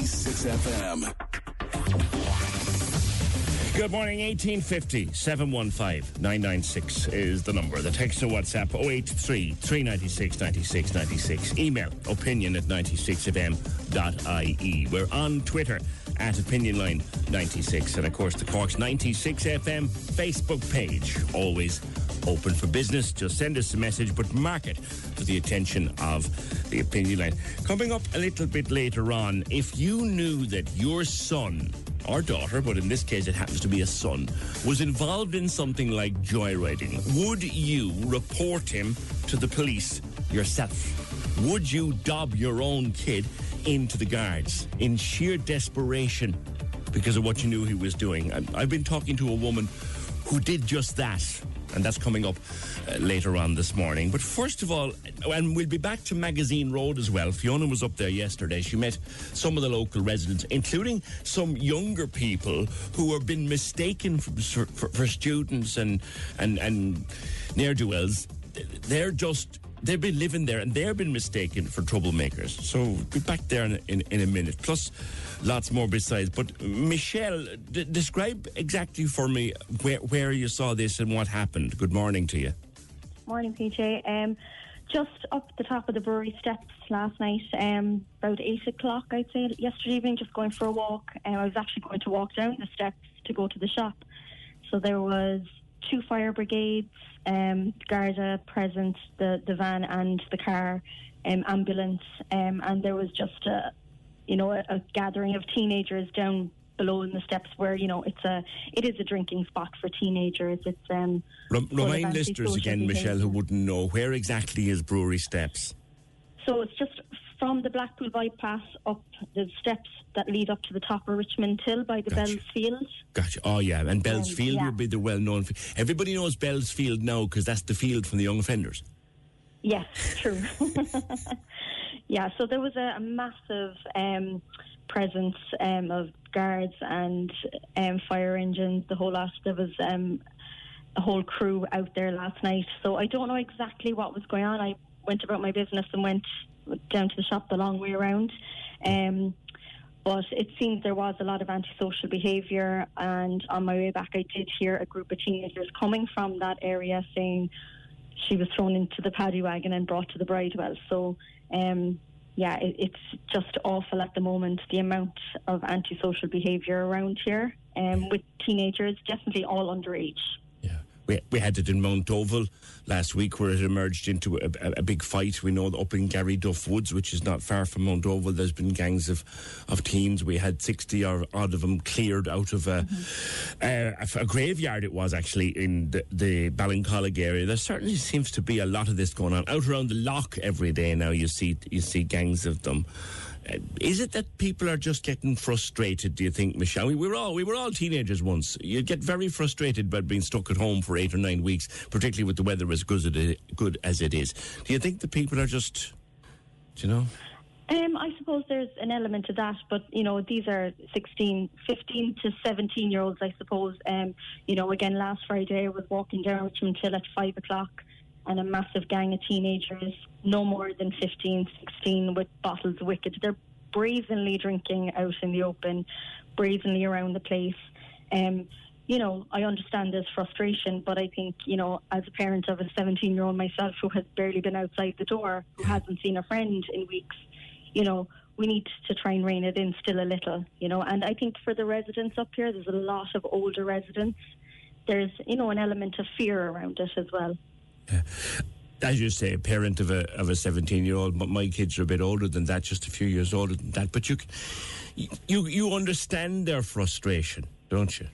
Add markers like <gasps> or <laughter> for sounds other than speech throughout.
96 FM. Good morning, 1850 715 996 is the number. The text or WhatsApp 083 396 96 96. Email opinion at 96fm.ie. We're on Twitter at opinionline 96 and of course the Corks 96 FM Facebook page. Always open for business. Just send us a message, but mark it for the attention of the opinion line. Coming up a little bit later on, if you knew that your son or daughter, but in this case it happens to be a son, was involved in something like joyriding, would you report him to the police yourself? Would you dob your own kid into the guards in sheer desperation because of what you knew he was doing? I've been talking to a woman who did just that. And that's coming up uh, later on this morning. But first of all, and we'll be back to Magazine Road as well. Fiona was up there yesterday. She met some of the local residents, including some younger people who have been mistaken for, for, for students and and and ne'er do wells. They're just they've been living there and they've been mistaken for troublemakers. So be back there in, in, in a minute. Plus, lots more besides. But Michelle, d- describe exactly for me where where you saw this and what happened. Good morning to you. Morning, PJ. Um, just up the top of the brewery steps last night, um, about eight o'clock, I'd say, yesterday evening, just going for a walk. Um, I was actually going to walk down the steps to go to the shop. So there was two fire brigades, um, Garda present, the, the van and the car, um, ambulance, um, and there was just a, you know, a, a gathering of teenagers down below in the steps where you know it's a it is a drinking spot for teenagers. It's um Rem- remind listeners again, Michelle, who wouldn't know, where exactly is Brewery Steps? So it's just from the Blackpool bypass up the steps that lead up to the top of Richmond Hill by the Gotcha. Bells Field. Gotcha. Oh, yeah. And Bell's Um, Field yeah. would be the well known. Everybody knows Bell's Field now because that's the field from the young offenders. Yes, true. <laughs> yeah, so there was a, a massive um, presence um, of guards and um, fire engines, the whole lot. There was um, a whole crew out there last night. So I don't know exactly what was going on. I went about my business and went down to the shop the long way around. Um, but it seems there was a lot of antisocial behaviour. And on my way back, I did hear a group of teenagers coming from that area saying she was thrown into the paddy wagon and brought to the bridewell. So, um, yeah, it, it's just awful at the moment, the amount of antisocial behaviour around here um, with teenagers, definitely all underage. We, we had it in Mount Oval last week where it emerged into a, a, a big fight. We know up in Garryduff Woods, which is not far from Mount Oval, there's been gangs of, of teens. We had 60 or odd of them cleared out of a, uh, a, a graveyard, it was actually, in the, the Ballincollig area. There certainly seems to be a lot of this going on. Out around the lock every day now, you see, you see gangs of them. Is it that people are just getting frustrated? Do you think, Michelle? We were all we were all teenagers once. You get very frustrated by being stuck at home for eight or nine weeks, particularly with the weather as good as it, good as it is. Do you think the people are just, do you know? Um, I suppose there's an element to that, but you know, these are 16, 15 to 17 year olds, I suppose. Um, you know, again, last Friday I was walking down Richmond Hill at five o'clock and a massive gang of teenagers, no more than 15, 16, with bottles of wicked. They're brazenly drinking out in the open, brazenly around the place. Um, you know, I understand there's frustration, but I think, you know, as a parent of a 17 year old myself who has barely been outside the door, who hasn't seen a friend in weeks, you know, we need to try and rein it in still a little, you know. And I think for the residents up here, there's a lot of older residents. There's, you know, an element of fear around it as well. As you say, a parent of a of a seventeen year old, but my kids are a bit older than that, just a few years older than that. But you, you, you understand their frustration, don't you?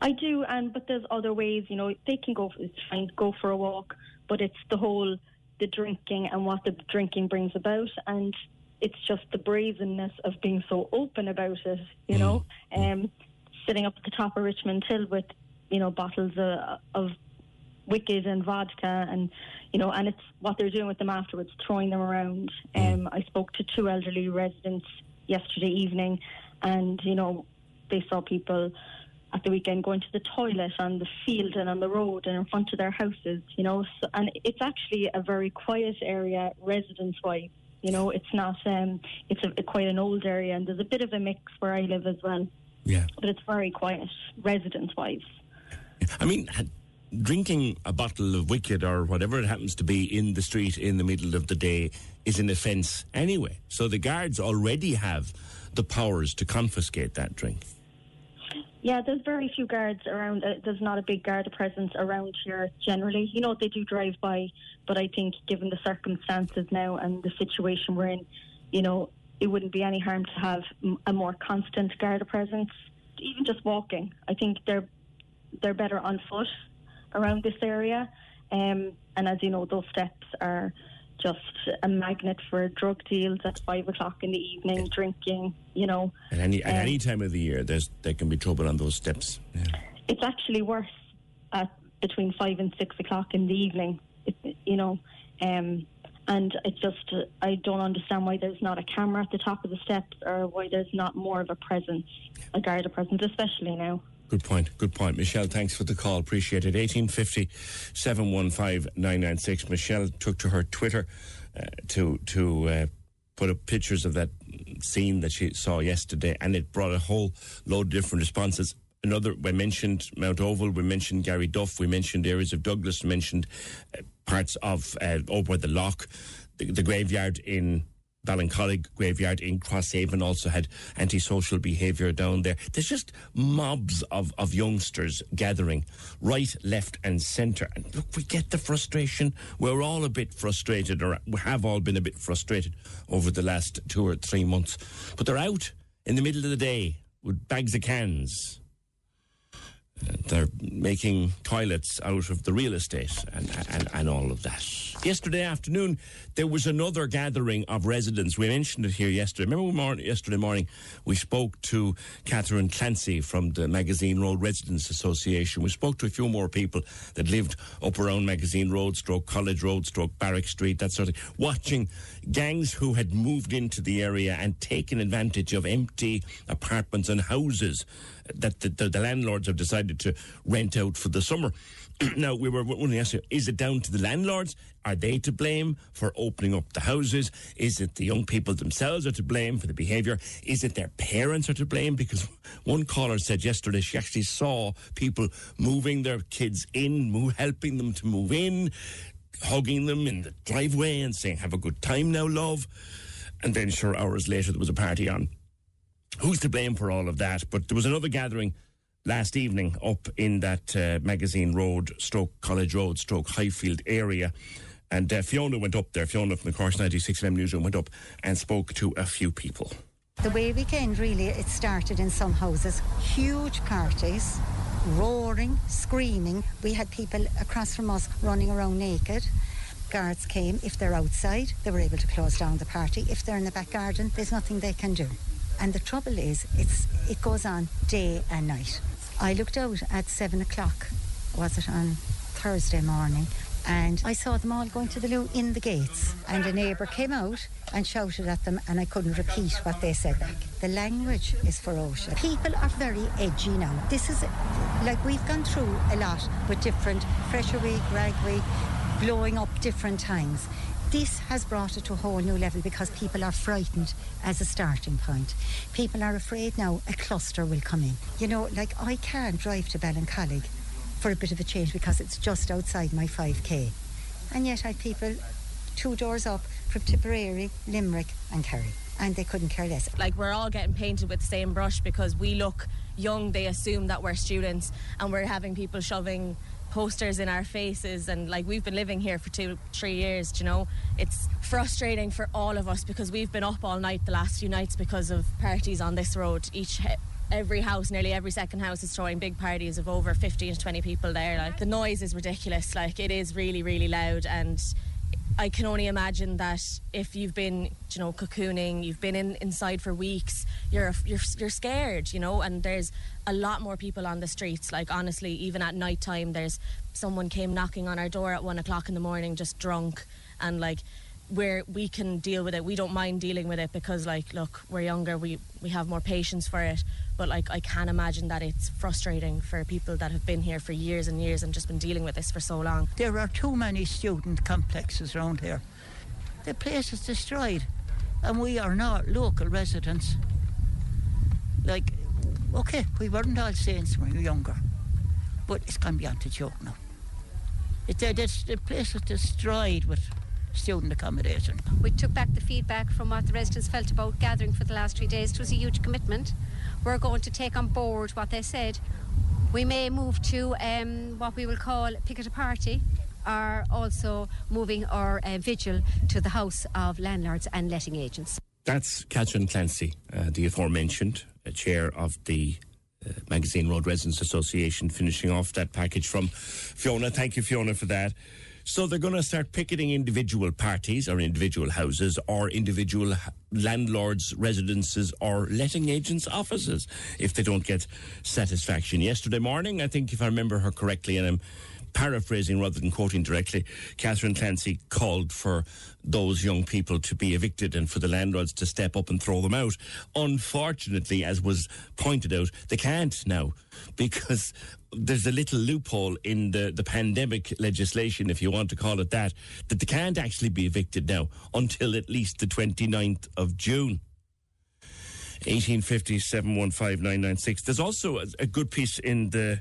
I do, and but there's other ways. You know, they can go fine, go for a walk, but it's the whole the drinking and what the drinking brings about, and it's just the brazenness of being so open about it. You mm. know, mm. um, sitting up at the top of Richmond Hill with you know bottles uh, of, of wicked and vodka, and you know, and it's what they're doing with them afterwards, throwing them around. Um, I spoke to two elderly residents yesterday evening, and you know, they saw people at the weekend going to the toilet on the field and on the road and in front of their houses, you know. So, and it's actually a very quiet area, residence wise. You know, it's not. Um, it's a, quite an old area, and there's a bit of a mix where I live as well. Yeah. But it's very quiet, residence wise. I mean, drinking a bottle of Wicked or whatever it happens to be in the street in the middle of the day is an offence anyway. So the guards already have the powers to confiscate that drink. Yeah, there's very few guards around. Uh, there's not a big guard presence around here generally. You know, they do drive by, but I think given the circumstances now and the situation we're in, you know, it wouldn't be any harm to have a more constant guard presence. Even just walking, I think they're they're better on foot around this area. Um, and as you know, those steps are just a magnet for drug deals at five o'clock in the evening, drinking. You know, At any at Um, any time of the year, there's there can be trouble on those steps. Yeah. it's actually worse at between five and six o'clock in the evening. It, you know, um, and it just I don't understand why there's not a camera at the top of the steps or why there's not more of a presence, a guard presence, especially now. Good point. Good point. Michelle, thanks for the call. Appreciate it. 1850 715 996. Michelle took to her Twitter uh, to, to uh, put up pictures of that scene that she saw yesterday, and it brought a whole load of different responses. Another, we mentioned Mount Oval, we mentioned Garryduff, we mentioned areas of Douglas, mentioned uh, parts of uh, over the lock, the, the graveyard in Ballincollig graveyard in Crosshaven also had antisocial behaviour down there. There's just mobs of, of youngsters gathering right, left, and centre. And look, we get the frustration. We're all a bit frustrated, or we have all been a bit frustrated over the last two or three months. But they're out in the middle of the day with bags of cans. They're making toilets out of the real estate and, and, and all of that. Yesterday afternoon, there was another gathering of residents. We mentioned it here yesterday. Remember yesterday morning, we spoke to Catherine Clancy from the Magazine Road Residents Association. We spoke to a few more people that lived up around Magazine Road, stroke College Road, stroke Barrack Street, that sort of thing, watching gangs who had moved into the area and taken advantage of empty apartments and houses that the, the, the landlords have decided to rent out for the summer. <clears throat> now, we were wondering yesterday, is it down to the landlords? Are they to blame for opening up the houses? Is it the young people themselves are to blame for the behaviour? Is it their parents are to blame? Because <laughs> one caller said yesterday she actually saw people moving their kids in, helping them to move in, hugging them in the driveway and saying, have a good time now, love. And then, sure, hours later, there was a party on who's to blame for all of that? But there was another gathering last evening up in that uh, Magazine Road, Stroke College Road, Stroke Highfield area. And uh, Fiona went up there. Fiona from the Corks 96 FM newsroom went up and spoke to a few people. The way weekend really it started in some houses, huge parties, roaring, screaming. We had people across from us running around naked. Guards came. If they're outside, they were able to close down the party. If they're in the back garden, there's nothing they can do. And the trouble is, it's it goes on day and night. I looked out at seven o'clock. Was it on Thursday morning? And I saw them all going to the loo in the gates. And a neighbour came out and shouted at them, and I couldn't repeat what they said back. The language is ferocious. People are very edgy now. This is like we've gone through a lot with different pressure week, rag week, blowing up different times. This has brought it to a whole new level because people are frightened as a starting point. People are afraid now a cluster will come in. You know, like I can't drive to Ballincollig for a bit of a change because it's just outside my 5k. And yet I people two doors up from Tipperary, Limerick and Kerry. And they couldn't care less. Like we're all getting painted with the same brush because we look young, they assume that we're students and we're having people shoving posters in our faces and like we've been living here for two three years you know it's frustrating for all of us because we've been up all night the last few nights because of parties on this road each every house nearly every second house is throwing big parties of over 15 to 20 people there like the noise is ridiculous like it is really really loud and I can only imagine that if you've been, you know, cocooning, you've been in, inside for weeks, you're you're you're scared, you know. And there's a lot more people on the streets. Like honestly, even at night time, there's someone came knocking on our door at one o'clock in the morning, just drunk, and like where we can deal with it. We don't mind dealing with it because, like, look, we're younger, we we have more patience for it. But like, I can imagine that it's frustrating for people that have been here for years and years and just been dealing with this for so long. There are too many student complexes around here. The place is destroyed, and we are not local residents. Like, okay, we weren't all saints when we were younger, but it's gone beyond a joke now. It, the place is destroyed with student accommodation. We took back the feedback from what the residents felt about gathering for the last three days. It was a huge commitment. We're going to take on board what they said. We may move to um, what we will call picket a party or also moving our uh, vigil to the House of Landlords and Letting Agents. That's Catherine Clancy, uh, the aforementioned uh, chair of the uh, Magazine Road Residents Association, finishing off that package from Fiona. Thank you, Fiona, for that. So they're going to start picketing individual parties or individual houses or individual landlords' residences or letting agents' offices if they don't get satisfaction. Yesterday morning, I think, if I remember her correctly, and I'm paraphrasing rather than quoting directly, Catherine Clancy called for those young people to be evicted and for the landlords to step up and throw them out. Unfortunately, as was pointed out, they can't now <laughs> because there's a little loophole in the, the pandemic legislation, if you want to call it that, that they can't actually be evicted now until at least the 29th of June. 1850 There's also a, a good piece in the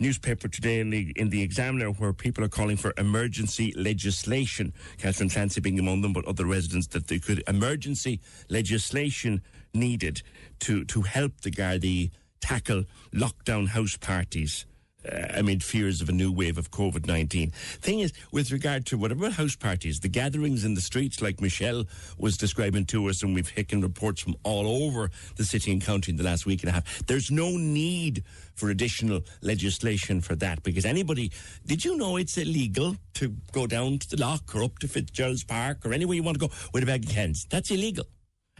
newspaper today in the in the Examiner where people are calling for emergency legislation. Catherine Clancy being among them, but other residents that they could emergency legislation needed to to help the Gardaí tackle lockdown house parties uh, amid fears of a new wave of COVID 19. Thing is, with regard to whatever house parties, the gatherings in the streets, like Michelle was describing to us, and we've taken reports from all over the city and county in the last week and a half, there's no need for additional legislation for that because anybody, did you know it's illegal to go down to the lock or up to Fitzgerald's Park or anywhere you want to go with a bag of cans? That's illegal.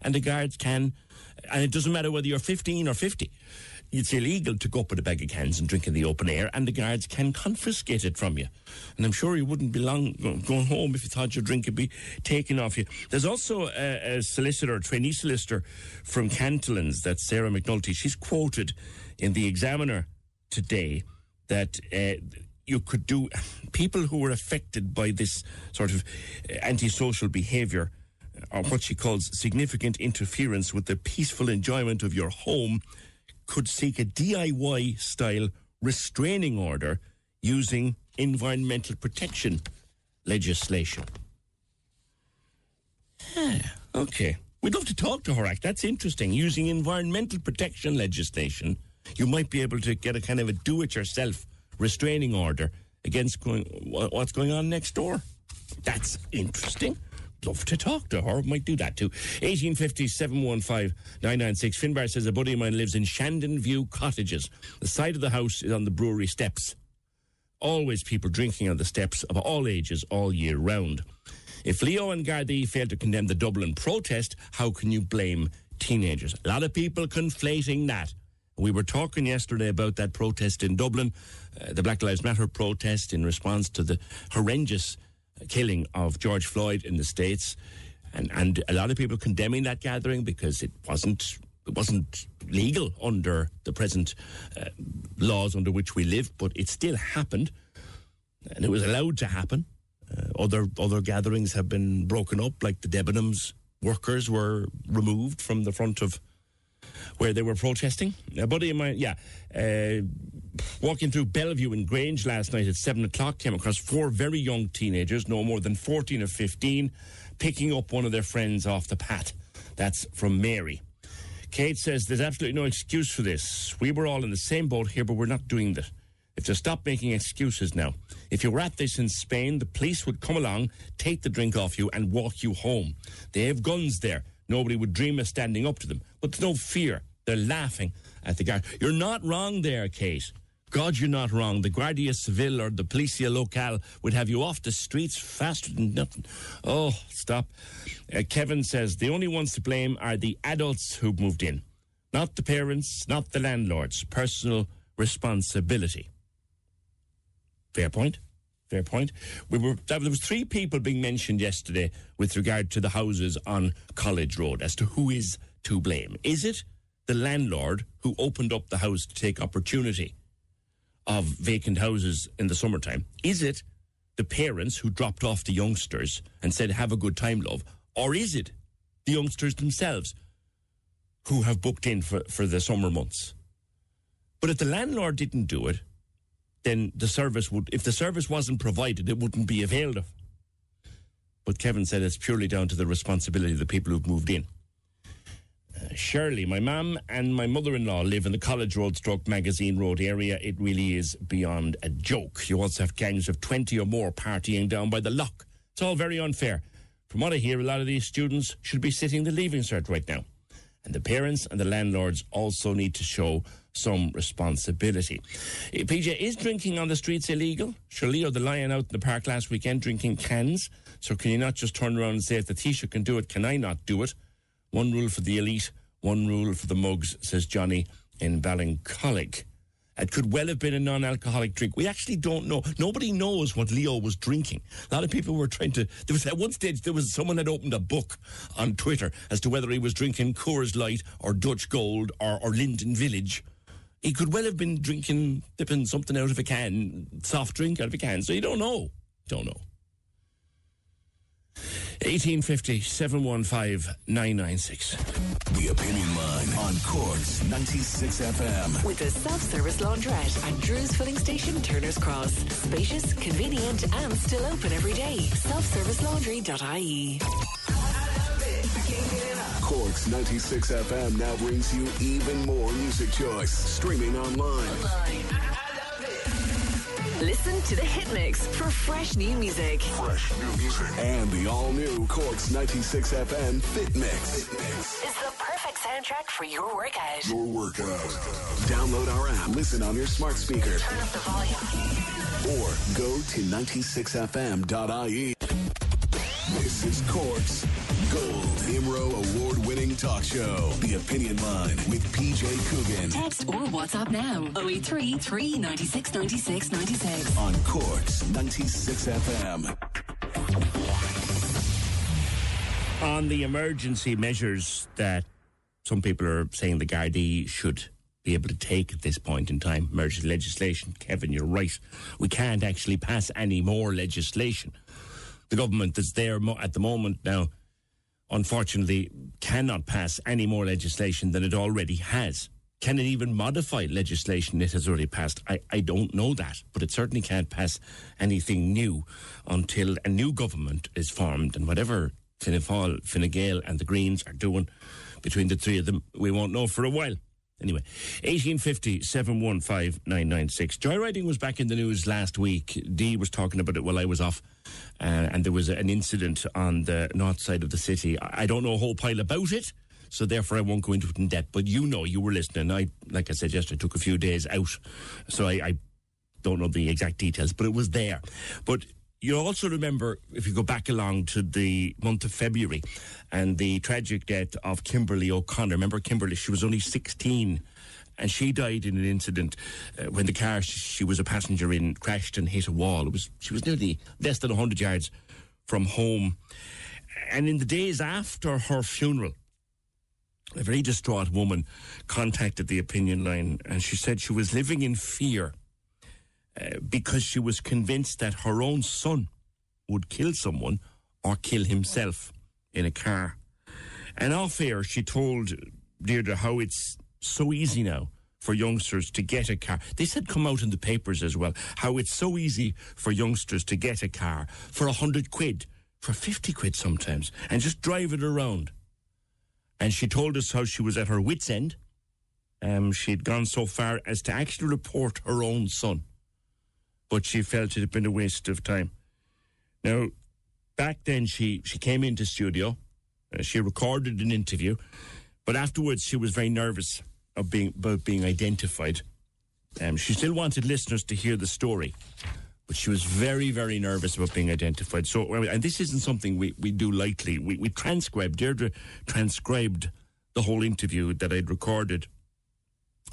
And the guards can, and it doesn't matter whether you're 15 or 50 it's illegal to go up with a bag of cans and drink in the open air, and the guards can confiscate it from you. And I'm sure you wouldn't be long going home if you thought your drink would be taken off you. There's also a, a solicitor, a trainee solicitor from Cantillons, that's Sarah McNulty. She's quoted in the Examiner today that. Uh, you could do people who were affected by this sort of antisocial behaviour or what she calls significant interference with the peaceful enjoyment of your home could seek a DIY style restraining order using environmental protection legislation. Yeah, okay. We'd love to talk to Horak. That's interesting. Using environmental protection legislation, you might be able to get a kind of a do it yourself restraining order against going, what's going on next door. That's interesting love to talk to her. Might do that too. 1850 715 996. Finbar says a buddy of mine lives in Shandon View Cottages. The side of the house is on the brewery steps. Always people drinking on the steps of all ages all year round. If Leo and Gardaí failed to condemn the Dublin protest, how can you blame teenagers? A lot of people conflating that. We were talking yesterday about that protest in Dublin, uh, the Black Lives Matter protest in response to the horrendous killing of George Floyd in the States. And, and a lot of people condemning that gathering because it wasn't it wasn't legal under the present uh, laws under which we live, but it still happened, and it was allowed to happen. Uh, other other gatherings have been broken up, like the Debenhams workers were removed from the front of where they were protesting. A buddy of mine, yeah, uh, walking through Bellevue in Grange last night at seven o'clock, came across four very young teenagers, no more than fourteen or fifteen, picking up one of their friends off the path. That's from Mary. Kate says there's absolutely no excuse for this. We were all in the same boat here, but we're not doing that. If to stop making excuses now. If you were at this in Spain, the police would come along, take the drink off you, and walk you home. They have guns there. Nobody would dream of standing up to them. But there's no fear. They're laughing at the guy. You're not wrong there, Kate. God, you're not wrong. The Guardia Civil or the Policia Local would have you off the streets faster than nothing. Oh, stop. Uh, Kevin says the only ones to blame are the adults who've moved in, not the parents, not the landlords. Personal responsibility. Fair point. Fair point. We were there was three people being mentioned yesterday with regard to the houses on College Road as to who is to blame. Is it the landlord who opened up the house to take opportunity of vacant houses in the summertime? Is it the parents who dropped off the youngsters and said, "Have a good time, love," or is it the youngsters themselves who have booked in for, for the summer months? But if the landlord didn't do it, then the service would, if the service wasn't provided, it wouldn't be availed of. But Kevin said it's purely down to the responsibility of the people who've moved in. Shirley, my mum and my mother in law live in the College Road Stroke Magazine Road area. It really is beyond a joke. You also have gangs of 20 or more partying down by the lock. It's all very unfair. From what I hear, a lot of these students should be sitting the leaving cert right now. And the parents and the landlords also need to show some responsibility. Uh, PJ, is drinking on the streets illegal? Shirley or the lion out in the park last weekend drinking cans. So can you not just turn around and say if the Taoiseach can do it, can I not do it? One rule for the elite, one rule for the mugs, says Johnny in Ballincollig. It could well have been a non alcoholic drink. We actually don't know. Nobody knows what Leo was drinking. A lot of people were trying to. There was at one stage, there was someone had opened a book on Twitter as to whether he was drinking Coors Light or Dutch Gold or, or Linden Village. He could well have been drinking, dipping something out of a can, soft drink out of a can. So you don't know. Don't know. 1850 715 996. The Opinion Line on Corks 96 FM. With a self-service laundrette at Drew's Filling Station, Turner's Cross. Spacious, convenient, and still open every day. Self-servicelaundry.ie. Corks 96 FM now brings you even more music choice. Streaming online. Listen to the Hit Mix for fresh new music. Fresh new music. And the all new Corks 96 FM Fit Mix. Fit Mix. It's the perfect soundtrack for your workout. Your workout. Download our app, listen on your smart speaker, Turn up the volume. or go to 96fm.ie. This is Corks Gold IMRO award winning talk show. The Opinion Line with PJ Coogan Text or WhatsApp now. 083 396 96 96. on Corks 96 FM. on the emergency measures that some people are saying the Gardaí should be able to take at this point in time, emergency legislation. Kevin, you're right. We can't actually pass any more legislation. The government that's there at the moment now, unfortunately, cannot pass any more legislation than it already has. Can it even modify legislation it has already passed? I, I don't know that, but it certainly can't pass anything new until a new government is formed. And whatever Fianna Fáil, Fine Gael, and the Greens are doing between the three of them, we won't know for a while. Anyway, 1850 715 996. Joyriding was back in the news last week. Dee was talking about it while I was off, uh, and there was an incident on the north side of the city. I don't know a whole pile about it, so therefore I won't go into it in depth. But you know, you were listening. I, like I said yesterday, took a few days out, so I, I don't know the exact details, but it was there. But you also remember, if you go back along to the month of February and the tragic death of Kimberly O'Connor. Remember Kimberly? She was only 16 and she died in an incident uh, when the car she was a passenger in crashed and hit a wall. It was She was nearly less than 100 yards from home. And in the days after her funeral, a very distraught woman contacted the opinion line and she said she was living in fear uh, because she was convinced that her own son would kill someone or kill himself in a car. And off air, she told Deirdre how it's so easy now for youngsters to get a car. This had come out in the papers as well, how it's so easy for youngsters to get a car for a hundred quid, for 50 quid sometimes, and just drive it around. And she told us how she was at her wits' end. Um, she'd gone so far as to actually report her own son. But she felt it had been a waste of time. Now, back then, she, she came into studio. Uh, she recorded an interview. But afterwards, she was very nervous of being about being identified. Um, she still wanted listeners to hear the story, but she was very, very nervous about being identified. So, and this isn't something we, we do lightly. We, we transcribed, Deirdre transcribed the whole interview that I'd recorded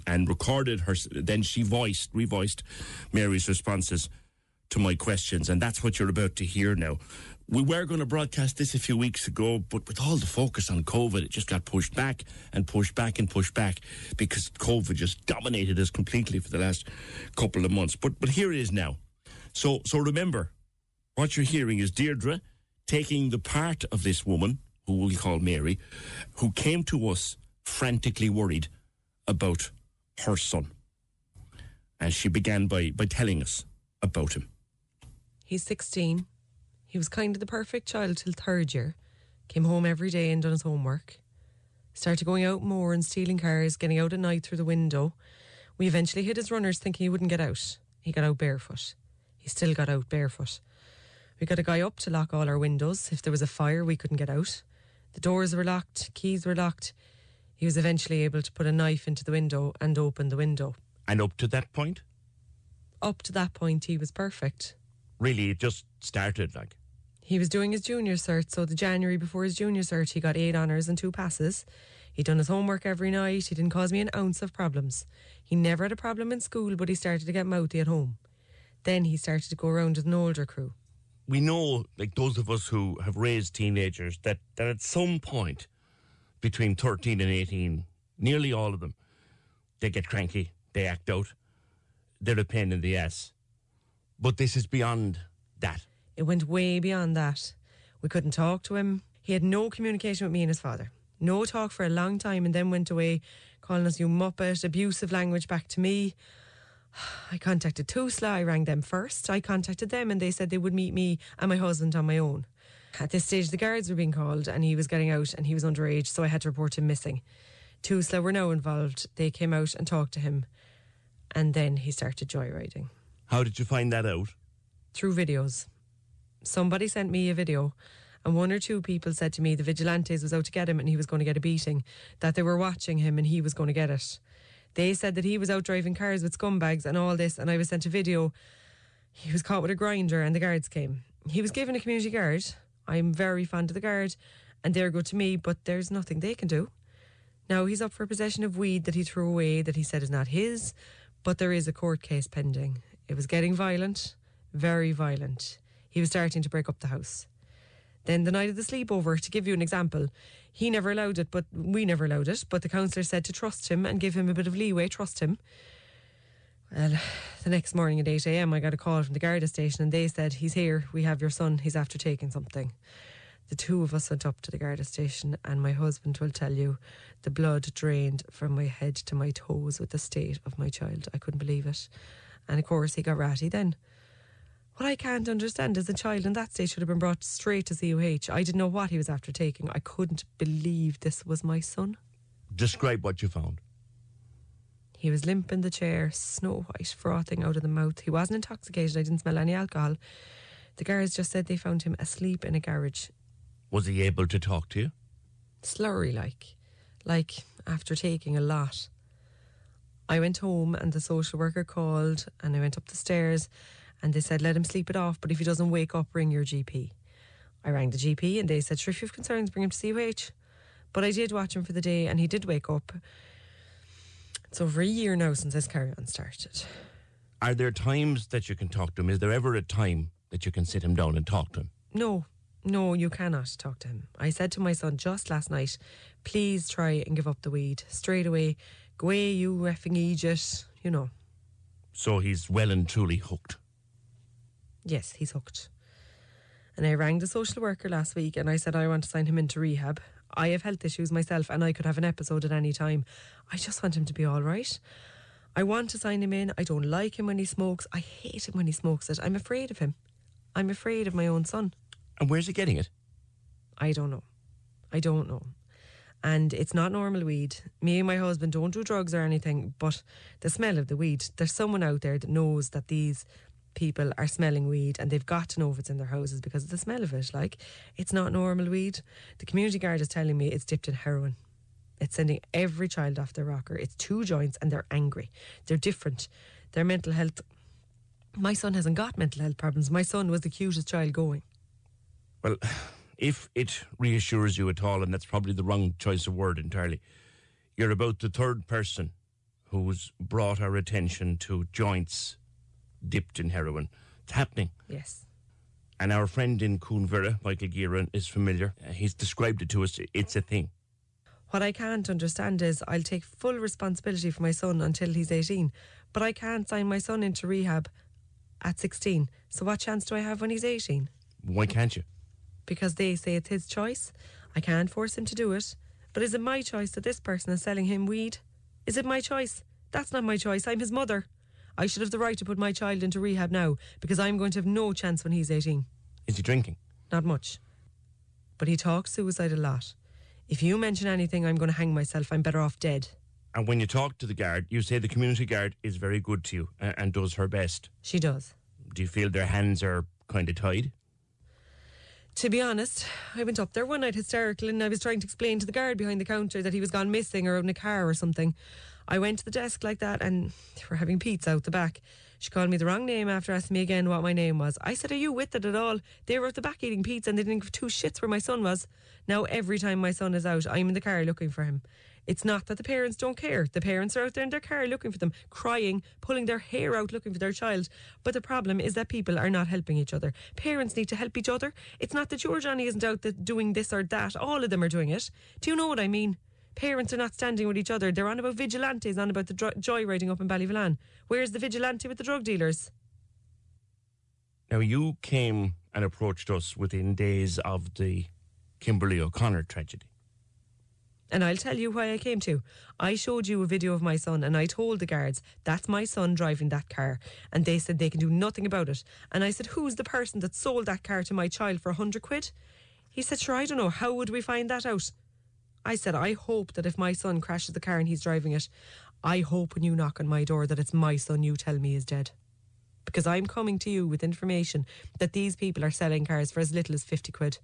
and recorded her. Then she voiced, revoiced Mary's responses to my questions, and that's what you're about to hear now. We were going to broadcast this a few weeks ago, but with all the focus on COVID, it just got pushed back and pushed back and pushed back because COVID just dominated us completely for the last couple of months. But but here it is now. So so remember, what you're hearing is Deirdre taking the part of this woman, who we call Mary, who came to us frantically worried about her son. And she began by, by telling us about him. He's 16. He was kind of the perfect child till third year. Came home every day and done his homework. Started going out more and stealing cars, getting out at night through the window. We eventually hit his runners thinking he wouldn't get out. He got out barefoot. He still got out barefoot. We got a guy up to lock all our windows. If there was a fire, we couldn't get out. The doors were locked, keys were locked. He was eventually able to put a knife into the window and open the window. And up to that point? Up to that point, he was perfect. Really, it just started like. He was doing his junior cert, so the January before his junior cert, he got eight honours and two passes. He'd done his homework every night. He didn't cause me an ounce of problems. He never had a problem in school, but he started to get mouthy at home. Then he started to go around with an older crew. We know, like those of us who have raised teenagers, that, that at some point between 13 and 18, nearly all of them, they get cranky, they act out, they're a pain in the ass. But this is beyond that. It went way beyond that. We couldn't talk to him. He had no communication with me and his father. No talk for a long time and then went away, calling us you muppet, abusive language back to me. <sighs> I contacted Tusla, I rang them first. I contacted them and they said they would meet me and my husband on my own. At this stage, the guards were being called and he was getting out and he was underage, so I had to report him missing. Tusla were now involved. They came out and talked to him and then he started joyriding. How did you find that out? Through videos somebody sent me a video and one or two people said to me the vigilantes was out to get him and he was going to get a beating, that they were watching him and he was going to get it. They said that he was out driving cars with scumbags and all this, and I was sent a video. He was caught with a grinder and the guards came. He was given a community guard. I'm very fond of the guard and they're good to me, but there's nothing they can do. Now he's up for possession of weed that he threw away that he said is not his, but there is a court case pending. It was getting violent, very violent he was starting to break up the house. Then the night of the sleepover, to give you an example, he never allowed it, but we never allowed it. But the counsellor said to trust him and give him a bit of leeway, trust him. Well, <sighs> the next morning at 8 a.m., I got a call from the Garda station and they said, He's here, we have your son, he's after taking something. The two of us went up to the Garda station, and my husband will tell you the blood drained from my head to my toes with the state of my child. I couldn't believe it. And of course, he got ratty then. What I can't understand is a child in that state should have been brought straight to CUH. I didn't know what he was after taking. I couldn't believe this was my son. Describe what you found. He was limp in the chair, snow white, frothing out of the mouth. He wasn't intoxicated. I didn't smell any alcohol. The guards just said they found him asleep in a garage. Was he able to talk to you? Slurry like. Like after taking a lot. I went home and the social worker called and I went up the stairs and they said let him sleep it off, but if he doesn't wake up, ring your GP. I rang the GP and they said, sure, if you have concerns, bring him to CUH. But I did watch him for the day and he did wake up. It's over a year now since this carry on started. Are there times that you can talk to him? Is there ever a time that you can sit him down and talk to him? No, no, you cannot talk to him. I said to my son just last night, please try and give up the weed straight away. Go away, you effing idiot, you know. So he's well and truly hooked. Yes, he's hooked. And I rang the social worker last week and I said I want to sign him into rehab. I have health issues myself and I could have an episode at any time. I just want him to be all right. I want to sign him in. I don't like him when he smokes. I hate him when he smokes it. I'm afraid of him. I'm afraid of my own son. And where's he getting it? I don't know. I don't know. And it's not normal weed. Me and my husband don't do drugs or anything, but the smell of the weed, there's someone out there that knows that these people are smelling weed and they've got to know if it's in their houses because of the smell of it. Like, it's not normal weed. The community guard is telling me it's dipped in heroin. It's sending every child off their rocker. It's two joints and they're angry. They're different. Their mental health. My son hasn't got mental health problems. My son was the cutest child going. Well, <sighs> if it reassures you at all, and that's probably the wrong choice of word entirely, you're about the third person who's brought our attention to joints dipped in heroin. It's happening. Yes. And our friend in Cuan Mhuire, Michael Gearan, is familiar. Uh, He's described it to us. It's a thing. What I can't understand is I'll take full responsibility for my son until he's 18, but I can't sign my son into rehab at 16. So what chance do I have when he's 18? Why can't you? Because they say it's his choice. I can't force him to do it. But is it my choice that this person is selling him weed? Is it my choice? That's not my choice. I'm his mother. I should have the right to put my child into rehab now because I'm going to have no chance when he's 18. Is he drinking? Not much. But he talks suicide a lot. If you mention anything, I'm going to hang myself. I'm better off dead. And when you talk to the guard, you say the community guard is very good to you and, and does her best. She does. Do you feel their hands are kind of tied? To be honest, I went up there one night hysterical and I was trying to explain to the guard behind the counter that he was gone missing or out in a car or something. I went to the desk like that and they were having pizza out the back. She called me the wrong name after asking me again what my name was. I said, Are you with it at all? They were at the back eating pizza and they didn't give two shits where my son was. Now, every time my son is out, I'm in the car looking for him. It's not that the parents don't care. The parents are out there in their car looking for them, crying, pulling their hair out looking for their child. But the problem is that people are not helping each other. Parents need to help each other. It's not that your Johnny isn't out doing this or that. All of them are doing it. Do you know what I mean? Parents are not standing with each other. They're on about vigilantes, on about the dro- joyriding up in Ballyvolane. Where's the vigilante with the drug dealers? Now, you came and approached us within days of the Kimberly O'Connor tragedy. And I'll tell you why I came to. I showed you a video of my son and I told the guards, that's my son driving that car. And they said they can do nothing about it. And I said, who's the person that sold that car to my child for a hundred quid? He said, sure, I don't know. How would we find that out? I said, I hope that if my son crashes the car and he's driving it, I hope when you knock on my door that it's my son you tell me is dead. Because I'm coming to you with information that these people are selling cars for as little as 50 quid.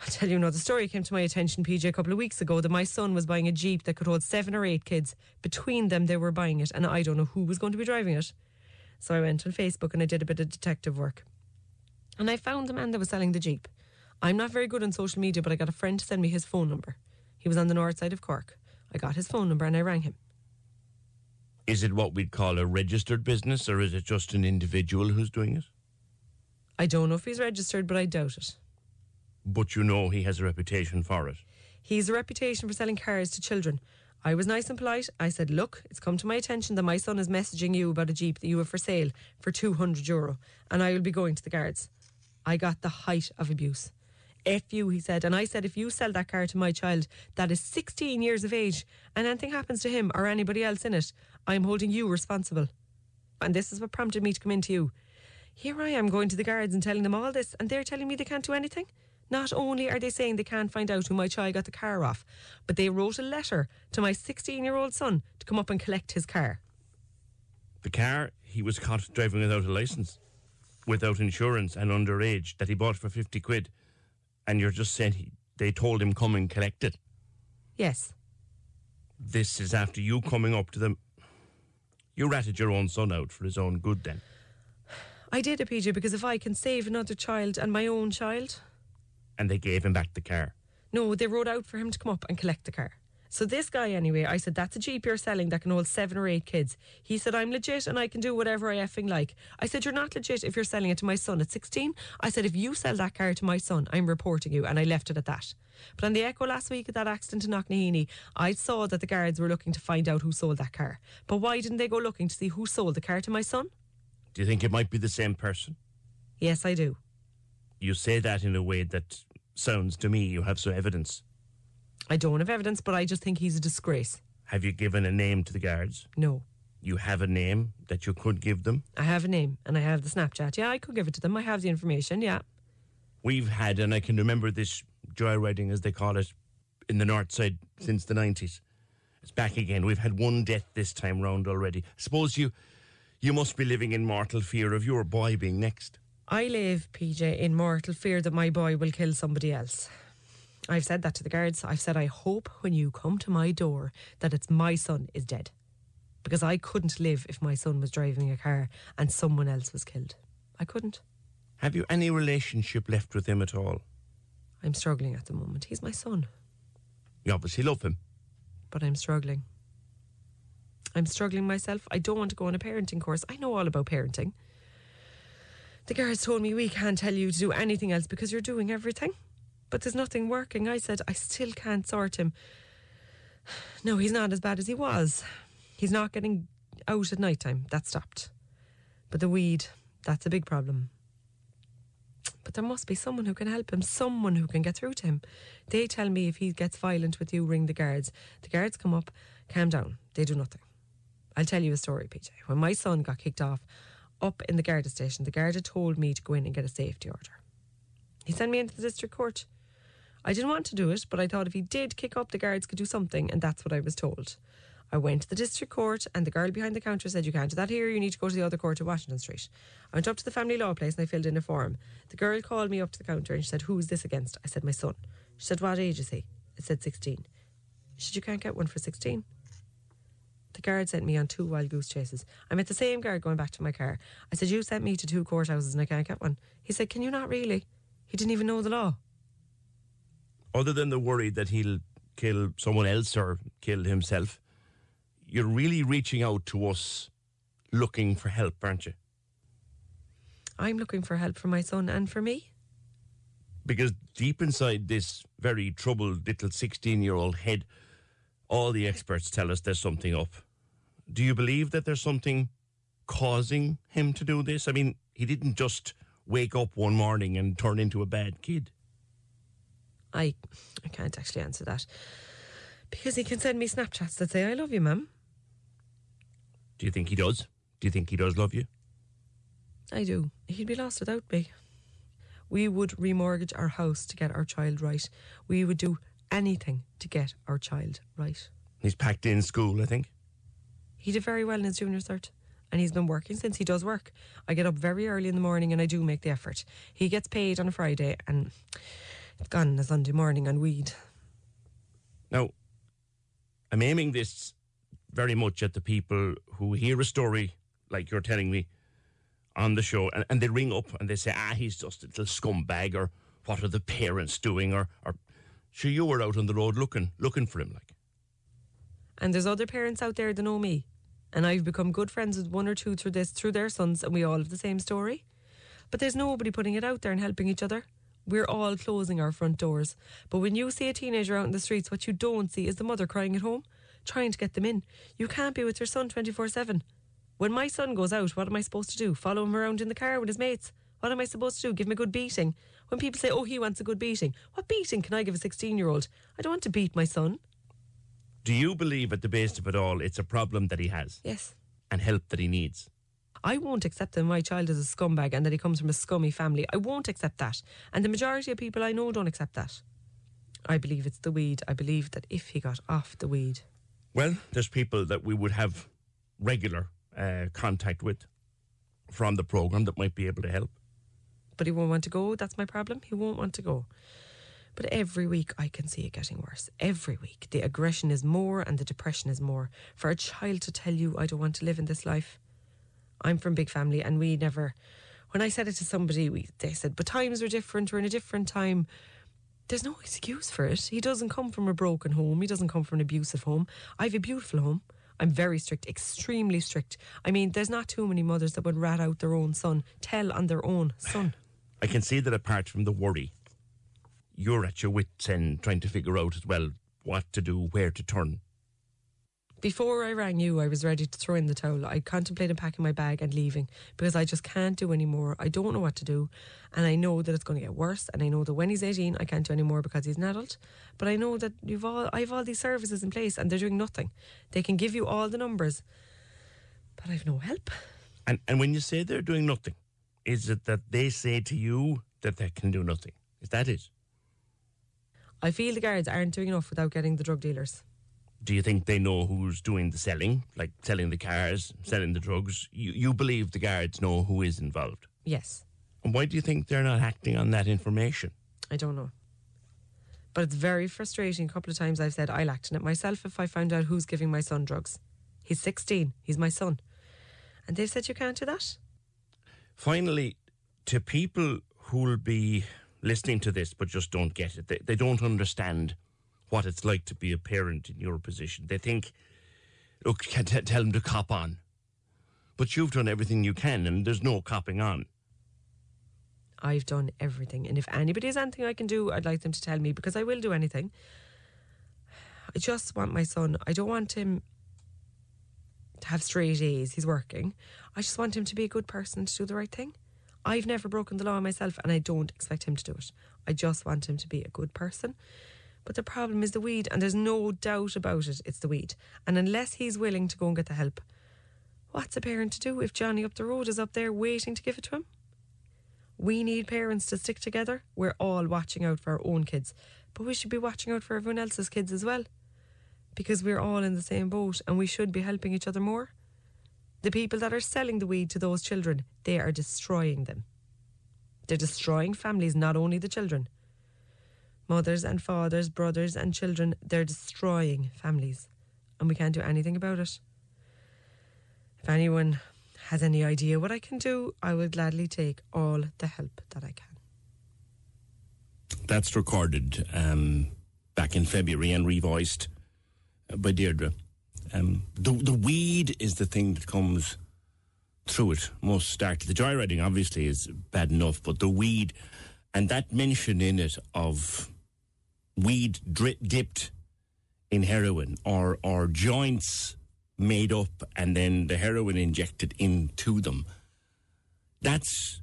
I'll tell you another story came to my attention, PJ, a couple of weeks ago that my son was buying a Jeep that could hold seven or eight kids. Between them, they were buying it, and I don't know who was going to be driving it. So I went on Facebook and I did a bit of detective work. And I found the man that was selling the Jeep. I'm not very good on social media, but I got a friend to send me his phone number. He was on the north side of Cork. I got his phone number and I rang him. Is it what we'd call a registered business or is it just an individual who's doing it? I don't know if he's registered, but I doubt it. But you know he has a reputation for it. He's a reputation for selling cars to children. I was nice and polite. I said, Look, it's come to my attention that my son is messaging you about a Jeep that you have for sale for 200 euro, and I will be going to the guards. I got the height of abuse. F you, he said. And I said, if you sell that car to my child that is 16 years of age and anything happens to him or anybody else in it, I'm holding you responsible. And this is what prompted me to come into you. Here I am going to the guards and telling them all this, and they're telling me they can't do anything. Not only are they saying they can't find out who my child got the car off, but they wrote a letter to my 16 year old son to come up and collect his car. The car he was caught driving without a license, without insurance and underage that he bought for 50 quid. And you're just saying he, they told him come and collect it. Yes. This is after you coming up to them. You ratted your own son out for his own good then. <sighs> I did it, PJ, because if I can save another child and my own child, And they gave him back the car. No, they rode out for him to come up and collect the car. So this guy, anyway, I said, that's a Jeep you're selling that can hold seven or eight kids. He said, I'm legit and I can do whatever I effing like. I said, you're not legit if you're selling it to my son at 16. I said, if you sell that car to my son, I'm reporting you. And I left it at that. But on the Echo last week at that accident in Knocknaheeny, I saw that the guards were looking to find out who sold that car. But why didn't they go looking to see who sold the car to my son? Do you think it might be the same person? Yes, I do. you say that in a way that sounds to me you have some evidence. I don't have evidence, but I just think he's a disgrace. Have you given a name to the guards? No. You have a name that you could give them? I have a name and I have the Snapchat. Yeah, I could give it to them. I have the information. Yeah. We've had, and I can remember this joyriding, as they call it, in the north side since the 90s. It's back again. We've had one death this time round already. Suppose you you must be living in mortal fear of your boy being next. I live, PJ, in mortal fear that my boy will kill somebody else. I've said that to the guards. I've said, I hope when you come to my door that it's my son is dead. Because I couldn't live if my son was driving a car and someone else was killed. I couldn't. Have you any relationship left with him at all? I'm struggling at the moment. He's my son, You obviously love him. but I'm struggling. I'm struggling myself. I don't want to go on a parenting course. I know all about parenting. The guards told me we can't tell you to do anything else because you're doing everything. But there's nothing working. I said, I still can't sort him. <sighs> No, he's not as bad as he was. He's not getting out at night time. That stopped. But the weed, that's a big problem. But there must be someone who can help him, someone who can get through to him. They tell me if he gets violent with you, ring the guards. The guards come up, calm down. They do nothing. I'll tell you a story, PJ. When my son got kicked off up in the Garda station, the Garda told me to go in and get a safety order. He sent me into the district court. I didn't want to do it, but I thought if he did kick up, the guards could do something, and that's what I was told. I went to the district court, and the girl behind the counter said, You can't do that here, you need to go to the other court at Washington Street. I went up to the family law place and I filled in a form. The girl called me up to the counter and she said, Who is this against? I said, My son. She said, What age is he? I said, 16. She said, You can't get one for 16. The guard sent me on two wild goose chases. I met the same guard going back to my car. I said, You sent me to two courthouses and I can't get one. He said, Can you not really? He didn't even know the law. Other than the worry that he'll kill someone else or kill himself, you're really reaching out to us looking for help, aren't you? I'm looking for help for my son and for me. Because deep inside this very troubled little 16 year old head, all the experts tell us there's something up. Do you believe that there's something causing him to do this? I mean, he didn't just wake up one morning and turn into a bad kid. I I can't actually answer that. Because he can send me Snapchats that say, I love you, mum. Do you think he does? Do you think he does love you? I do. He'd be lost without me. We would remortgage our house to get our child right. We would do anything to get our child right. He's packed in school, I think. He did very well in his junior cert. And he's been working since he does work. I get up very early in the morning and I do make the effort. He gets paid on a Friday and gone on a Sunday morning on weed. Now, I'm aiming this very much at the people who hear a story like you're telling me on the show and, and they ring up and they say, ah, he's just a little scumbag or what are the parents doing or, or sure you were out on the road looking looking for him like. And there's other parents out there that know me. And I've become good friends with one or two through this, through their sons, and we all have the same story. But there's nobody putting it out there and helping each other. We're all closing our front doors. But when you see a teenager out in the streets, what you don't see is the mother crying at home, trying to get them in. You can't be with your son 24 7. When my son goes out, what am I supposed to do? Follow him around in the car with his mates? What am I supposed to do? Give him a good beating? When people say, oh, he wants a good beating, what beating can I give a 16 year old? I don't want to beat my son. Do you believe at the base of it all it's a problem that he has? Yes. And help that he needs? I won't accept that my child is a scumbag and that he comes from a scummy family. I won't accept that. And the majority of people I know don't accept that. I believe it's the weed. I believe that if he got off the weed. Well, there's people that we would have regular uh, contact with from the program that might be able to help. But he won't want to go. That's my problem. He won't want to go. But every week I can see it getting worse. Every week. The aggression is more and the depression is more. For a child to tell you, I don't want to live in this life. I'm from big family and we never. When I said it to somebody, we, they said, but times were different. We're in a different time. There's no excuse for it. He doesn't come from a broken home. He doesn't come from an abusive home. I have a beautiful home. I'm very strict, extremely strict. I mean, there's not too many mothers that would rat out their own son, tell on their own son. I can see that apart from the worry, you're at your wits' end trying to figure out as well what to do, where to turn. Before I rang you, I was ready to throw in the towel. I contemplated packing my bag and leaving because I just can't do anymore. I don't know what to do. And I know that it's going to get worse. And I know that when he's 18, I can't do anymore because he's an adult. But I know that you've all, I have all these services in place and they're doing nothing. They can give you all the numbers, but I've no help. And, and when you say they're doing nothing, is it that they say to you that they can do nothing? Is that it? I feel the guards aren't doing enough without getting the drug dealers. Do you think they know who's doing the selling, like selling the cars, selling the drugs? You, you believe the guards know who is involved? Yes. And why do you think they're not acting on that information? I don't know. But it's very frustrating. A couple of times I've said I'll act on it myself if I found out who's giving my son drugs. He's 16. He's my son. And they've said you can't do that. Finally, to people who'll be listening to this but just don't get it, they, they don't understand what it's like to be a parent in your position. They think, look, t- tell them to cop on. But you've done everything you can and there's no copping on. I've done everything. And if anybody has anything I can do, I'd like them to tell me because I will do anything. I just want my son, I don't want him to have straight A's. He's working. I just want him to be a good person to do the right thing. I've never broken the law myself and I don't expect him to do it. I just want him to be a good person. But the problem is the weed, and there's no doubt about it, it's the weed. And unless he's willing to go and get the help, what's a parent to do if Johnny up the road is up there waiting to give it to him? We need parents to stick together. We're all watching out for our own kids, but we should be watching out for everyone else's kids as well. Because we're all in the same boat and we should be helping each other more. The people that are selling the weed to those children, they are destroying them. They're destroying families, not only the children. Mothers and fathers, brothers and children, they're destroying families. And we can't do anything about it. If anyone has any idea what I can do, I will gladly take all the help that I can. That's recorded um, back in February and revoiced by Deirdre. Um, the, the weed is the thing that comes through it most starkly. The joyriding obviously is bad enough, but the weed and that mention in it of weed dri- dipped in heroin or or joints made up and then the heroin injected into them. That's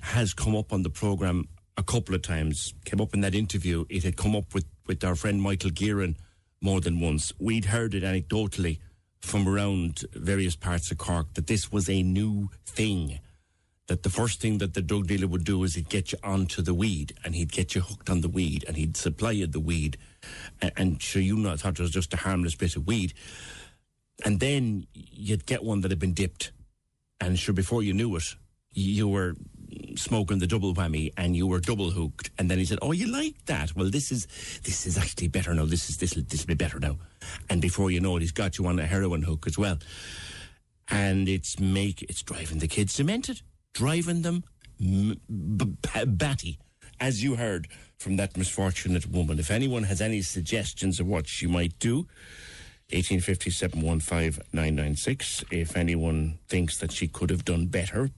has come up on the program a couple of times. Came up in that interview. It had come up with with our friend Michael Gearan more than once. We'd heard it anecdotally from around various parts of Cork that this was a new thing. That the first thing that the drug dealer would do is he'd get you onto the weed and he'd get you hooked on the weed and he'd supply you the weed. And, and sure, you not thought it was just a harmless bit of weed. And then you'd get one that had been dipped. And sure, before you knew it, you were smoking the double whammy and you were double hooked and then he said oh you like that well this is this is actually better now this is this this will be better now and before you know it he's got you on a heroin hook as well and it's make it's driving the kids demented driving them batty as you heard from that misfortunate woman if anyone has any suggestions of what she might do 1857 if anyone thinks that she could have done better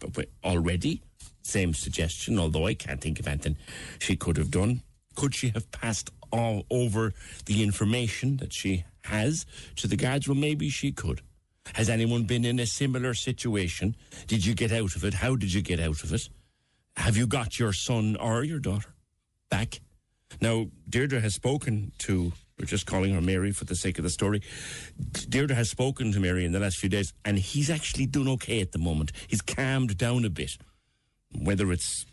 already same suggestion, although I can't think of anything she could have done. Could she have passed all over the information that she has to the guards? Well, maybe she could. Has anyone been in a similar situation? Did you get out of it? How did you get out of it? Have you got your son or your daughter back? Now, Deirdre has spoken to, we're just calling her Mary for the sake of the story. Deirdre has spoken to Mary in the last few days, and he's actually done okay at the moment. He's calmed down a bit whether it's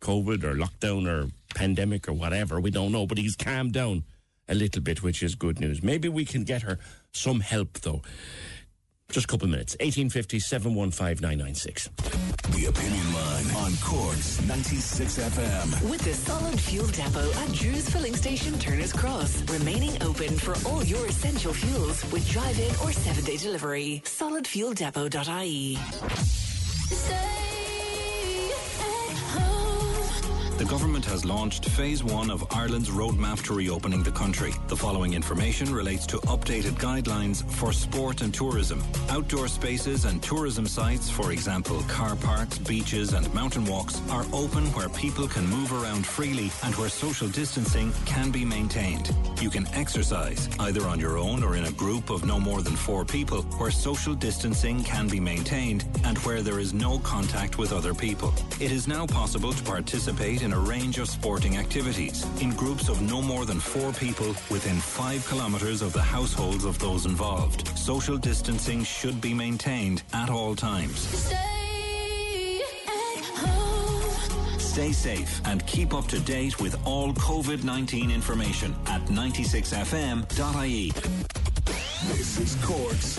COVID or lockdown or pandemic or whatever, we don't know, but he's calmed down a little bit, which is good news. Maybe we can get her some help, though. Just a couple of minutes. 1850 715 996. The Opinion Line on Corks 96 FM. With the solid fuel depot at Drew's Filling Station, Turner's Cross. Remaining open for all your essential fuels with drive in or seven day delivery. Solidfueldepot.ie. The government has launched phase one of Ireland's roadmap to reopening the country. The following information relates to updated guidelines for sport and tourism. Outdoor spaces and tourism sites, for example, car parks, beaches, and mountain walks, are open where people can move around freely and where social distancing can be maintained. You can exercise either on your own or in a group of no more than four people where social distancing can be maintained and where there is no contact with other people. It is now possible to participate in a range of sporting activities in groups of no more than four people within five kilometres of the households of those involved. Social distancing should be maintained at all times. Stay safe and keep up to date with all COVID 19 information at 96fm.ie. This is Cork's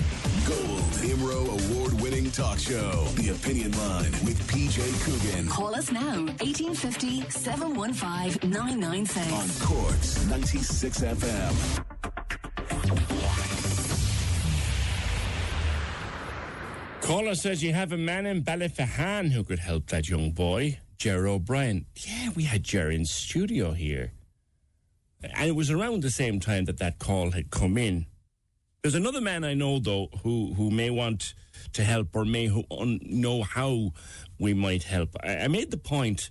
Gold IMRO Award winning talk show. The Opinion Line with PJ Coogan. Call us now, 1850 715 996. On Cork's 96 FM. Caller says you have a man in Ballyphehane who could help that young boy, Jerry O'Brien. Yeah, we had Jerry in studio here. And it was around the same time that that call had come in. There's another man I know, though, who, who may want to help or may who un- know how we might help. I, I made the point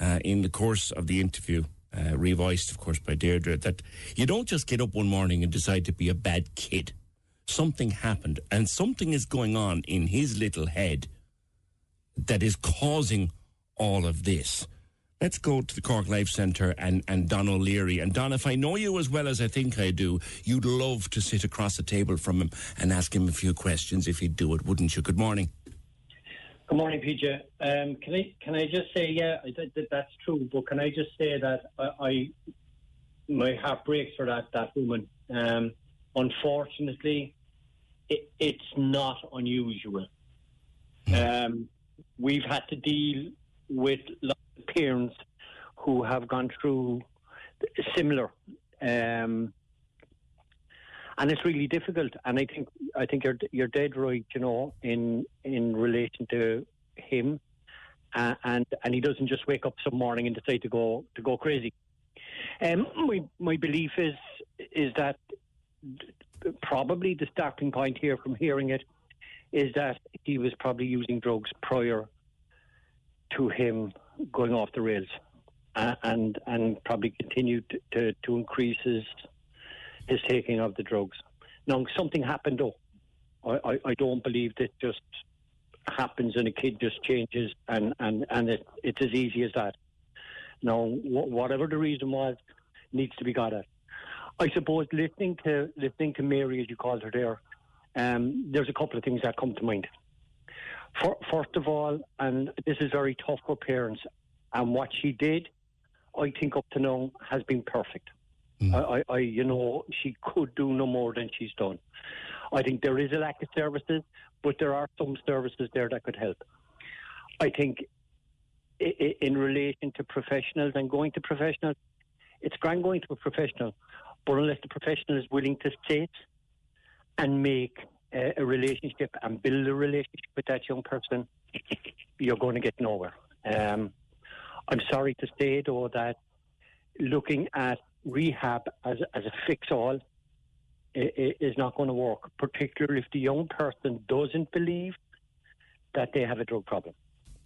uh, in the course of the interview, uh, revoiced, of course, by Deirdre, that you don't just get up one morning and decide to be a bad kid. Something happened, and something is going on in his little head that is causing all of this. Let's go to the Cork Life Centre and, and Don O'Leary. And Don, if I know you as well as I think I do, you'd love to sit across the table from him and ask him a few questions if he'd do it, wouldn't you? Good morning. Good morning, PJ. Um, can I can I just say, yeah, I, that, that's true. But can I just say that I, I my heart breaks for that that woman. Um, unfortunately, it, it's not unusual. Um, we've had to deal with lots parents who have gone through similar, um, and it's really difficult. And I think I think you're you're dead right, you know, in in relation to him, uh, and and he doesn't just wake up some morning and decide to go to go crazy. Um, my my belief is is that probably the starting point here from hearing it is that he was probably using drugs prior to him going off the rails uh, and and probably continued to, to, to increase his, his taking of the drugs. Now, something happened though. I, I, I don't believe that just happens and a kid just changes and, and, and it, it's as easy as that. Now, wh- whatever the reason was, needs to be got at. I suppose listening to listening to Mary, as you called her there, um, there's a couple of things that come to mind. For, first of all, and this is very tough for parents, and what she did, I think up to now has been perfect. Mm. I, I, I, you know, she could do no more than she's done. I think there is a lack of services, but there are some services there that could help. I think in relation to professionals and going to professionals, it's grand going to a professional, but unless the professional is willing to sit and make uh, a relationship and build a relationship with that young person, you're going to get nowhere. Um, I'm sorry to say, though, that looking at rehab as, as a fix all is not going to work, particularly if the young person doesn't believe that they have a drug problem.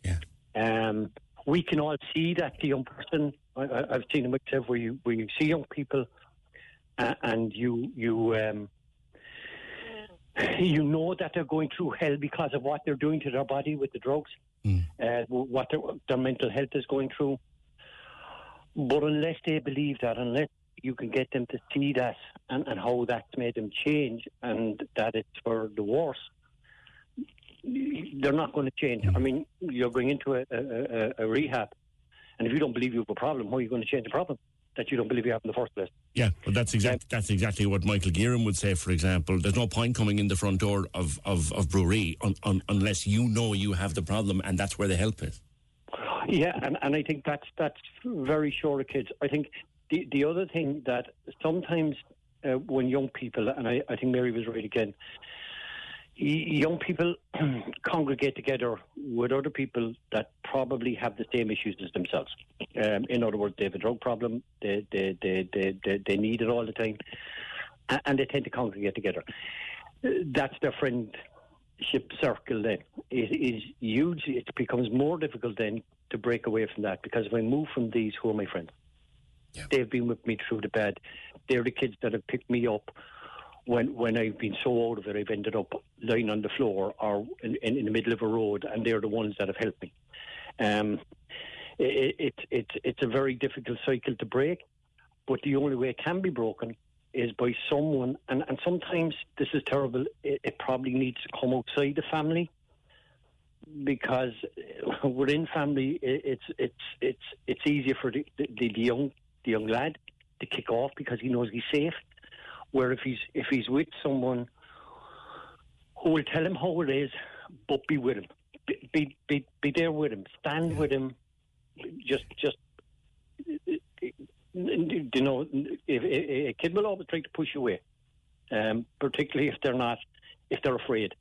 Yeah. Um, we can all see that the young person. I, I've seen it myself, where you where you see young people, uh, and you you um, <laughs> you know that they're going through hell because of what they're doing to their body with the drugs, uh, what their, their mental health is going through. But unless they believe that, unless you can get them to see that and, and how that's made them change and that it's for the worse, they're not going to change. I mean, you're going into a, a, a, a rehab, and if you don't believe you have a problem, how are you going to change the problem that you don't believe you have in the first place? Yeah, but that's exact, that's exactly what Michael Gearan would say, for example. There's no point coming in the front door of, of, of Bruree un, un, unless you know you have the problem, and that's where the help is. Yeah, and, and I think that's that's very sure of kids. I think the the other thing that sometimes uh, when young people, and I, I think Mary was right again, young people <clears throat> congregate together with other people that probably have the same issues as themselves. Um, in other words, they have a drug problem, they, they, they, they, they, they need it all the time, and they tend to congregate together. That's their friendship circle then. It is huge. It becomes more difficult then to break away from that because if I move from these, who are my friends? They've been with me through the bad. They're the kids that have picked me up when when I've been so out of it, I've ended up lying on the floor or in, in, in the middle of a road, and they're the ones that have helped me. Um, it, it, it's it's a very difficult cycle to break, but the only way it can be broken is by someone, and, and sometimes this is terrible. It, it probably needs to come outside the family because within family, it, it's it's it's it's easier for the, the, the young the young lad to kick off because he knows he's safe. Where if he's if he's with someone who will tell him how it is, but be with him, be be be, be there with him, stand with him, just just you know, if, a a kid will always try to push you away, um, particularly if they're not if they're afraid.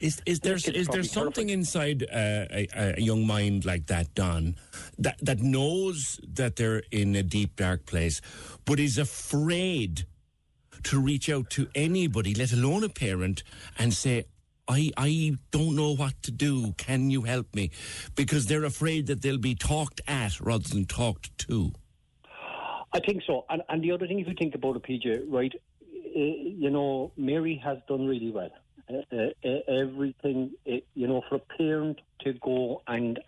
Is is there is there something inside uh, a, a young mind like that, Don, that that knows that they're in a deep dark place, but is afraid to reach out to anybody, let alone a parent, and say, "I I don't know what to do. Can you help me?" Because they're afraid that they'll be talked at rather than talked to. I think so. And, and the other thing, if you think about it, PJ, right, uh, you know, Mary has done really well. Uh, uh, everything, uh, you know, for a parent to go and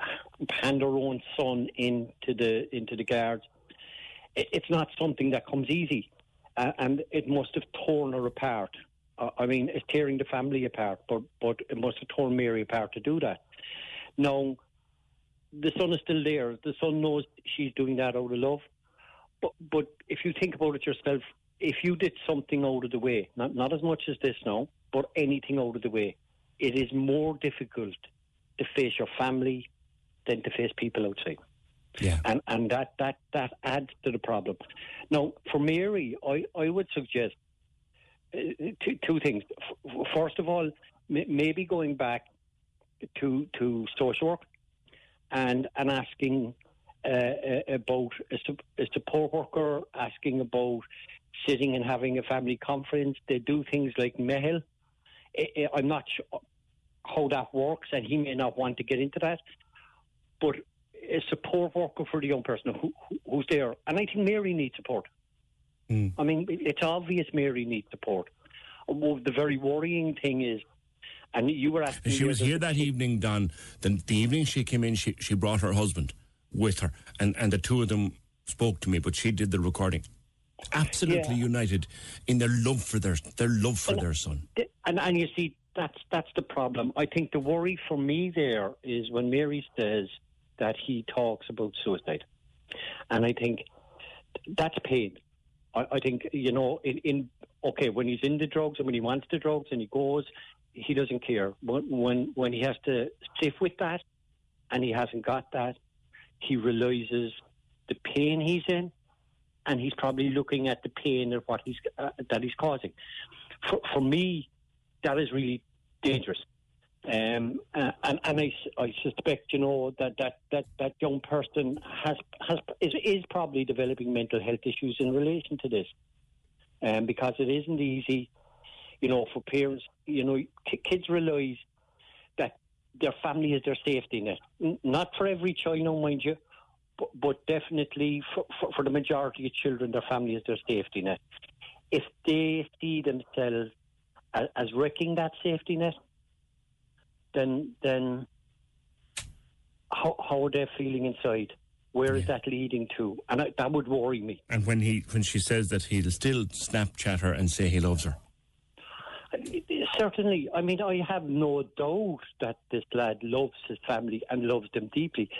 hand her own son into the into the guards, it, it's not something that comes easy, uh, and it must have torn her apart. Uh, I mean, it's tearing the family apart, but but it must have torn Mary apart to do that. Now, the son is still there. The son knows she's doing that out of love. But but if you think about it yourself, if you did something out of the way, not not as much as this now, but anything out of the way, it is more difficult to face your family than to face people outside. Yeah. And and that, that, that adds to the problem. Now, for Mary, I, I would suggest uh, two, two things. First of all, maybe going back to to social work and and asking uh, uh, about a, a support worker, asking about sitting and having a family conference. They do things like Meitheal. I- I'm not sure how that works, and he may not want to get into that. But a support worker for the young person who, who, who's there, and I think Mary needs support. Hmm. I mean, it's obvious Mary needs support. Well, the very worrying thing is, and you were asking. She was here that evening, Don. The, the evening she came in, she, she brought her husband with her, and, and the two of them spoke to me, but she did the recording. Absolutely Yeah. united in their love for their their love for their son. And, and you see, that's that's the problem. I think the worry for me there is when Mary says that he talks about suicide, and I think that's pain. I, I think you know, in, in okay, when he's in the drugs and when he wants the drugs and he goes, he doesn't care. When when when he has to sit with that, and he hasn't got that, he realizes the pain he's in, and he's probably looking at the pain of what he's uh, that he's causing. For, for me, that is really dangerous. Um, uh, and I, I, suspect you know that, that, that, that young person has has is, is probably developing mental health issues in relation to this, um, because it isn't easy, you know, for parents. You know, ki- kids realise that their family is their safety net. Not for every child, mind you, but, but definitely for, for, for the majority of children, their family is their safety net. If they see themselves as, as wrecking that safety net, then then how, how are they feeling inside? Where is that leading to? And I, that would worry me. And when he when she says that he'll still Snapchat her and say he loves her. Certainly, I mean, I have no doubt that this lad loves his family and loves them deeply.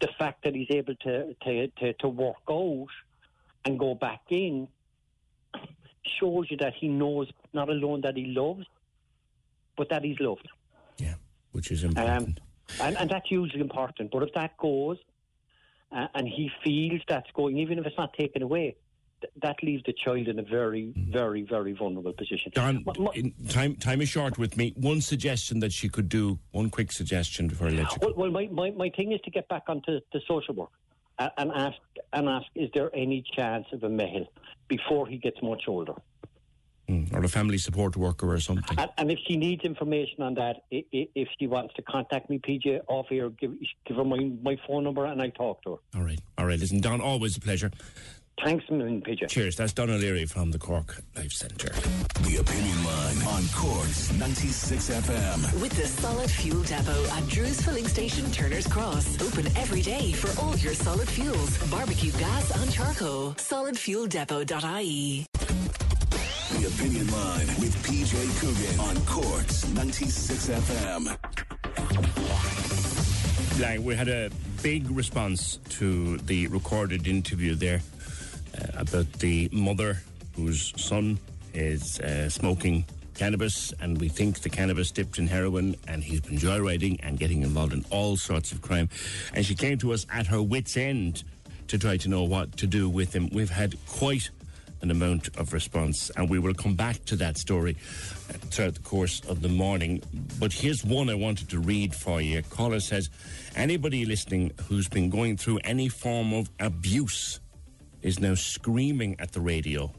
The fact that he's able to to, to, to work out and go back in shows you that he knows not alone that he loves, but that he's loved. Which is important. Um, and, and that's hugely important. But if that goes uh, and he feels that's going, even if it's not taken away, that leaves the child in a very, very, very vulnerable position. Don, My- my- in- time time is short with me. One suggestion that she could do, one quick suggestion before I let you go. Well, well my, my, my thing is to get back onto the social work and, and ask and ask, is there any chance of a Meitheal before he gets much older? Mm, Or a family support worker or something. And, and if she needs information on that, i- i- if she wants to contact me, PJ, off here, give, give her my, my phone number and I'll talk to her. All right. All right. Listen, Don, always a pleasure. Thanks a million, PJ. Cheers. That's Don O'Leary from the Cork Life Centre. The Opinion Line on Cork's 96 FM. With the Solid Fuel Depot at Drew's Filling Station, Turner's Cross. Open every day for all your solid fuels, barbecue gas and charcoal. Solidfueldepot.ie. The Opinion Line with PJ Coogan on Cork's 96 FM. Like, we had a big response to the recorded interview there uh, about the mother whose son is uh, smoking cannabis, and we think the cannabis dipped in heroin, and he's been joyriding and getting involved in all sorts of crime. And she came to us at her wits' end to try to know what to do with him. We've had quite an amount of response, and we will come back to that story throughout the course of the morning. But here's one I wanted to read for you. Caller says, anybody listening who's been going through any form of abuse is now screaming at the radio,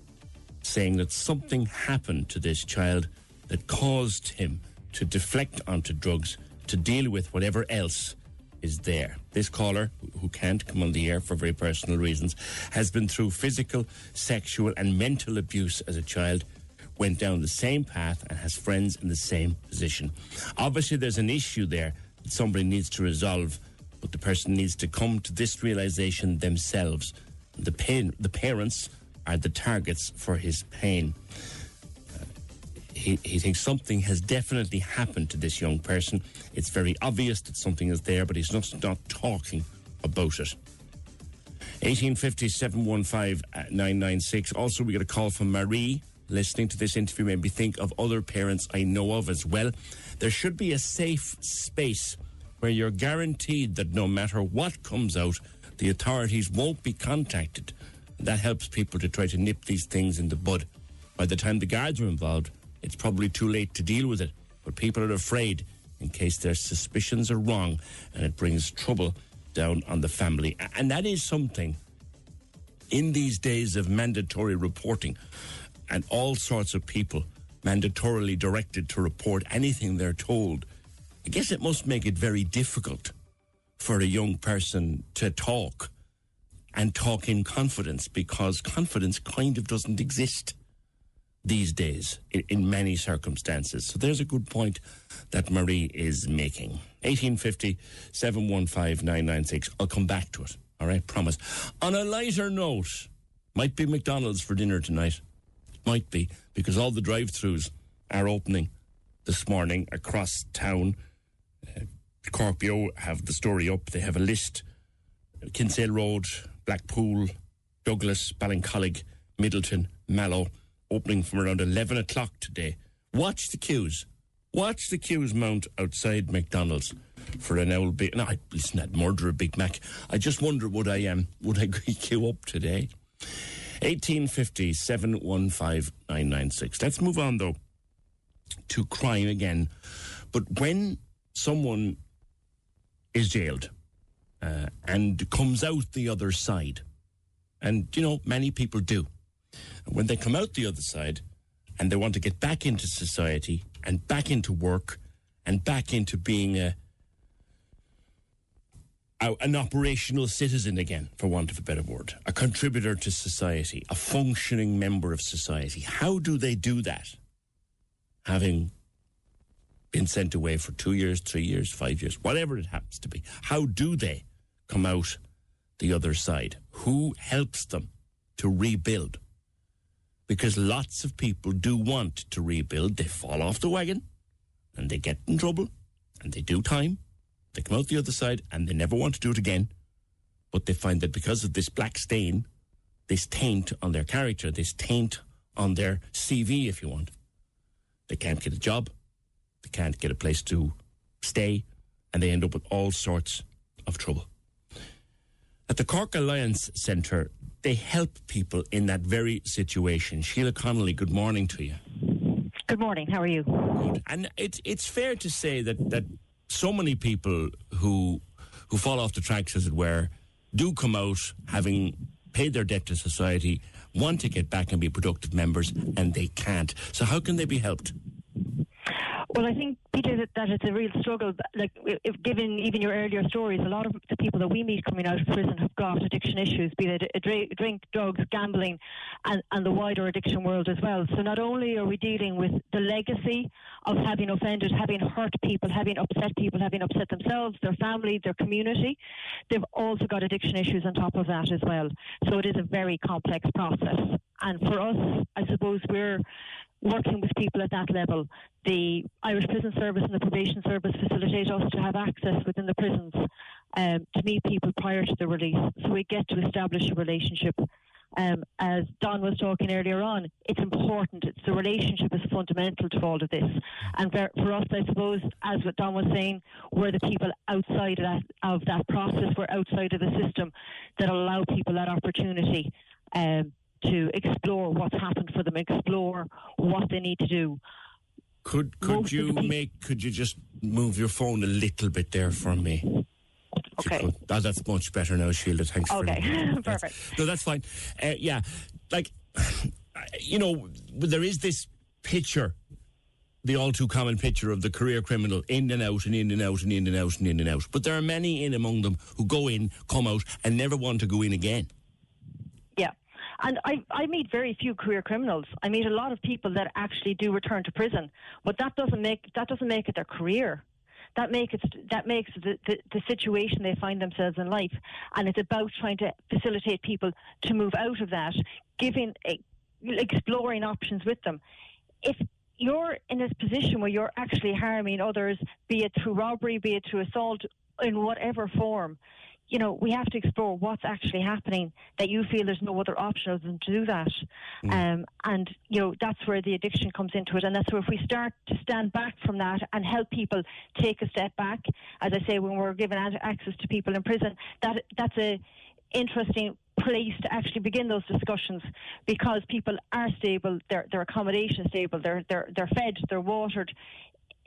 saying that something happened to this child that caused him to deflect onto drugs to deal with whatever else is there. This caller, who can't come on the air for very personal reasons, has been through physical, sexual, and mental abuse as a child, went down the same path, and has friends in the same position. Obviously, there's an issue there that somebody needs to resolve, but the person needs to come to this realization themselves. The pain, the parents are the targets for his pain he, he thinks something has definitely happened to this young person. It's very obvious that something is there, but he's not, not talking about it. 1850 715 996. Also, we got a call from Marie listening to this interview. Made me think of other parents I know of as well. There should be a safe space where you're guaranteed that no matter what comes out, the authorities won't be contacted. That helps people to try to nip these things in the bud. By the time the guards are involved, it's probably too late to deal with it. But people are afraid in case their suspicions are wrong and it brings trouble down on the family. And that is something in these days of mandatory reporting and all sorts of people mandatorily directed to report anything they're told. I guess it must make it very difficult for a young person to talk and talk in confidence because confidence kind of doesn't exist these days in, in many circumstances. So there's a good point that Marie is making. 1850 715 996. I'll come back to it. All right, promise. On a lighter note, might be McDonald's for dinner tonight. Might be, because all the drive throughs are opening this morning across town. Uh, CorkBeo have the story up. They have a list. Kinsale Road, Blackpool, Douglas, Ballincollig, Midleton, Mallow, opening from around 11 o'clock today. Watch the queues. Watch the queues mount outside McDonald's for an old big. No, I- listen, I'd murder a Big Mac. I just wonder would I um would I <laughs> queue up today? 1850 715 996. Let's move on though to crime again. But when someone is jailed uh, and comes out the other side, and you know, many people do, when they come out the other side and they want to get back into society and back into work and back into being a, a- an operational citizen again, for want of a better word, a contributor to society, a functioning member of society. How do they do that? Having been sent away for two years, three years, five years, whatever it happens to be. How do they come out the other side? Who helps them to rebuild? Because lots of people do want to rebuild. They fall off the wagon and they get in trouble and they do time. They come out the other side and they never want to do it again. But they find that because of this black stain, this taint on their character, this taint on their CV, if you want, they can't get a job, they can't get a place to stay, and they end up with all sorts of trouble. At the Cork Alliance Centre, they help people in that very situation. Sheila Connolly, good morning to you. Good morning. How are you? Good. And it's it's fair to say that that so many people who who fall off the tracks, as it were, do come out having paid their debt to society, want to get back and be productive members, and they can't. So how can they be helped? Well, I think, Peter, that, that it's a real struggle. Like, if given even your earlier stories, a lot of the people that we meet coming out of prison have got addiction issues, be it a drink, drugs, gambling, and, and the wider addiction world as well. So not only are we dealing with the legacy of having offended, having hurt people, having upset people, having upset themselves, their family, their community, they've also got addiction issues on top of that as well. So it is a very complex process. And for us, I suppose we're working with people at that level. The Irish Prison Service and the Probation Service facilitate us to have access within the prisons um, to meet people prior to the release. So we get to establish a relationship. Um, as Don was talking earlier on, it's important. It's the relationship is fundamental to all of this. And for, for us, I suppose, as what Don was saying, we're the people outside of that, of that process. We're outside of the system that allow people that opportunity. Um, to explore what's happened for them, explore what they need to do. Could could you make could you just move your phone a little bit there for me? Okay. Oh, that's much better now, Sheila. Thanks okay. for <laughs> Perfect. No, that's fine. Uh, yeah, like <sighs> you know, there is this picture, the all too common picture of the career criminal in and out and in and out and in and out and in and out. But there are many in among them who go in, come out, and never want to go in again. And I, I meet very few career criminals. I meet a lot of people that actually do return to prison, but that doesn't make that doesn't make it their career. That makes it that makes the, the, the situation they find themselves in life, and it's about trying to facilitate people to move out of that, giving eh, exploring options with them. If you're in a position where you're actually harming others, be it through robbery, be it through assault, in whatever form, you know, we have to explore what's actually happening that you feel there's no other option other than to do that. Mm. Um, and, you know, that's where the addiction comes into it. And that's where if we start to stand back from that and help people take a step back, as I say, when we're given access to people in prison, that that's a interesting place to actually begin those discussions because people are stable, their their accommodation is stable, they're they're they're fed, they're watered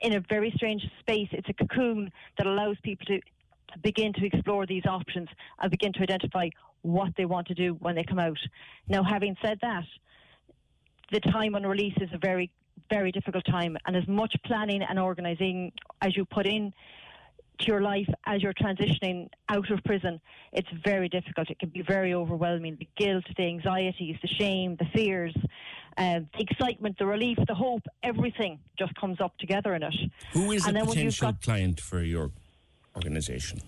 in a very strange space. It's a cocoon that allows people to begin to explore these options and begin to identify what they want to do when they come out. Now, having said that, the time on release is a very, very difficult time, and as much planning and organising as you put in to your life as you're transitioning out of prison, it's very difficult. It can be very overwhelming. The guilt, the anxieties, the shame, the fears, uh, the excitement, the relief, the hope, everything just comes up together in it. Who is and a potential got, client for your organisation?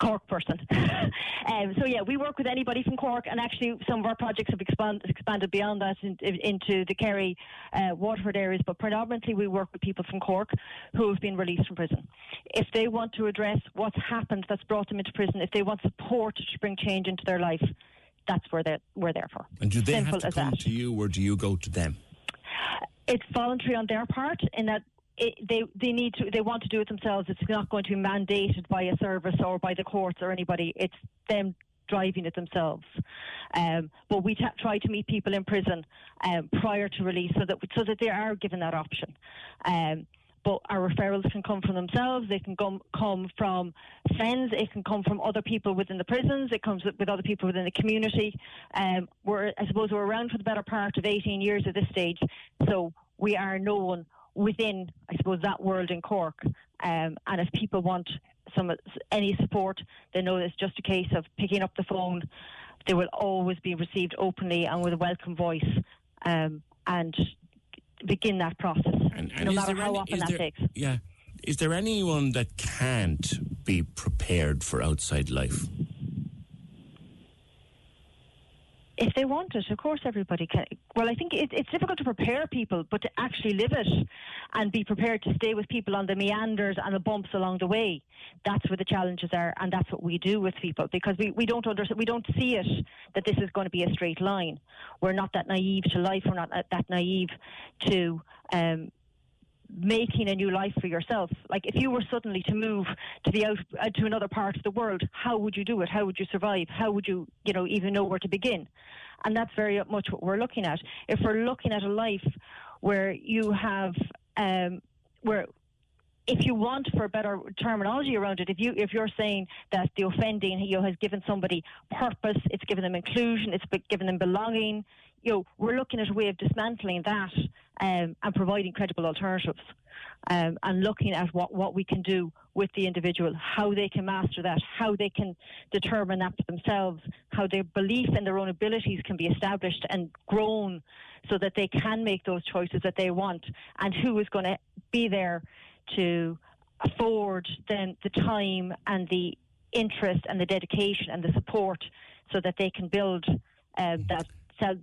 Cork person. <laughs> um, so yeah, we work with anybody from Cork, and actually some of our projects have expand, expanded beyond that in, in, into the Kerry, uh, Waterford areas. But predominantly, we work with people from Cork who have been released from prison. If they want to address what's happened that's brought them into prison, if they want support to bring change into their life, that's where they're we're there for. And do they Simple have to come that. to you, or do you go to them? It's voluntary on their part in that they they need to they want to do it themselves. It's not going to be mandated by a service or by the courts or anybody. It's them driving it themselves. Um, but we t- try to meet people in prison um, prior to release so that so that they are given that option. Um, but our referrals can come from themselves. They can come come from friends. It can come from other people within the prisons. It comes with other people within the community. Um, we're, I suppose, we're around for the better part of 18 years at this stage, so we are known within, I suppose, that world in Cork. Um, and if people want some any support, they know it's just a case of picking up the phone. They will always be received openly and with a welcome voice, um, and begin that process, and, and no matter how any- often that there- takes. Yeah. Is there anyone that can't be prepared for outside life? If they want it, of course, everybody can. Well, I think it, it's difficult to prepare people, but to actually live it and be prepared to stay with people on the meanders and the bumps along the way, that's where the challenges are, and that's what we do with people because we, we don't understand, we don't see it that this is going to be a straight line. We're not that naive to life. We're not that naive to um, making a new life for yourself. Like if you were suddenly to move to the out uh, to another part of the world, how would you do it? How would you survive? How would you, you know, even know where to begin? And that's very much what we're looking at. If we're looking at a life where you have, um, where if you want for better terminology around it, if you if you're saying that the offending you know, has given somebody purpose, it's given them inclusion, it's given them belonging, you know, we're looking at a way of dismantling that um, and providing credible alternatives. Um, and looking at what, what we can do with the individual, how they can master that, how they can determine that for themselves, how their belief in their own abilities can be established and grown so that they can make those choices that they want, and who is going to be there to afford them the time and the interest and the dedication and the support so that they can build um, that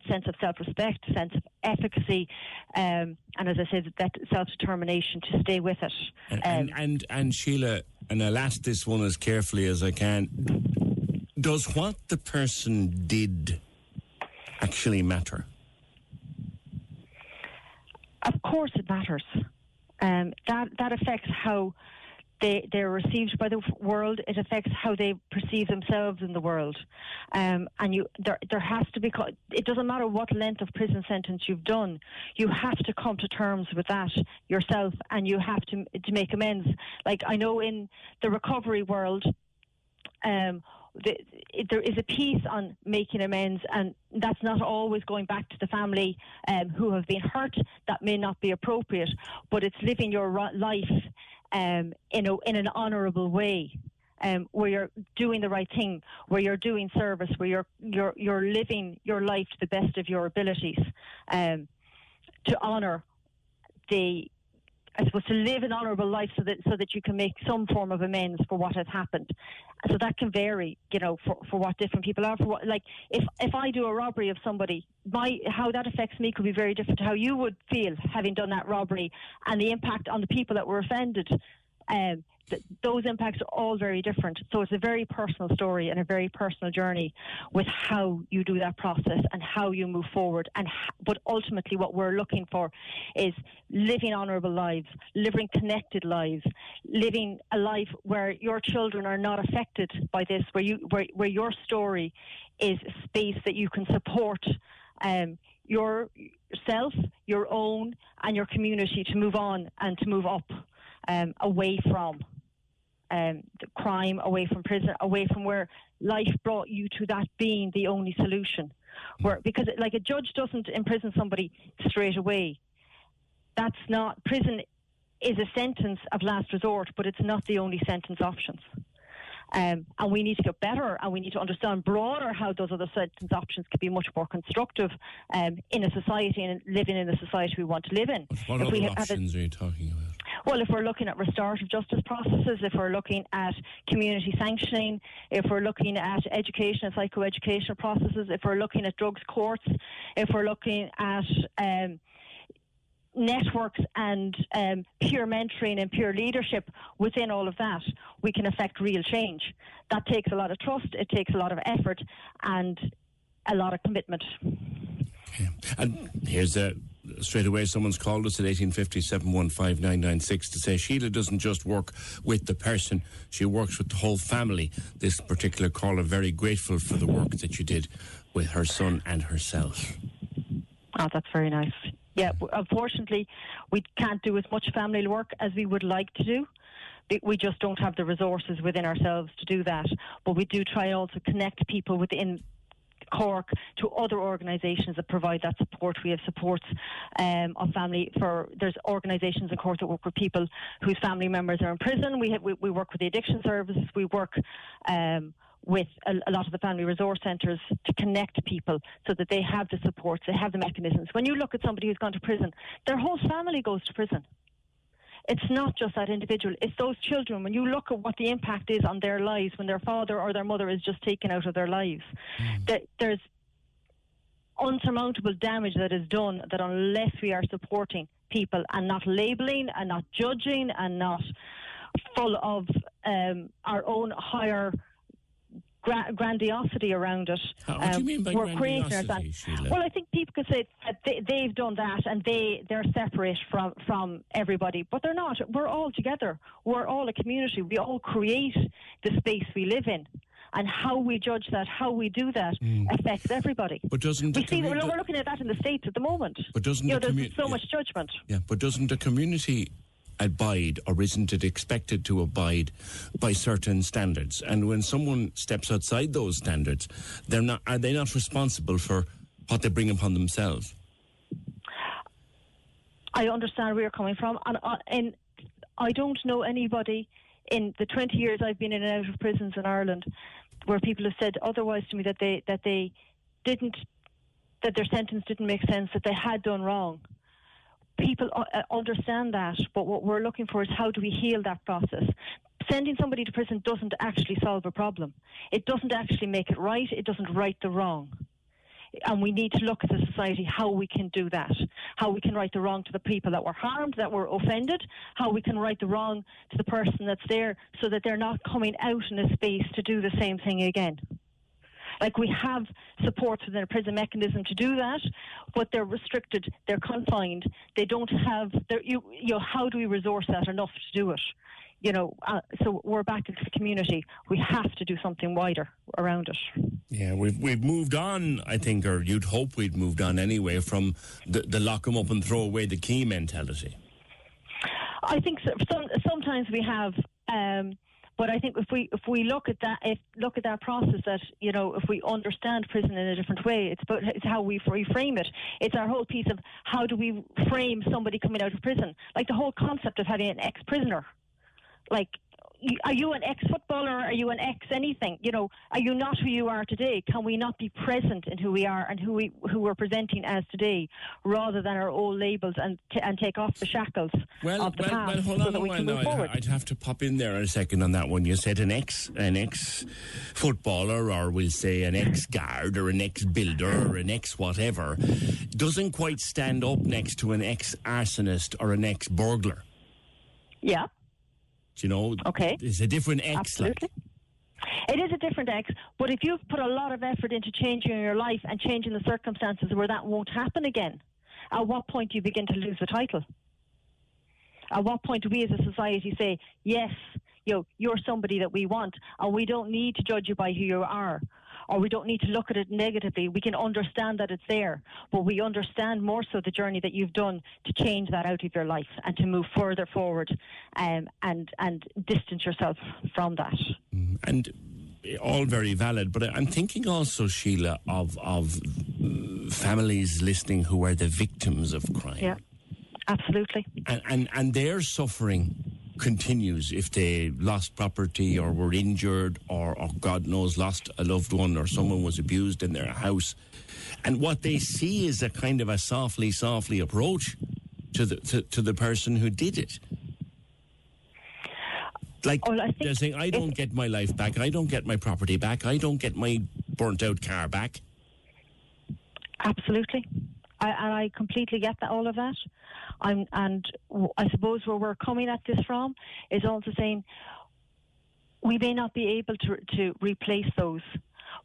sense of self-respect, sense of efficacy, um, and as I said, that self-determination to stay with it. And, Um, and, and, and Sheila, and I'll ask this one as carefully as I can. Does what the person did actually matter? Of course, it matters. Um, that that affects how they they're received by the world. It affects how they perceive themselves in the world. Um, and you there there has to be. It doesn't matter what length of prison sentence you've done. You have to come to terms with that yourself, and you have to to make amends. Like I know in the recovery world. Um, the, there is a piece on making amends, and that's not always going back to the family um, who have been hurt. That may not be appropriate, but it's living your life um, in a, in an honourable way. Um, where you're doing the right thing, where you're doing service, where you're you're you're living your life to the best of your abilities, um, to honour the I suppose to live an honourable life so that so that you can make some form of amends for what has happened. So that can vary, you know, for, for what different people are. For what, like if if I do a robbery of somebody, my how that affects me could be very different to how you would feel having done that robbery, and the impact on the people that were offended. Um, th- those impacts are all very different. So it's a very personal story and a very personal journey with how you do that process and how you move forward. And h- but ultimately, what we're looking for is living honourable lives, living connected lives, living a life where your children are not affected by this, where you where, where your story is a space that you can support. Um, yourself, your own, and your community to move on and to move up um, away from um, the crime, away from prison, away from where life brought you to that being the only solution. Where because like a judge doesn't imprison somebody straight away. That's not prison is a sentence of last resort, but it's not the only sentence options. Um, and we need to get better and we need to understand broader how those other sentence options can be much more constructive um, in a society and living in the society we want to live in. What If other we have a- options are you talking about? Well, if we're looking at restorative justice processes, if we're looking at community sanctioning, if we're looking at education and psychoeducational processes, if we're looking at drugs courts, if we're looking at um, networks and um, peer mentoring and peer leadership within all of that, we can affect real change. That takes a lot of trust, it takes a lot of effort, and a lot of commitment. And here's a straight away someone's called us at 1850 715 to say Sheila doesn't just work with the person, she works with the whole family. This particular caller very grateful for the work that you did with her son and herself. Oh, that's very nice. Yeah, unfortunately, we can't do as much family work as we would like to do. We just don't have the resources within ourselves to do that. But we do try also connect people within Cork to other organisations that provide that support. We have supports um, of family for there's organisations in Cork that work with people whose family members are in prison. We have, we, we work with the addiction services. We work um, with a, a lot of the family resource centres to connect people so that they have the supports, they have the mechanisms. When you look at somebody who's gone to prison, their whole family goes to prison it's not just that individual, it's those children. When you look at what the impact is on their lives when their father or their mother is just taken out of their lives, that there's unsurmountable damage that is done that unless we are supporting people and not labeling and not judging and not full of um, our own higher gra- grandiosity around it. How- what do you um, mean by we're grandiosity. Sheila? Well, I think people could say that they, they've done that and they they're separate from from everybody, but they're not. We're all together. We're all a community. We all create the space we live in. And how we judge that, how we do that, hmm. affects everybody. But doesn't we see commu- we're looking at that in the states at the moment. But doesn't you know, the there's so yeah. much judgment. Yeah, but doesn't the community abide, or isn't it expected to abide by certain standards? And when someone steps outside those standards, they're not. Are they not responsible for what they bring upon themselves? I understand where you're coming from, and, uh, and I don't know anybody in the 20 years I've been in and out of prisons in Ireland where people have said otherwise to me that they that they didn't that their sentence didn't make sense, that they had done wrong. People uh, understand that, but what we're looking for is how do we heal that process. Sending somebody to prison doesn't actually solve a problem. It doesn't actually make it right. It doesn't right the wrong and we need to look as a society how we can do that, how we can right the wrong to the people that were harmed, that were offended, how we can right the wrong to the person that's there so that they're not coming out in a space to do the same thing again. Like we have support within a prison mechanism to do that, but they're restricted, they're confined, they don't have, they're, you, you know, how do we resource that enough to do it? You know, uh, so we're back into the community. We have to do something wider around it. Yeah, we've we've moved on, I think, or you'd hope we'd moved on anyway from the, the lock 'em up and throw away the key mentality. I think so, some, sometimes we have, um, but I think if we if we look at that if look at that process, that you know, if we understand prison in a different way, it's about it's how we reframe it. It's our whole piece of how do we frame somebody coming out of prison, like the whole concept of having an ex-prisoner, like. Are you an ex-footballer? Are you an ex-anything? You know, are you not who you are today? Can we not be present in who we are and who we who we're presenting as today, rather than our old labels and t- and take off the shackles Well, of the well, past well, hold so on that a we while can now. move I'd, forward? I'd have to pop in there a second on that one. You said an ex, an ex footballer, or we'll say an ex guard, or an ex builder, or an ex whatever, doesn't quite stand up next to an ex arsonist or an ex burglar. Yeah. You know? Okay. It's a different ex. Absolutely. It is a different ex, but if you've put a lot of effort into changing your life and changing the circumstances where that won't happen again, at what point do you begin to lose the title? At what point do we as a society say, yes, you know, you're somebody that we want, and we don't need to judge you by who you are, or we don't need to look at it negatively. We can understand that it's there, but we understand more so the journey that you've done to change that out of your life and to move further forward um, and and distance yourself from that. and all very valid. But I'm thinking also, Sheila, of of families listening who are the victims of crime. Yeah, absolutely. and, and and their suffering continues if they lost property or were injured or, or God knows lost a loved one or someone was abused in their house, and what they see is a kind of a softly, softly approach to the to, to the person who did it. Like they're saying, I don't get my life back, I don't get my property back, I don't get my burnt out car back. Absolutely. I, and I completely get that, all of that. I'm, and I suppose where we're coming at this from is also saying we may not be able to, to replace those.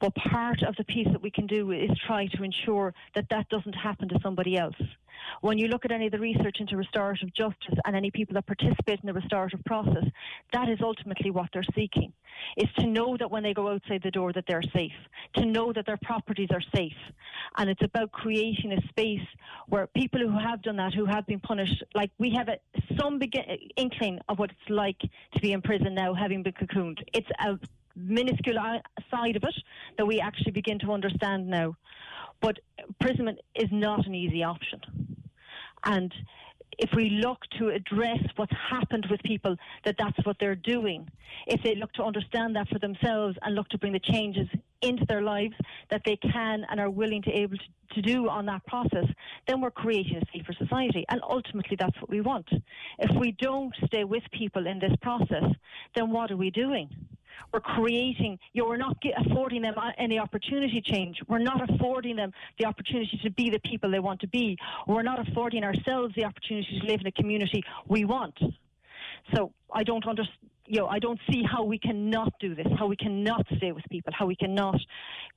But part of the piece that we can do is try to ensure that that doesn't happen to somebody else. When you look at any of the research into restorative justice and any people that participate in the restorative process, that is ultimately what they're seeking, is to know that when they go outside the door that they're safe, to know that their properties are safe. And it's about creating a space where people who have done that, who have been punished, like we have a, some begin, inkling of what it's like to be in prison now, having been cocooned. It's a minuscule side of it that we actually begin to understand now. But imprisonment is not an easy option. And if we look to address what's happened with people, that that's what they're doing, if they look to understand that for themselves and look to bring the changes into their lives that they can and are willing to able to, to do on that process, then we're creating a safer society. And ultimately, that's what we want. If we don't stay with people in this process, then what are we doing? We're creating, you know, we're not affording them any opportunity change. We're not affording them the opportunity to be the people they want to be. We're not affording ourselves the opportunity to live in a community we want. So I don't understand. you know, I don't see how we cannot do this, how we cannot stay with people, how we cannot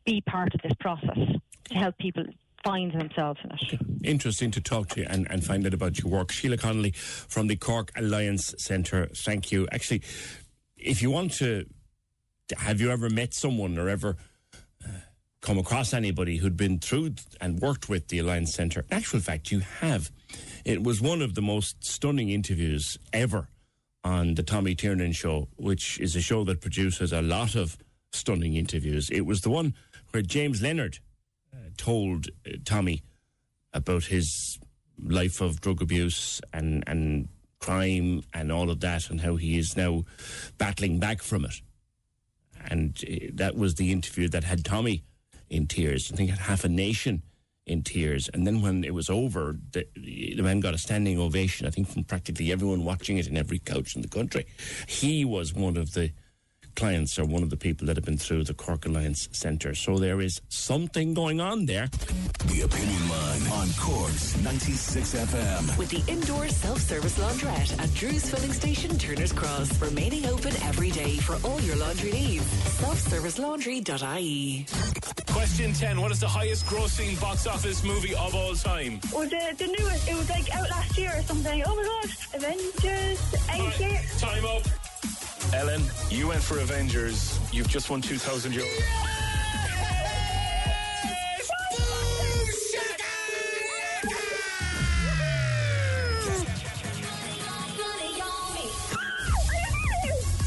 be part of this process to help people find themselves in it. Interesting to talk to you and, and find out about your work. Sheila Connolly from the Cork Alliance Centre, thank you. Actually, if you want to, have you ever met someone or ever uh, come across anybody who'd been through and worked with the Alliance Centre? In actual fact, you have. It was one of the most stunning interviews ever on the Tommy Tiernan show, which is a show that produces a lot of stunning interviews. It was the one where James Leonard uh, told uh, Tommy about his life of drug abuse and, and crime and all of that, and how he is now battling back from it. And uh, that was the interview that had Tommy in tears. I think had half a nation in tears. And then when it was over, the, the man got a standing ovation, I think, from practically everyone watching it in every couch in the country. He was one of the clients are one of the people that have been through the Cork Alliance Centre. So there is something going on there. The Opinion Line on Cork's 96 FM. With the indoor self-service laundrette at Drew's Filling Station, Turner's Cross. Remaining open every day for all your laundry needs. Selfservicelaundry.ie. Question 10. What is the highest grossing box office movie of all time? Or the, the newest, it was like out last year or something. Oh my god, Avengers, Endgame. Time up. Ellen, you went for Avengers. You've just won 2,000 euros.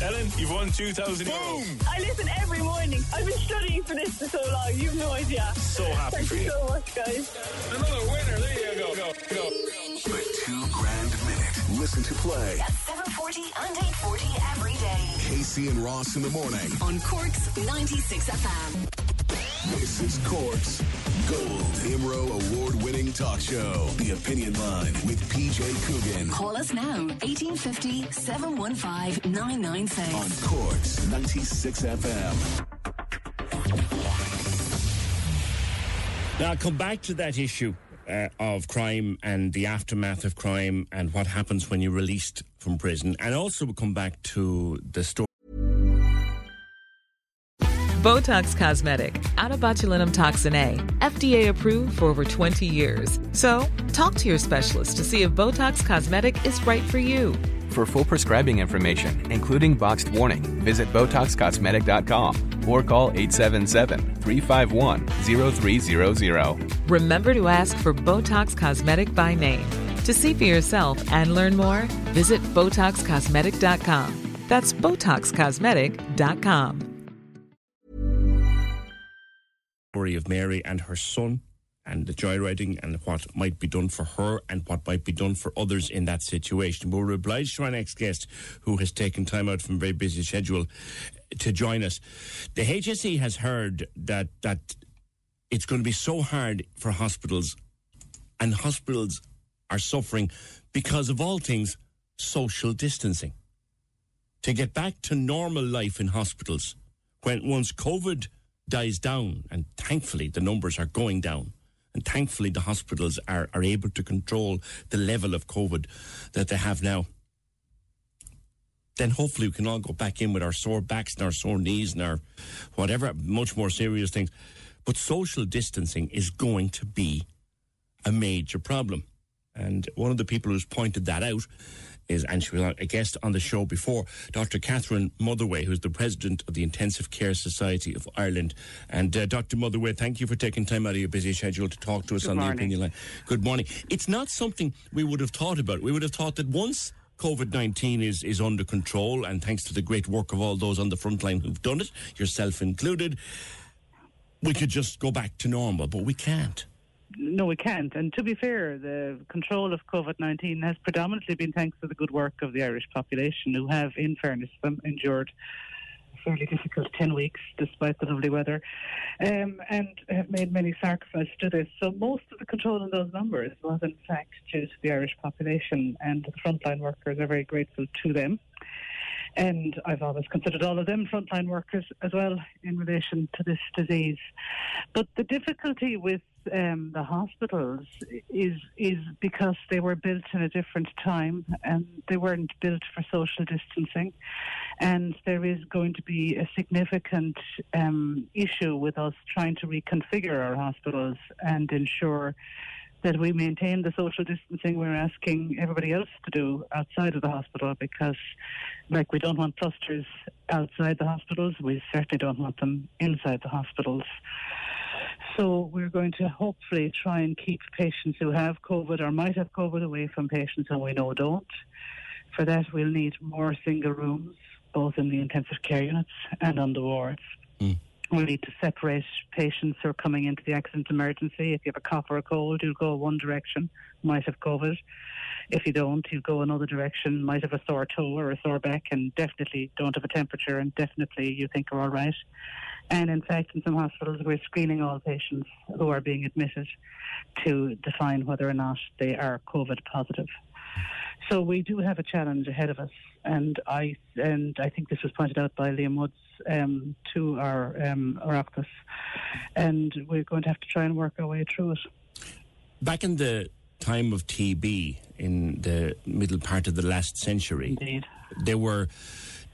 Ellen, you've won 2,000 euros. I listen every morning. I've been studying for this for so long. You have no idea. So happy Thank for you you. so much, guys. Another winner. There you go. Go, go. The two grand minute. Listen to play. At 740 and 840 every day. Casey and Ross in the morning. On Cork's 96 FM. This is Cork's Gold IMRO award winning talk show. The Opinion Line with PJ Coogan. Call us now, 1850 715 996. On Cork's 96 FM. Now, I'll come back to that issue uh, of crime and the aftermath of crime and what happens when you're released from prison. And also, we'll come back to the story. Botox Cosmetic, out of botulinum toxin A, FDA approved for over 20 years. So, talk to your specialist to see if Botox Cosmetic is right for you. For full prescribing information, including boxed warning, visit BotoxCosmetic.com or call 877-351-0300. Remember to ask for Botox Cosmetic by name. To see for yourself and learn more, visit BotoxCosmetic.com. That's BotoxCosmetic.com. story of Mary and her son and the joyriding and what might be done for her and what might be done for others in that situation. But we're obliged to our next guest who has taken time out from a very busy schedule to join us. The HSE has heard that that it's going to be so hard for hospitals and hospitals are suffering because of all things social distancing. To get back to normal life in hospitals when once COVID dies down, and thankfully the numbers are going down, and thankfully the hospitals are, are able to control the level of COVID that they have now, then hopefully we can all go back in with our sore backs and our sore knees and our whatever, much more serious things. But social distancing is going to be a major problem. And one of the people who's pointed that out is, and she was a guest on the show before, Dr. Catherine Motherway, who's the president of the Intensive Care Society of Ireland. And uh, Dr. Motherway, thank you for taking time out of your busy schedule to talk to us Good on the opinion line. Good morning. It's not something we would have thought about. We would have thought that once COVID 19 is, is under control, and thanks to the great work of all those on the front line who've done it, yourself included, we could just go back to normal, but we can't. No, we can't. And to be fair, the control of COVID 19 has predominantly been thanks to the good work of the Irish population, who have, in fairness them, endured fairly difficult 10 weeks despite the lovely weather um, and have made many sacrifices to this. So most of the control in those numbers was, in fact, due to the Irish population, and the frontline workers are very grateful to them. And I've always considered all of them frontline workers as well in relation to this disease. But the difficulty with um, the hospitals is is because they were built in a different time and they weren't built for social distancing, and there is going to be a significant um, issue with us trying to reconfigure our hospitals and ensure that we maintain the social distancing we're asking everybody else to do outside of the hospital because, like, we don't want clusters outside the hospitals. We certainly don't want them inside the hospitals. So we're going to hopefully try and keep patients who have COVID or might have COVID away from patients who we know don't. For that, we'll need more single rooms, both in the intensive care units and on the wards. Hmm. We need to separate patients who are coming into the accident emergency. If you have a cough or a cold, you'll go one direction, might have COVID. If you don't, you go another direction, might have a sore toe or a sore back, and definitely don't have a temperature, and definitely you think are all right. And in fact, in some hospitals, we're screening all patients who are being admitted to define whether or not they are COVID positive. So we do have a challenge ahead of us, and I and I think this was pointed out by Liam Woods um, to our um, Oireachtas, and we're going to have to try and work our way through it. Back in the time of TB in the middle part of the last century, Indeed. there were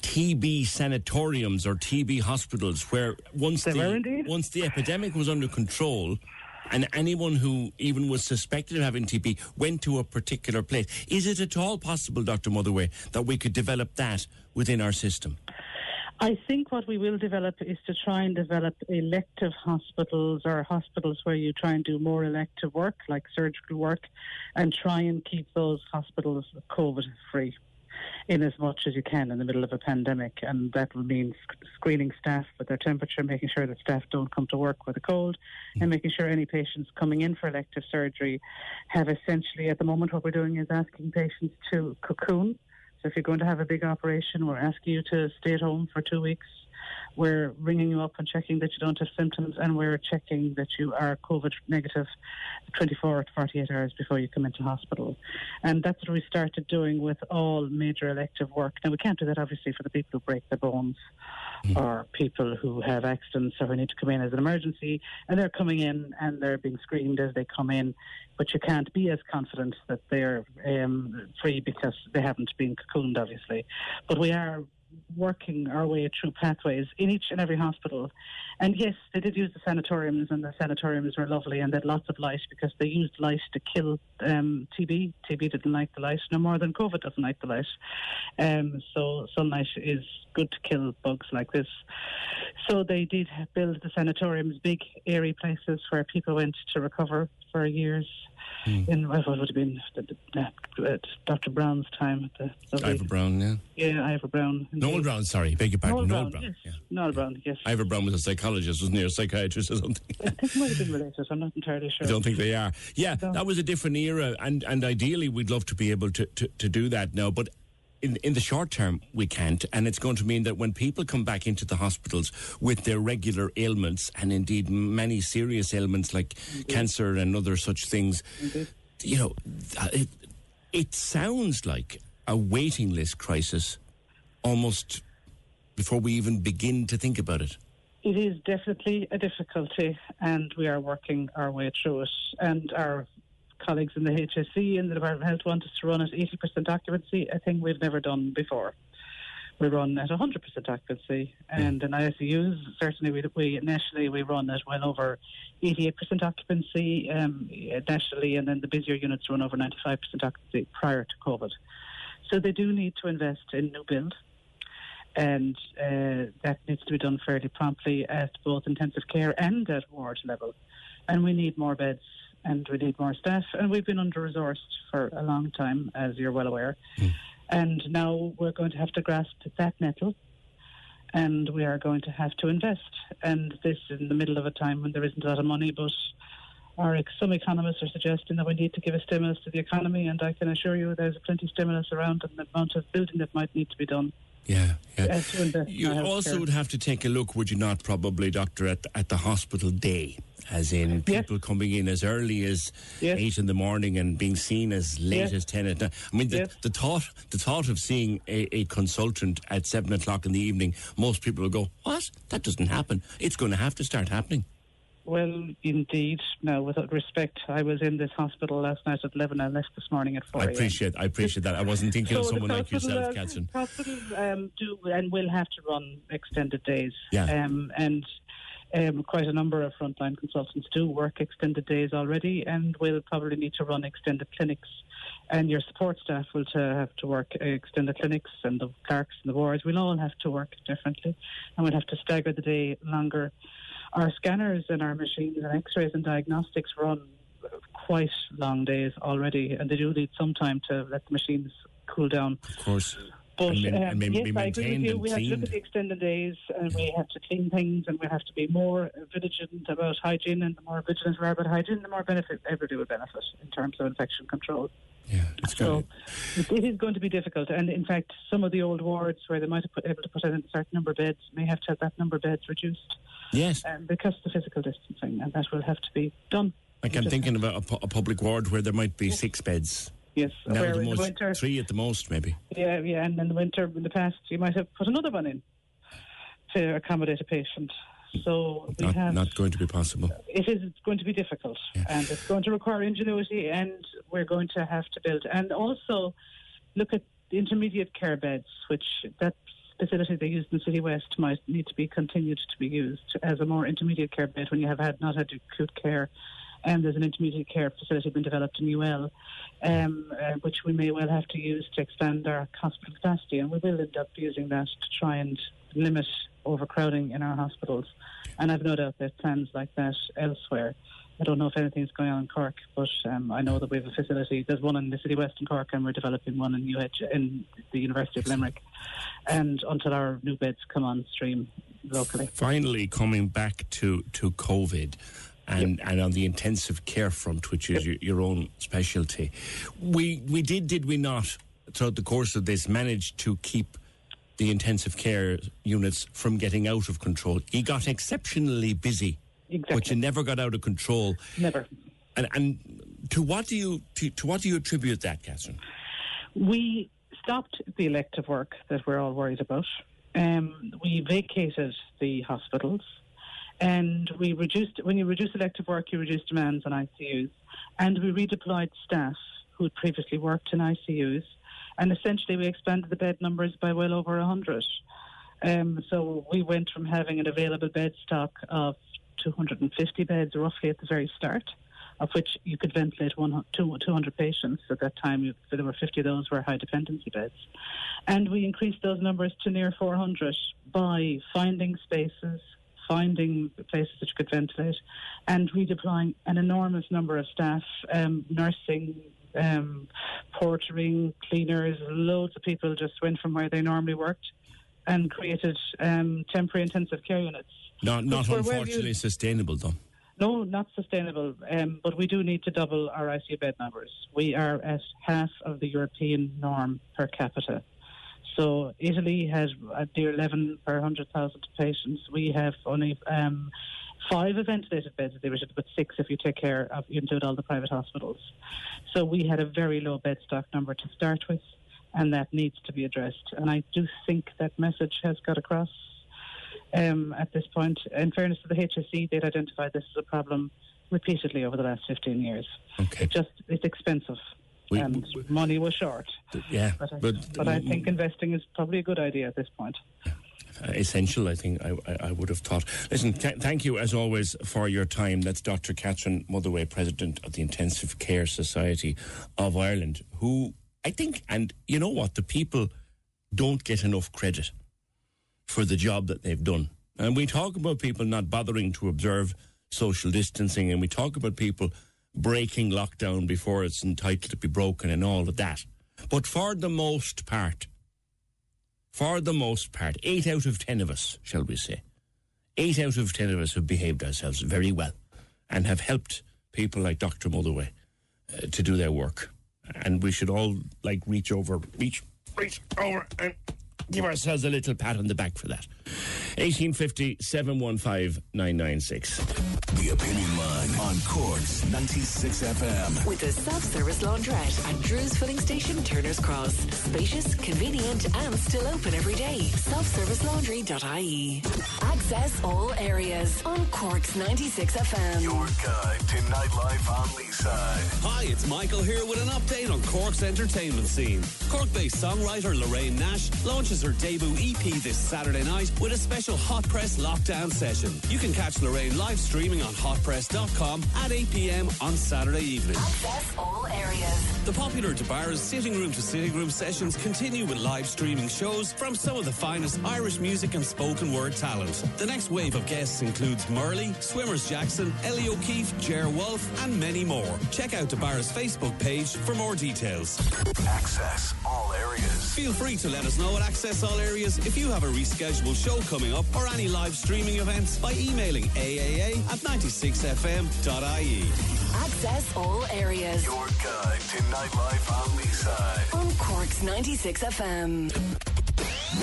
TB sanatoriums or TB hospitals where once the, once the epidemic was under control and anyone who even was suspected of having TB went to a particular place. Is it at all possible, Dr. Motherway, that we could develop that within our system? I think what we will develop is to try and develop elective hospitals or hospitals where you try and do more elective work, like surgical work, and try and keep those hospitals COVID free in as much as you can in the middle of a pandemic. And that will mean sc- screening staff with their temperature, making sure that staff don't come to work with a cold, and hmm. making sure any patients coming in for elective surgery have essentially, at the moment, what we're doing is asking patients to cocoon. So if you're going to have a big operation, we're asking you to stay at home for two weeks. We're ringing you up and checking that you don't have symptoms, and we're checking that you are COVID negative 24 to 48 hours before you come into hospital. And that's what we started doing with all major elective work. Now, we can't do that, obviously, for the people who break their bones or people who have accidents or who need to come in as an emergency, and they're coming in and they're being screened as they come in. But you can't be as confident that they're um, free because they haven't been cocooned, obviously. But we are working our way through pathways in each and every hospital. And yes, they did use the sanatoriums, and the sanatoriums were lovely, and they had lots of light because they used light to kill um, TB. TB didn't like the light no more than COVID doesn't like the light. Um, so sunlight is good to kill bugs like this. So they did build the sanatoriums, big airy places where people went to recover for years. In what would have been the, the, uh, Dr. Browne's time. At the, Ivor Browne, yeah. yeah, Ivor Browne. Noel Browne, sorry, beg your pardon. Noel Noel Browne, Browne. yes. Noel Browne, yes. Ivor Browne was a psychologist, wasn't he, a psychiatrist or something? I think it might have been related. I'm not entirely sure. I don't think they are. Yeah, that was a different era, and, and ideally we'd love to be able to, to, to do that now, but in, in the short term we can't, and it's going to mean that when people come back into the hospitals with their regular ailments, and indeed many serious ailments like cancer and other such things, you know, it, it sounds like a waiting list crisis almost before we even begin to think about it. It is definitely a difficulty, and we are working our way through it. And our colleagues in the HSE and the Department of Health want us to run at 80% occupancy, a thing we've never done before. We run at 100% occupancy, and in ICUs, certainly we, we nationally we run at well over 88% occupancy um, nationally, and then the busier units run over 95% occupancy prior to COVID. So they do need to invest in new build and uh, that needs to be done fairly promptly at both intensive care and at ward level. And we need more beds and we need more staff, and we've been under resourced for a long time, as you're well aware. And now we're going to have to grasp that nettle. And we are going to have to invest. And this is in the middle of a time when there isn't a lot of money, but our, some economists are suggesting that we need to give a stimulus to the economy. And I can assure you there's plenty of stimulus around and the amount of building that might need to be done Yeah, yeah. You also would have to take a look, would you not, probably, Doctor, at, at the hospital day, as in people coming in as early as Yes. eight in the morning and being seen as late Yes. as ten at night. I mean, the, the thought the thought of seeing a, a consultant at seven o'clock in the evening, most people will go, "What? That doesn't happen. It's going to have to start happening." Well, indeed. Now, with respect, I was in this hospital last night at 11 and left this morning at 4 I appreciate I appreciate that. I wasn't thinking of So the someone like yourself, uh, Catherine. Hospitals um, do and will have to run extended days. Yeah. Um, and um, quite a number of frontline consultants do work extended days already and will probably need to run extended clinics. And your support staff will to have to work uh, extended clinics and the clerks and the wards. We'll all have to work differently and we'll have to stagger the day longer. Our scanners and our machines and x-rays and diagnostics run quite long days already and they do need some time to let the machines cool down. Of course. But and, um, and yes, I agree with you. We have to look at the extended days, and we have to clean things, and we have to be more vigilant about hygiene. And the more vigilant we are about hygiene, the more benefit everybody will benefit in terms of infection control. Yeah, it's so it, it is going to be difficult. And in fact, some of the old wards where they might have put, able to put in a certain number of beds may have to have that number of beds reduced Yes. um, because of the physical distancing, and that will have to be done. Like I'm thinking about a, pu- a public ward where there might be six beds. Yes, Now where the in the winter- three at the most, maybe. Yeah, yeah, and in the winter, in the past, you might have put another one in to accommodate a patient. So we Not, have. not going to be possible. it is going to be difficult and it's going to require ingenuity and we're going to have to build and also look at the intermediate care beds which that facility they used in Citywest might need to be continued to be used as a more intermediate care bed when you have had not had acute care and there's an intermediate care facility being developed in UL um, uh, which we may well have to use to expand our hospital capacity and we will end up using that to try and limit overcrowding in our hospitals and I've no doubt there's plans like that elsewhere. I don't know if anything's going on in Cork, but um, I know that we have a facility. There's one in the Citywest in Cork, and we're developing one in UH in the University of Limerick. And until our new beds come on stream locally. Finally, coming back to, to COVID and, and on the intensive care front, which is your, your own specialty, we, we did, did we not, throughout the course of this, manage to keep the intensive care units from getting out of control? He got exceptionally busy, but you never got out of control. Never. And, and to what do you to, to what do you attribute that, Catherine? We stopped the elective work that we're all worried about. Um, we vacated the hospitals, and we reduced. When you reduce elective work, you reduce demands on ICUs, and we redeployed staff who had previously worked in ICUs, and essentially we expanded the bed numbers by well over hundred. Um, so we went from having an available bed stock of 250 beds roughly at the very start, of which you could ventilate one, two, 200 patients. At that time, there were 50 of those were high dependency beds. And we increased those numbers to near 400 by finding spaces, finding places that you could ventilate, and redeploying an enormous number of staff, um, nursing, um, portering, cleaners, loads of people just went from where they normally worked and created um, temporary intensive care units. Not, not Which were well unfortunately used. sustainable, though. No, not sustainable. Um, but we do need to double our ICU bed numbers. We are at half of the European norm per capita. So Italy has a near 11 per 100,000 patients. We have only um, five ventilated beds, they were but six if you take care of, you include all the private hospitals. So we had a very low bed stock number to start with, and that needs to be addressed. And I do think that message has got across um, at this point. In fairness to the HSE, they'd identified this as a problem repeatedly over the last 15 years. Okay. It just, it's expensive. We- and money was short. Yeah, But I, but, but I think investing is probably a good idea at this point. uh, Uh, essential. I think I, I, I would have thought. Listen, th- thank you as always for your time. That's Dr. Catherine Motherway, President of the Intensive Care Society of Ireland, who I think, and you know what, the people don't get enough credit for the job that they've done. And we talk about people not bothering to observe social distancing, and we talk about people breaking lockdown before it's entitled to be broken and all of that. But for the most part, for the most part, eight out of ten of us, shall we say, eight out of ten of us have behaved ourselves very well and have helped people like Dr. Motherway uh, to do their work. And we should all like reach over, reach, reach over and give ourselves a little pat on the back for that. 1850 715 996. The Opinion Line on Cork's 96 FM. With a self-service laundrette at Drew's Filling Station, Turner's Cross. Spacious, convenient, and still open every day. Self-servicelaundry.ie. Access all areas on Cork's 96 FM. Your guide to nightlife on Leeside. Hi, it's Michael here with an update on Cork's entertainment scene. Cork-based songwriter Lorraine Nash launches her debut EP this Saturday night with a special Hot Press lockdown session. You can catch Lorraine live streaming on hotpress.com at 8 p.m. on Saturday evening. Access all areas. The popular DeBarra's sitting room to sitting room sessions continue with live streaming shows from some of the finest Irish music and spoken word talent. The next wave of guests includes Murley, Swimmers Jackson, Ellie O'Keefe, Jer Wolf, and many more. Check out DeBarra's Facebook page for more details. Access all areas. Feel free to let us know at Access Access all Areas if you have a rescheduled show coming up or any live streaming events by emailing aaa at 96fm.ie. Access all areas. Your guide to nightlife on Leeside. On Cork's 96 FM.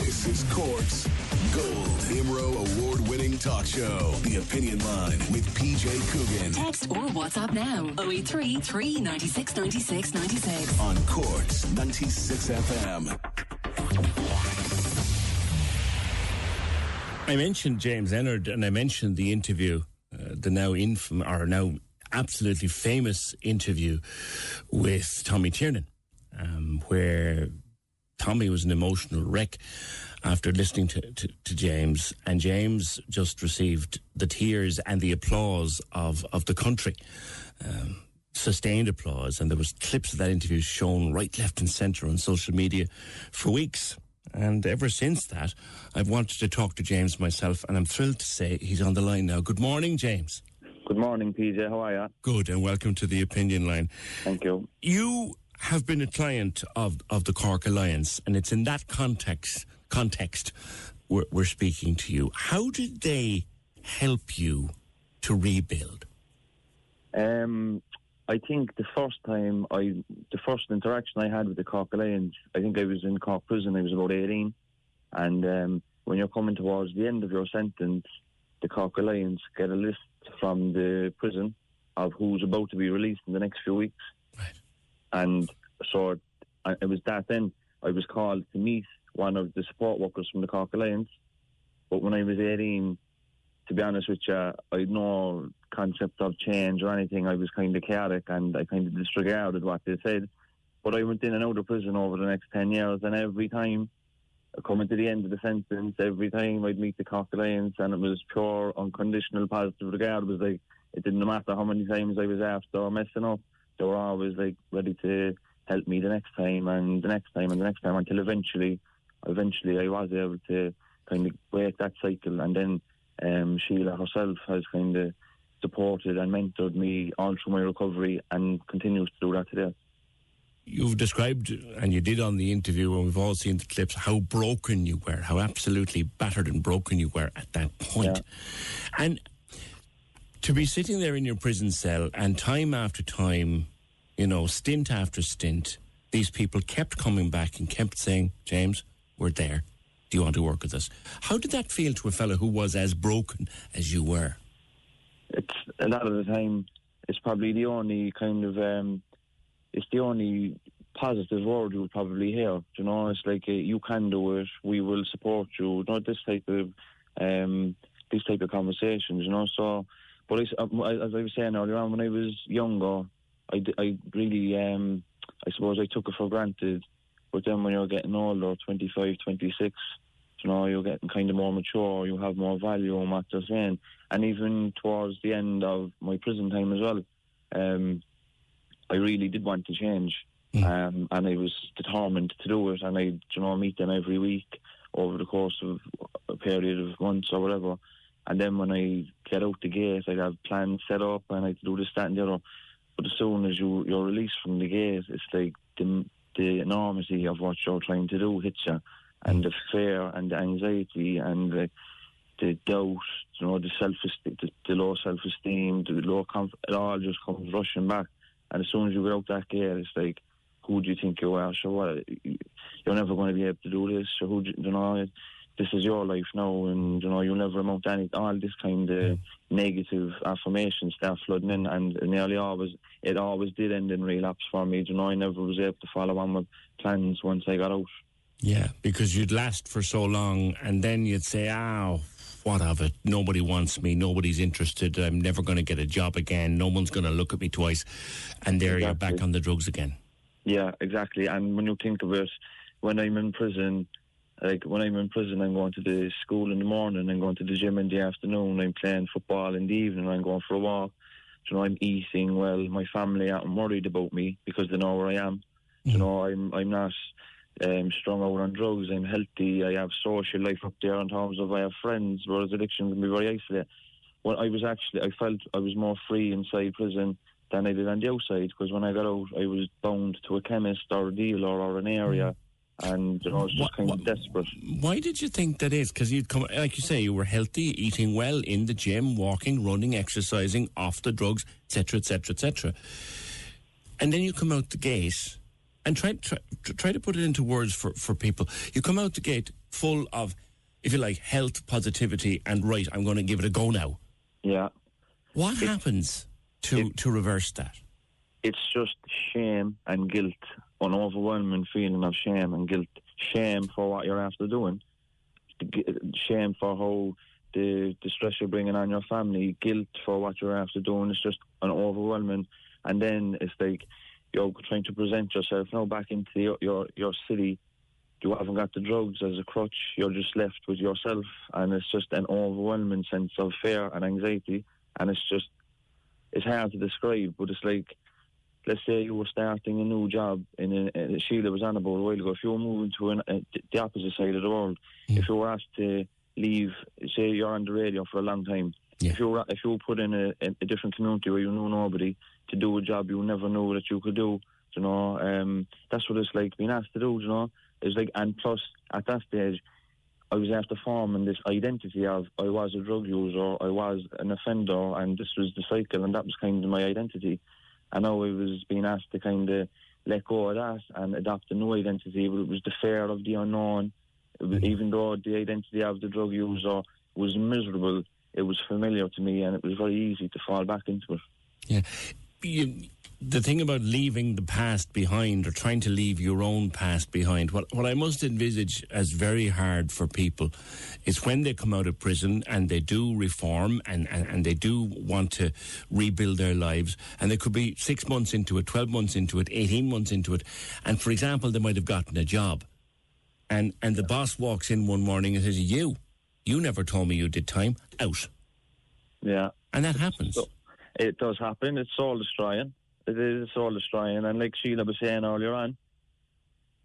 This is Cork's Gold IMRO Award winning talk show. The Opinion Line with PJ Coogan. Text or WhatsApp now 083 396 96 96. On Cork's 96 FM. I mentioned James Leonard and I mentioned the interview, uh, the now infam or now absolutely famous interview with Tommy Tiernan, um, where Tommy was an emotional wreck after listening to, to, to James, and James just received the tears and the applause of, of the country. Um, sustained applause, and there was clips of that interview shown right, left, and centre on social media for weeks. And ever since that, I've wanted to talk to James myself, and I'm thrilled to say he's on the line now. Good morning, James. Good morning, PJ. How are you? Good, and welcome to the Opinion Line. Thank you. You have been a client of, of the Cork Alliance, and it's in that context context we're, we're speaking to you. How did they help you to rebuild? Um, I think the first time I, the first interaction I had with the Cork Alliance, I think I was in Cork prison. I was about eighteen, and um, when you're coming towards the end of your sentence, the Cork Alliance get a list from the prison of who's about to be released in the next few weeks. Right. And so I- it was that then I was called to meet one of the support workers from the Cork Alliance. But when I was 18, to be honest with you, I had no concept of change or anything. I was kind of chaotic and I kind of disregarded what they said. But I went in and out of prison over the next 10 years, and every time, coming to the end of the sentence, every time I'd meet the Cork Alliance, and it was pure, unconditional, positive regard. It was like, it didn't matter how many times I was asked after messing up, they were always like ready to help me the next time and the next time and the next time until eventually, eventually I was able to kind of break that cycle. And then um, Sheila herself has kind of supported and mentored me all through my recovery and continues to do that today. You've described, and you did on the interview, and we've all seen the clips, how broken you were, how absolutely battered and broken you were at that point. And to be sitting there in your prison cell and time after time, you know, stint after stint, these people kept coming back and kept saying, James, we're there. Do you want to work with us? How did that feel to a fellow who was as broken as you were? It's a lot of the time it's probably the only kind of um it's the only positive word you'll probably hear. You know it's like uh, you can do it we will support you. Not this type of um these type of conversations you know so but I s- uh, as I was saying earlier on when I was younger I, I really um I suppose I took it for granted. But then when you're getting older 25 26 you know, you're getting kind of more mature, you have more value on what they're saying. And even towards the end of my prison time as well, um, I really did want to change. Um, and I was determined to do it. And I, you know, meet them every week over the course of a period of months or whatever. And then when I get out the gate, I'd have plans set up and I'd do this, that, and the other. But as soon as you, you're released from the gate, it's like the, the enormity of what you're trying to do hits you and the fear and the anxiety and the, the doubt, you know, the self the, the low self esteem, the low comfort, it all just comes rushing back. And as soon as you get out that gate, it's like, who do you think you are? So what? you're never going to be able to do this. So who, do- you know, this is your life now, and you know you'll never amount to any all this kind of mm. negative affirmations start flooding in, and nearly always it always did end in relapse for me. You know, I never was able to follow on with plans once I got out. Yeah, because you'd last for so long, and then you'd say, ah, "Oh, what of it? Nobody wants me. Nobody's interested. I'm never going to get a job again. No one's going to look at me twice." And there you're back on the drugs again. Yeah, exactly. And when you think of it, when I'm in prison, like when I'm in prison, I'm going to the school in the morning, I'm going to the gym in the afternoon, I'm playing football in the evening, I'm going for a walk. You know, I'm eating well. My family aren't worried about me because they know where I am. You mm-hmm. know, I'm I'm not um, strung out on drugs. I'm healthy. I have social life up there in terms of I have friends. Whereas addiction can be very isolated. Well, I was actually I felt I was more free inside prison than I did on the outside because when I got out, I was bound to a chemist or a dealer or an area, and you know, I was just kind of desperate. Why did you think that is? Because you'd come, like you say, you were healthy, eating well, in the gym, walking, running, exercising, off the drugs, etc., etc., etc. And then you come out the gate and try, try try to put it into words for for people. You come out the gate full of, if you like, health, positivity, and right. I'm going to give it a go now. Yeah. What happens to to reverse that? It's just shame and guilt, an overwhelming feeling of shame and guilt. Shame for what you're after doing, shame for how the the stress you're bringing on your family, guilt for what you're after doing. It's just an overwhelming, and then it's like you're trying to present yourself now back into your your, your city. You haven't got the drugs as a crutch. You're just left with yourself, and it's just an overwhelming sense of fear and anxiety. And it's just it's hard to describe, but it's like let's say you were starting a new job in a, a Sheila was on about a while ago. If you were moving to an, uh, a, the opposite side of the world, hmm. if you were asked to leave, say you're on the radio for a long time, if you were if you were put in a, a, a different community where you know nobody to do a job you never knew that you could do, you know, um, that's what it's like being asked to do, you know. It's like, and plus at that stage, I was after forming this identity of I was a drug user, I was an offender, and this was the cycle, and that was kind of my identity. And now I was being asked to kind of let go of that and adopt a new identity, but it was the fear of the unknown. Was, even though the identity of the drug user was miserable, it was familiar to me, and it was very easy to fall back into it. Yeah. You, the thing about leaving the past behind or trying to leave your own past behind, what, what I must envisage as very hard for people is when they come out of prison and they do reform and, and, and they do want to rebuild their lives, and they could be six months into it, 12 months into it, 18 months into it, and for example, they might have gotten a job. And, and the boss walks in one morning and says, You, you never told me you did time, out. Yeah. And that happens. So, it does happen. It's soul destroying. It is soul destroying. And like Sheila was saying earlier on,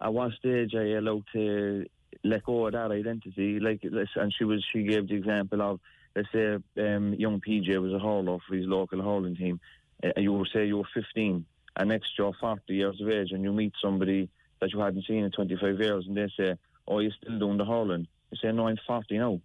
at one stage I allowed to let go of that identity? Like, and she was she gave the example of let's say um, young PJ was a hurler for his local hurling team. Uh, you will say you were 15, and next you're 40 years of age, and you meet somebody that you hadn't seen in 25 years, and they say, "Oh, you're still doing the hurling." You say, "No, I'm 40 now."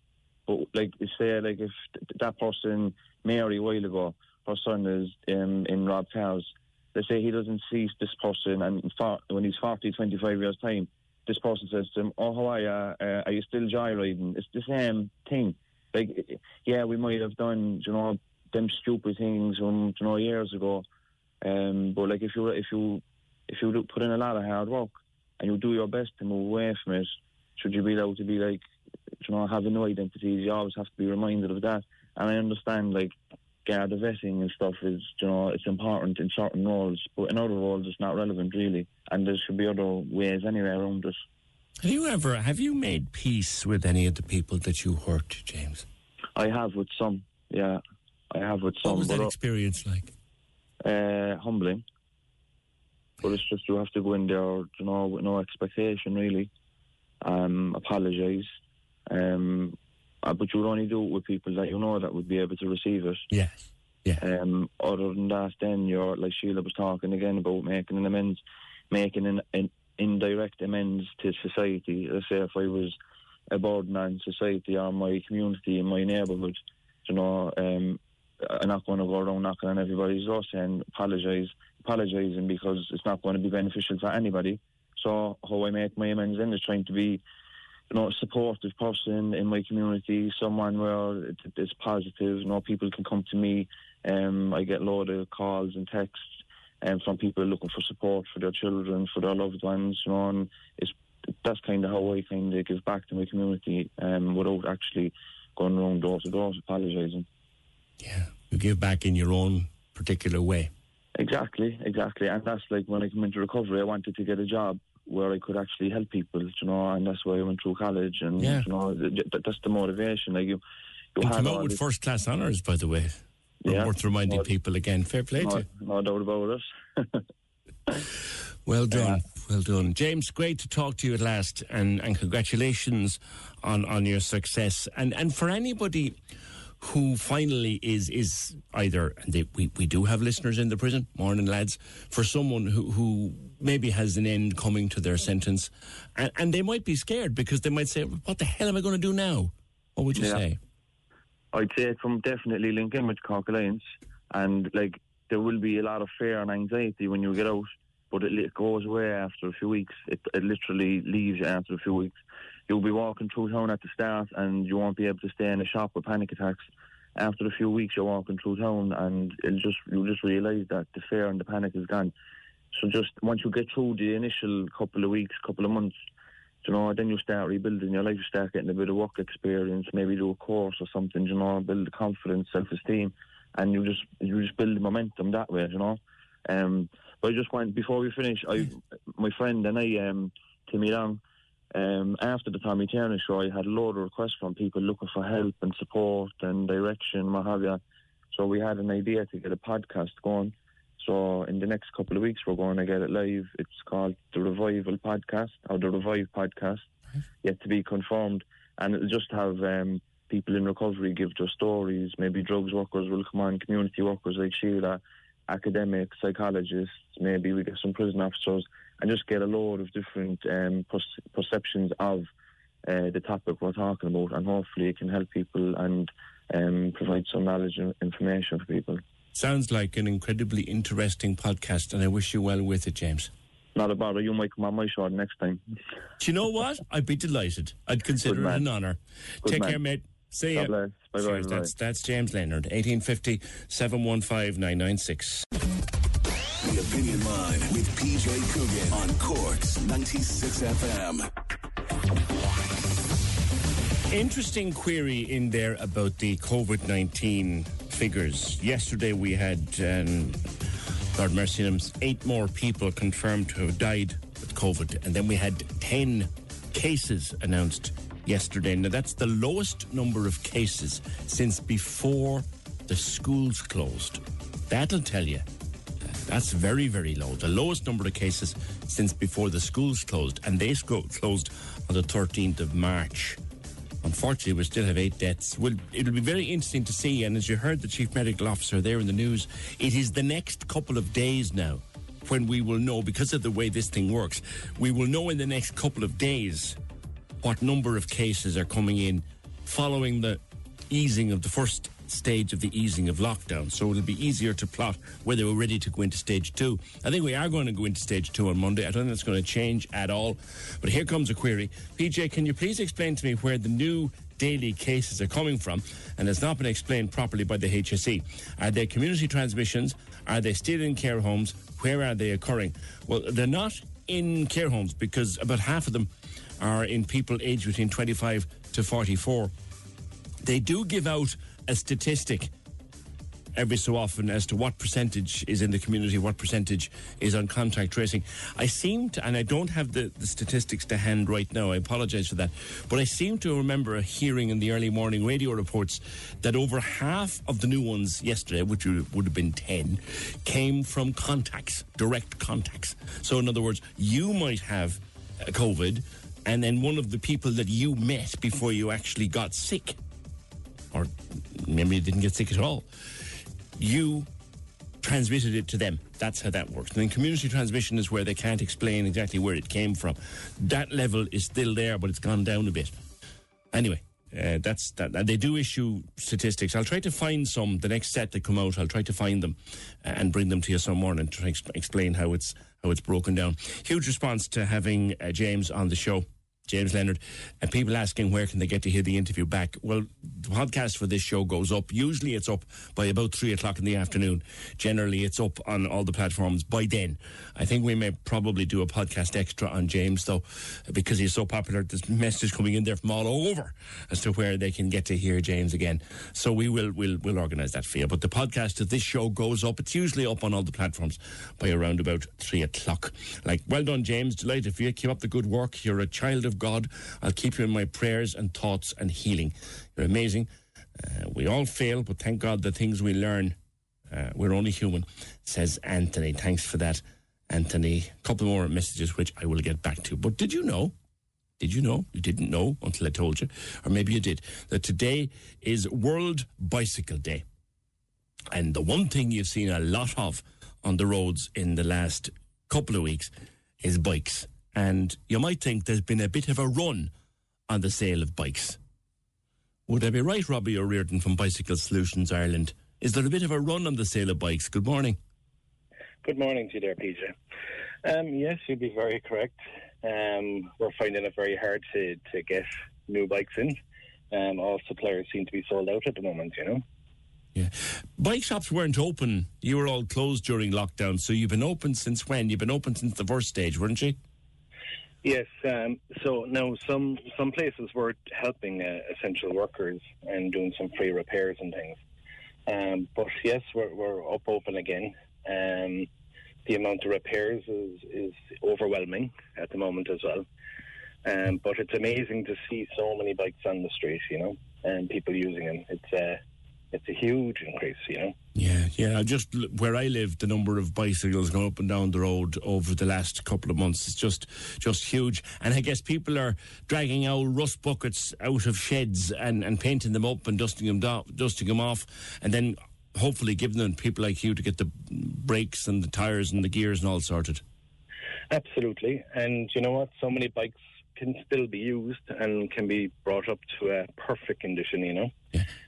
But like, you say, like if th- that person, Mary, a while ago, son is um, in Rob Cow's. Let's say he doesn't see this person, and for, when he's 40, 25 years time, this person says to him, "Oh, how are you? Uh, are you still joyriding?" It's the same thing. Like, yeah, we might have done, you know, them stupid things, um, you know, years ago. Um, but like, if you if you if you put in a lot of hard work and you do your best to move away from it, should you be able to be like, you know, a new identity? You always have to be reminded of that. And I understand, like, guard vetting and stuff is, you know, it's important in certain roles, but in other roles it's not relevant really. And there should be other ways anyway around it. Have you ever have you made peace with any of the people that you hurt, James? I have with some, yeah, I have with some. What was that but, uh, experience like? uh, humbling. But it's just you have to go in there, you know, with no expectation really. Um, apologise. Um, uh, but you would only do it with people that you know that would be able to receive it. Yes. Yeah. Um, other than that, then you're like Sheila was talking again about making an amends, making an, an indirect amends to society. Let's say if I was a burden on society or my community in my neighbourhood, you know, um, I'm not going to go around knocking on everybody's door saying apologise, apologising because it's not going to be beneficial for anybody. So how I make my amends then is trying to be, you know, a supportive person in my community, someone where it, it's positive. You know, people can come to me. Um, I get a lot of calls and texts um, from people looking for support for their children, for their loved ones. You know, and it's that's kind of how I kind of give back to my community um, without actually going around door to door apologising. Yeah, you give back in your own particular way. Exactly, exactly, and that's like when I come into recovery, I wanted to get a job where I could actually help people, you know, and that's why I went through college, and Yeah. you know, th- th- that's the motivation. Like you, you You had come out with first class honours, by the way. Yeah. Worth reminding No- people again. Fair play to no, you. no doubt about it. Well <laughs> done, well done, James. Great to talk to you at last, and, and congratulations on, on your success. And and for anybody who finally is is either and they, we we do have listeners in the prison, morning lads. For someone who who maybe has an end coming to their sentence, and, and they might be scared because they might say, "What the hell am I going to do now?" What would you Yeah. say? I'd say from definitely link in with Cork Alliance, and like there will be a lot of fear and anxiety when you get out, but it, it goes away after a few weeks. It, it literally leaves you after a few weeks. You'll be walking through town at the start, and you won't be able to stay in a shop with panic attacks. After a few weeks, you're walking through town, and it'll just you'll just realise that the fear and the panic is gone. So just once you get through the initial couple of weeks, couple of months, you know, then you start rebuilding your life. You start getting a bit of work experience, maybe do a course or something. You know, build confidence, self-esteem, and you just you just build momentum that way. You know. Um, but I just want before we finish, I my friend and I, um, Timmy Long, um, after the Tommy Tiernan show, I had a load of requests from people looking for help and support and direction, what have you. So we had an idea to get a podcast going. So in the next couple of weeks, we're going to get it live. It's called the Revival Podcast or the Revive Podcast, yet to be confirmed. And it'll just have um, people in recovery give their stories. Maybe drugs workers will come on, community workers like Sheila, academics, psychologists. Maybe we get some prison officers, and just get a load of different um, perce- perceptions of uh, the topic we're talking about, and hopefully it can help people and um, provide some knowledge and information for people. Sounds like an incredibly interesting podcast, and I wish you well with it, James. Not a bother. You might come on my show next time. Do you know what? I'd be delighted. I'd consider it an honour. Take man. care, mate. See God ya. Cheers. bye-bye. That's, that's James Leonard, 1850 715 996. Opinion Line with PJ Coogan on Cork's 96 FM. Interesting query in there about the COVID 19 figures. Yesterday we had, um, Lord mercy him, eight more people confirmed to have died with COVID, and then we had 10 cases announced yesterday. Now, that's the lowest number of cases since before the schools closed. That'll tell you. That's very, very low. The lowest number of cases since before the schools closed, and they closed on the 13th of March. Unfortunately, we still have eight deaths. Well, it'll be very interesting to see. And as you heard the chief medical officer there in the news, it is the next couple of days now when we will know, because of the way this thing works, we will know in the next couple of days what number of cases are coming in following the easing of the first stage of the easing of lockdown. So it'll be easier to plot whether we're ready to go into stage two. I think we are going to go into stage two on Monday. I don't think that's going to change at all. But here comes a query. PJ, can you please explain to me where the new daily cases are coming from and has not been explained properly by the HSE? Are they community transmissions? Are they still in care homes? Where are they occurring? Well, they're not in care homes because about half of them are in people aged between 25 to 44 they do give out a statistic every so often as to what percentage is in the community, what percentage is on contact tracing. I seem to, and I don't have the, the statistics to hand right now, I apologise for that, but I seem to remember hearing in the early morning radio reports that over half of the new ones yesterday, which would would have been 10, came from contacts, direct contacts. So, in other words, you might have uh, COVID, and then one of the people that you met before you actually got sick or maybe you didn't get sick at all. You transmitted it to them. That's how that works. And then community transmission is where they can't explain exactly where it came from. That level is still there, but it's gone down a bit. Anyway, Uh, that's that. And they do issue statistics. I'll try to find some. The next set that come out, I'll try to find them and bring them to you some morning to explain how it's how it's broken down. Huge response to having uh, James on the show. James Leonard, and people asking where can they get to hear the interview back. Well, the podcast for this show goes up. Usually it's up by about three o'clock in the afternoon. Generally, it's up on all the platforms by then. I think we may probably do a podcast extra on James, though, because he's so popular. There's messages coming in there from all over as to where they can get to hear James again. So we will we'll, we'll organise that for you. But the podcast of this show goes up. It's usually up on all the platforms by around about three o'clock. Like, well done, James. Delighted for you. Keep up the good work. You're a child of God. I'll keep you in my prayers and thoughts and healing. You're amazing. Uh, we all fail, but thank God the things we learn, uh, we're only human, says Anthony. Thanks for that, Anthony. A couple more messages, which I will get back to. But did you know? Did you know? You didn't know until I told you, or maybe you did, that today is World Bicycle Day. And the one thing you've seen a lot of on the roads in the last couple of weeks is bikes. And you might think there's been a bit of a run on the sale of bikes. Would I be right, Robbie O'Riordan from Bicycle Solutions Ireland? Is there a bit of a run on the sale of bikes? Good morning. Good morning to you there, PJ. Um, yes, you'd be very correct. Um, we're finding it very hard to, to get new bikes in. Um, all suppliers seem to be sold out at the moment, you know. Yeah. Bike shops weren't open. You were all closed during lockdown. So you've been open since when? You've been open since the first stage, weren't you? Yes. Um, so now some some places were helping uh, essential workers and doing some free repairs and things. Um, but yes, we're, we're up open again. Um, the amount of repairs is, is overwhelming at the moment as well. Um, but it's amazing to see so many bikes on the street, you know, and people using them. It's uh, it's a huge increase, you know. Yeah, yeah. Just where I live, the number of bicycles going up and down the road over the last couple of months is just just huge. And I guess people are dragging out rust buckets out of sheds and, and painting them up and dusting them down, dusting them off, and then hopefully giving them people like you to get the brakes and the tires and the gears and all sorted. Absolutely. And you know what? So many bikes can still be used and can be brought up to a perfect condition, you know.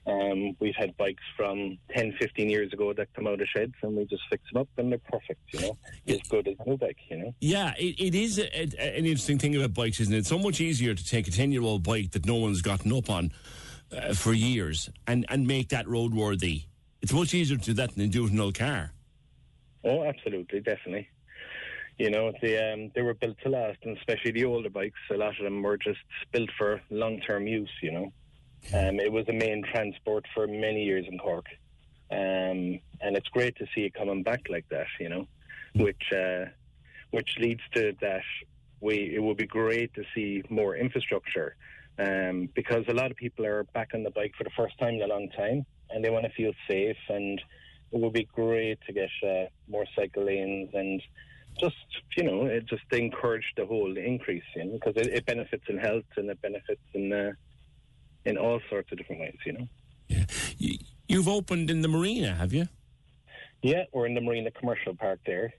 Um, we've had bikes from 10, 15 years ago that come out of sheds and we just fix them up and they're perfect, you know. As good as a new bike, you know. Yeah, it, it is a, a, an interesting thing about bikes, isn't it? It's so much easier to take a 10 year old bike that no one's gotten up on uh, for years and, and make that roadworthy. It's much easier to do that than do it in an old car. Oh, absolutely, definitely. You know, they um, they were built to last, and especially the older bikes. A lot of them were just built for long term use. You know, um, it was the main transport for many years in Cork, um, and it's great to see it coming back like that. You know, which uh, which leads to that we it would be great to see more infrastructure. Um, because a lot of people are back on the bike for the first time in a long time, and they want to feel safe. And it would be great to get uh, more cycle lanes and just you know it just encouraged the whole increase you know because it, it benefits in health and it benefits in uh, in all sorts of different ways you know Yeah. You've opened in the marina, have you? yeah we're in the marina commercial park there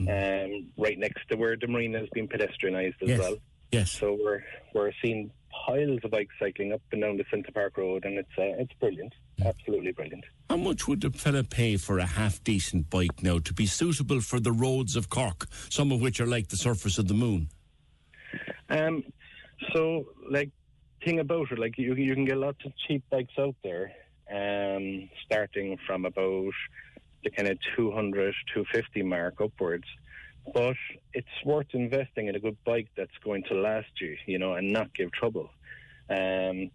um, right next to where the marina has been pedestrianised as Yes. well yes so we're we're seeing piles of bikes cycling up and down the Centre Park Road and it's uh, it's brilliant absolutely brilliant How much would a fella pay for a half decent bike now to be suitable for the roads of Cork, some of which are like the surface of the moon? Um, so like thing about it, like you you can get lots of cheap bikes out there, um, starting from about the kind of 200, 250 mark upwards. But it's worth investing in a good bike that's going to last you, you know, and not give trouble. Um,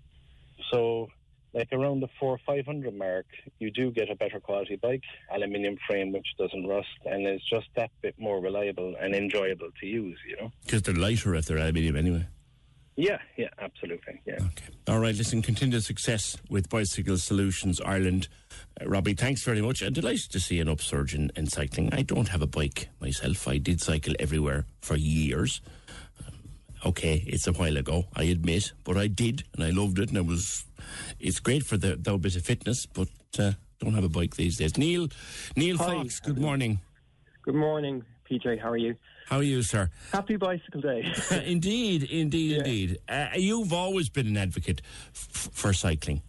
so like around the four five hundred mark, you do get a better quality bike, aluminium frame which doesn't rust, and is just that bit more reliable and enjoyable to use. You know. Because they're lighter if they're aluminium anyway. Yeah, yeah, absolutely. Yeah. Okay. All right, listen, continued success with Bicycle Solutions Ireland. Uh, Robbie, thanks very much. I'm delighted to see an upsurge in, in cycling. I don't have a bike myself. I did cycle everywhere for years. Um, okay, it's a while ago, I admit, but I did, and I loved it, and it was. It's great for the, the bit of fitness, but uh, don't have a bike these days. Neil, Neil Hi. Fox, good morning. Good morning, PJ. How are you? How are you, sir? Happy Bicycle Day. <laughs> indeed, indeed, indeed. Uh, you've always been an advocate f- for cycling.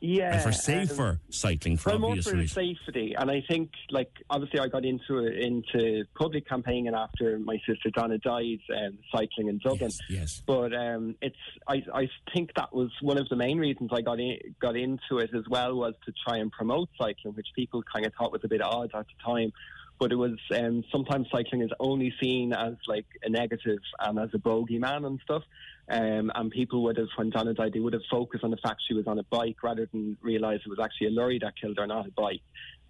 Yeah, and for um, safer cycling for well, more for reasons. safety, and I think, like, obviously, I got into it, into public campaigning after my sister Donna died, um, cycling in Dublin. Yes. But um, it's, I, I think that was one of the main reasons I got in, got into it as well was to try and promote cycling, which people kind of thought was a bit odd at the time. But it was um, sometimes cycling is only seen as like a negative and as a bogeyman and stuff. Um, and people would have, when Donna died, they would have focused on the fact she was on a bike rather than realise it was actually a lorry that killed her, not a bike.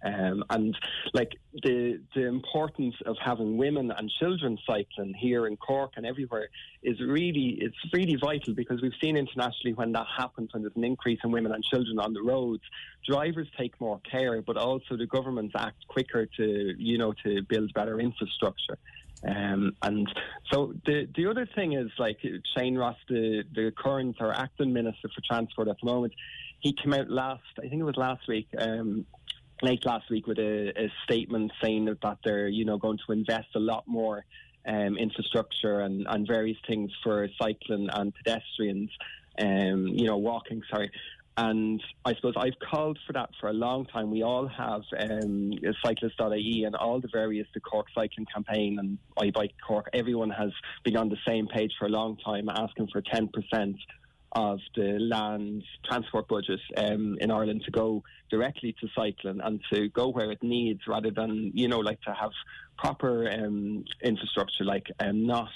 Um, and like the the importance of having women and children cycling here in Cork and everywhere is really it's really vital because we've seen internationally when that happens when there's an increase in women and children on the roads, drivers take more care, but also the governments act quicker to you know to build better infrastructure. Um, and so the the other thing is like Shane Ross, the the current or acting minister for transport at the moment, he came out last I think it was last week. Um, late last week with a, a statement saying that, that they're you know going to invest a lot more um, infrastructure and, and various things for cycling and pedestrians, um, you know walking. Sorry. And I suppose I've called for that for a long time. We all have um, cyclist.ie and all the various the Cork cycling campaign and I Bike Cork. Everyone has been on the same page for a long time, asking for ten percent of the land transport budget um, in Ireland to go directly to cycling and to go where it needs, rather than you know like to have proper um, infrastructure, like um, not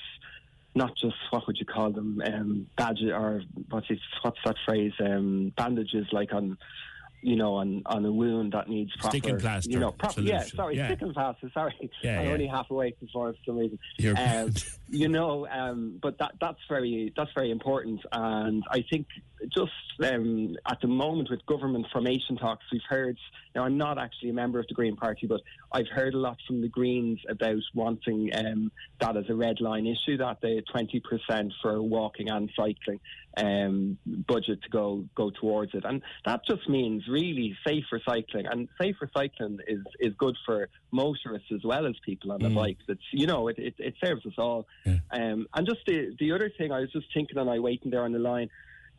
not just what would you call them, um, badge or what's what's that phrase, um, bandages like on. You know, on, on a wound that needs proper, Stick and plaster you know, proper, yeah, sorry, Yeah. stick and plaster. Sorry, <laughs> Yeah, I'm yeah. only half awake before for some reason. You're Um, <laughs> you know, um, but that that's very that's very important, and I think just um, at the moment with government formation talks, we've heard. Now, I'm not actually a member of the Green Party, but I've heard a lot from the Greens about wanting um, that as a red line issue, that the 20% for walking and cycling um, budget to go go towards it, and that just means really safer cycling, and safer cycling is is good for motorists as well as people on the Mm. bikes. It's you know it, it, it serves us all. Um, and just the the other thing, I was just thinking, and I waiting there on the line.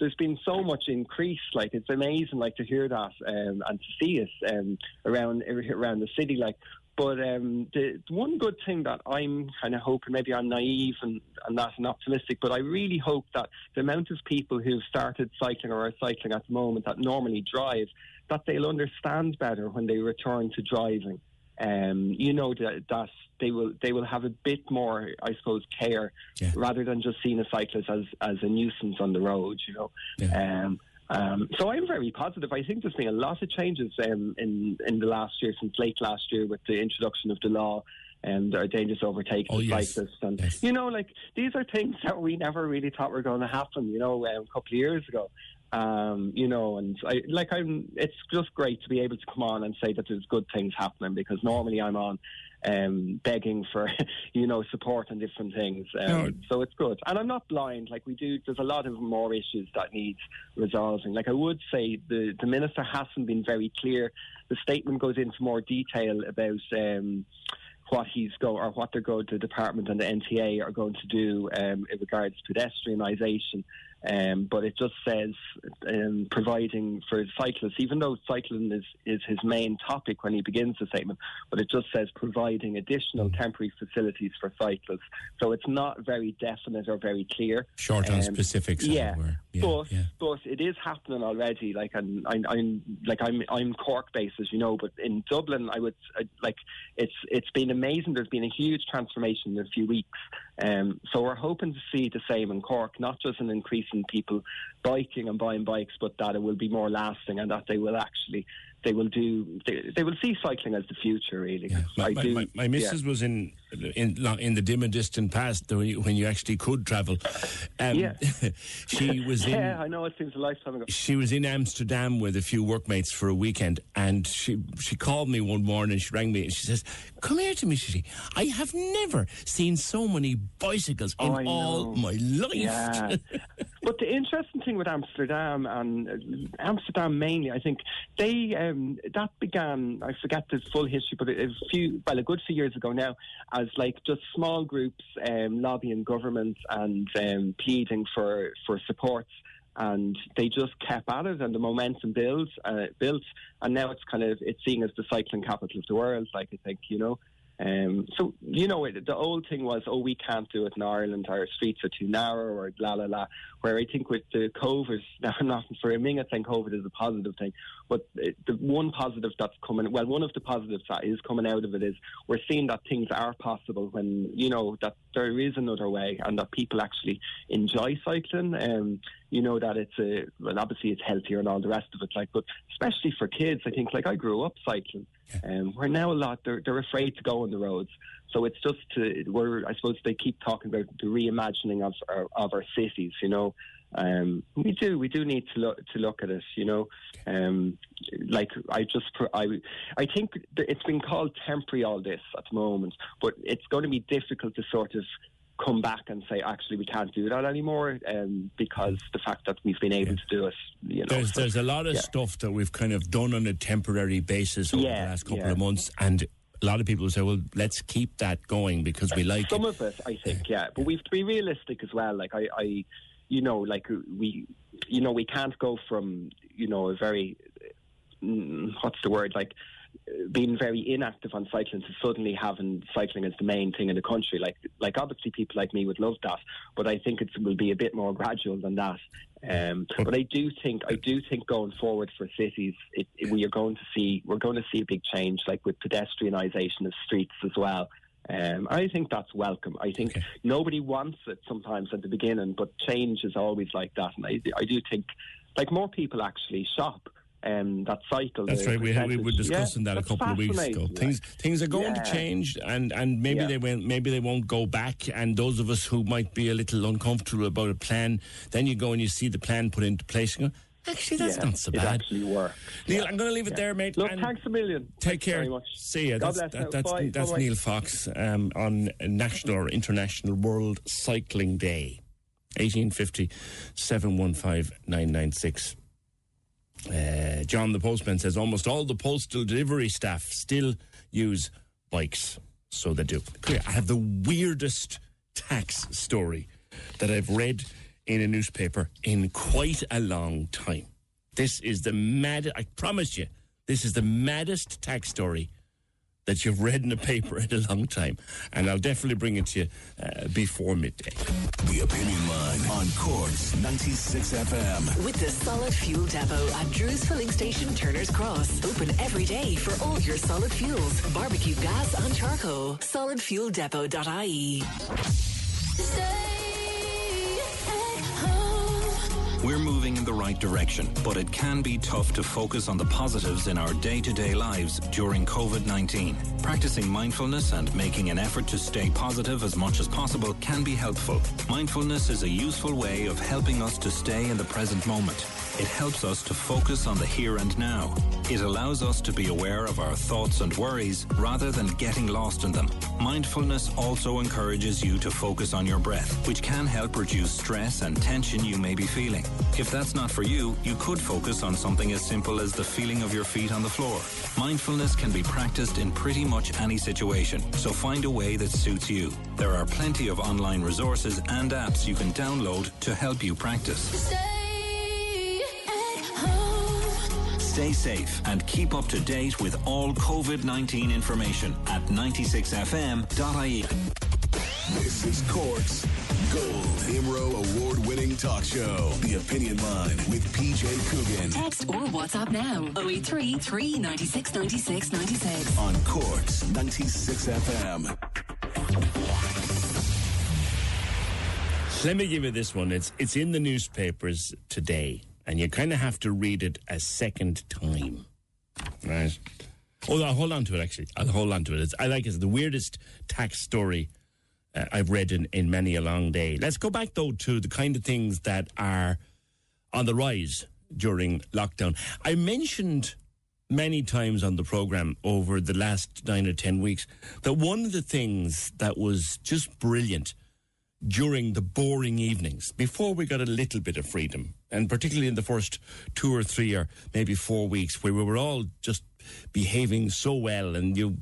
There's been so much increase, like it's amazing, like to hear that um, and to see it um, around around the city, like. But um, the the one good thing that I'm kind of hoping, maybe I'm naive and, and that and optimistic, but I really hope that the amount of people who've started cycling or are cycling at the moment that normally drive, that they'll understand better when they return to driving. Um, you know that, that they will they will have a bit more, I suppose, care rather than just seeing a cyclist as as a nuisance on the road. You know. Um, um, so I'm very positive. I think there's been a lot of changes um, in in the last year, since late last year, with the introduction of the law and our dangerous overtaking Oh, yes. cyclists. And you know, like these are things that we never really thought were going to happen. You know, um, a couple of years ago. Um, you know, and I like I'm. It's just great to be able to come on and say that there's good things happening because normally I'm on um, begging for <laughs> you know support and different things. Um, No. So it's good, and I'm not blind. Like we do, there's a lot of more issues that need resolving. Like I would say, the the minister hasn't been very clear. The statement goes into more detail about. Um, what he's go or what they're going the department and the NTA are going to do um, in regards to pedestrianisation. Um, but it just says um, providing for cyclists, even though cycling is, is his main topic when he begins the statement, but it just says providing additional temporary facilities for cyclists. So it's not very definite or very clear. Short on Um, specifics, Yeah. Yeah, but but it is happening already. Like I'm, I'm, I'm like I'm, I'm Cork based, as you know. But in Dublin, I would I, like it's it's been amazing. There's been a huge transformation in a few weeks. Um, so we're hoping to see the same in Cork, not just an increase in people biking and buying bikes, but that it will be more lasting and that they will actually they will do they, they will see cycling as the future. Really, 'Cause My, I my, do. my, my yeah. missus was in in in the dim and distant past when you, when you actually could travel. Um, Yeah. <laughs> she was in. yeah, I know it seems a lifetime ago. She was in Amsterdam with a few workmates for a weekend, and she she called me one morning. She rang me and she says, "Come here to me, Shishi. I have never seen so many bicycles in Oh, I all my life." Yeah. <laughs> but the interesting thing with Amsterdam and uh, Amsterdam mainly, I think they um, that began. I forget the full history, but a few well, a good few years ago now, as like just small groups um, lobbying government and um, pleading for for supports. And they just kept at it, and the momentum builds, uh, built, and now it's kind of it's seen as the cycling capital of the world. Like I think, you know, um, so you know, the old thing was, oh, we can't do it in Ireland. Our streets are too narrow, or la la la. Where I think with the COVID, <laughs> now not for me, I think COVID is a positive thing. But the one positive that's coming, well, one of the positives that is coming out of it is we're seeing that things are possible when you know that there is another way, and that people actually enjoy cycling. Um, you know that it's a well, obviously it's healthier and all the rest of it. Like, but especially for kids, I think like I grew up cycling. Um, where now a lot they're they're afraid to go on the roads. So it's just to, we're I suppose they keep talking about the reimagining of our, of our cities. You know, um, we do we do need to look to look at it. You know, um, like I just I I think it's been called temporary all this at the moment, but it's going to be difficult to sort of come back and say actually we can't do that anymore um, because the fact that we've been able to do it. You know, There's, so- there's a lot of yeah. stuff that we've kind of done on a temporary basis over Yeah, the last couple yeah. of months, and a lot of people say, "Well, let's keep that going because we like some it." of it, I think, yeah. But we have to be realistic as well. Like I, I, you know, like we, you know, we can't go from you know a very, mm, what's the word, like uh, being very inactive on cycling to suddenly having cycling as the main thing in the country. Like, like obviously people like me would love that, but I think it will be a bit more gradual than that. Um, but I do think I do think going forward for cities, it, it- we are going to see we're going to see a big change, like with pedestrianisation of streets as well. Um, I think that's welcome. I think nobody wants it sometimes at the beginning, but change is always like that. And I, I do think, like more people actually shop um, that cycle. That's right. We, had, we were discussing Yeah, that a couple of weeks ago. Things things are going Yeah. to change, and, and maybe Yeah. they won't. Maybe they won't go back. And those of us who might be a little uncomfortable about a plan, then you go and you see the plan put into place. And go, Actually, that's Yeah, not so bad. it actually works. Neil, I'm going to leave it there, mate. Look, thanks a million. Take Thanks care. See ya. God That's that, that's Bye. that's Bye-bye. Neil Fox um, on National or International World Cycling Day, 1850 715 996. Uh, John the postman says almost all the postal delivery staff still use bikes, so they do. I have the weirdest tax story that I've read in a newspaper in quite a long time. This is the mad. I promise you, this is the maddest tax story that you've read in a paper in a long time, and I'll definitely bring it to you uh, before midday. The Opinion Line on Cork's 96 FM. With the Solid Fuel Depot at Drew's Filling Station, Turner's Cross. Open every day for all your solid fuels, barbecue gas and charcoal. Solidfueldepot.ie. We're moving in the right direction, but it can be tough to focus on the positives in our day to day lives during COVID 19. Practicing mindfulness and making an effort to stay positive as much as possible can be helpful. Mindfulness is a useful way of helping us to stay in the present moment. It helps us to focus on the here and now. It allows us to be aware of our thoughts and worries rather than getting lost in them. Mindfulness also encourages you to focus on your breath, which can help reduce stress and tension you may be feeling. If that's not for you, you could focus on something as simple as the feeling of your feet on the floor. Mindfulness can be practiced in pretty much any situation, so find a way that suits you. There are plenty of online resources and apps you can download to help you practice. Stay safe and keep up to date with all COVID 19 information at 96fm.ie. This is Cork's Gold IMRO Award winning talk show. The Opinion Line with PJ Coogan. Text or WhatsApp now 083 396 96 96. On Cork's 96 FM. Let me give you this one. It's it's in the newspapers today, and you kind of have to read it a second time, right? Oh, I'll hold on to it. Actually, I'll hold on to it. It's, I like it. It's the weirdest tax story uh, I've read in in many a long day. Let's go back though to the kind of things that are on the rise during lockdown. I mentioned many times on the program over the last nine or ten weeks that one of the things that was just brilliant during the boring evenings before we got a little bit of freedom, and particularly in the first two or three or maybe four weeks where we were all just behaving so well, and you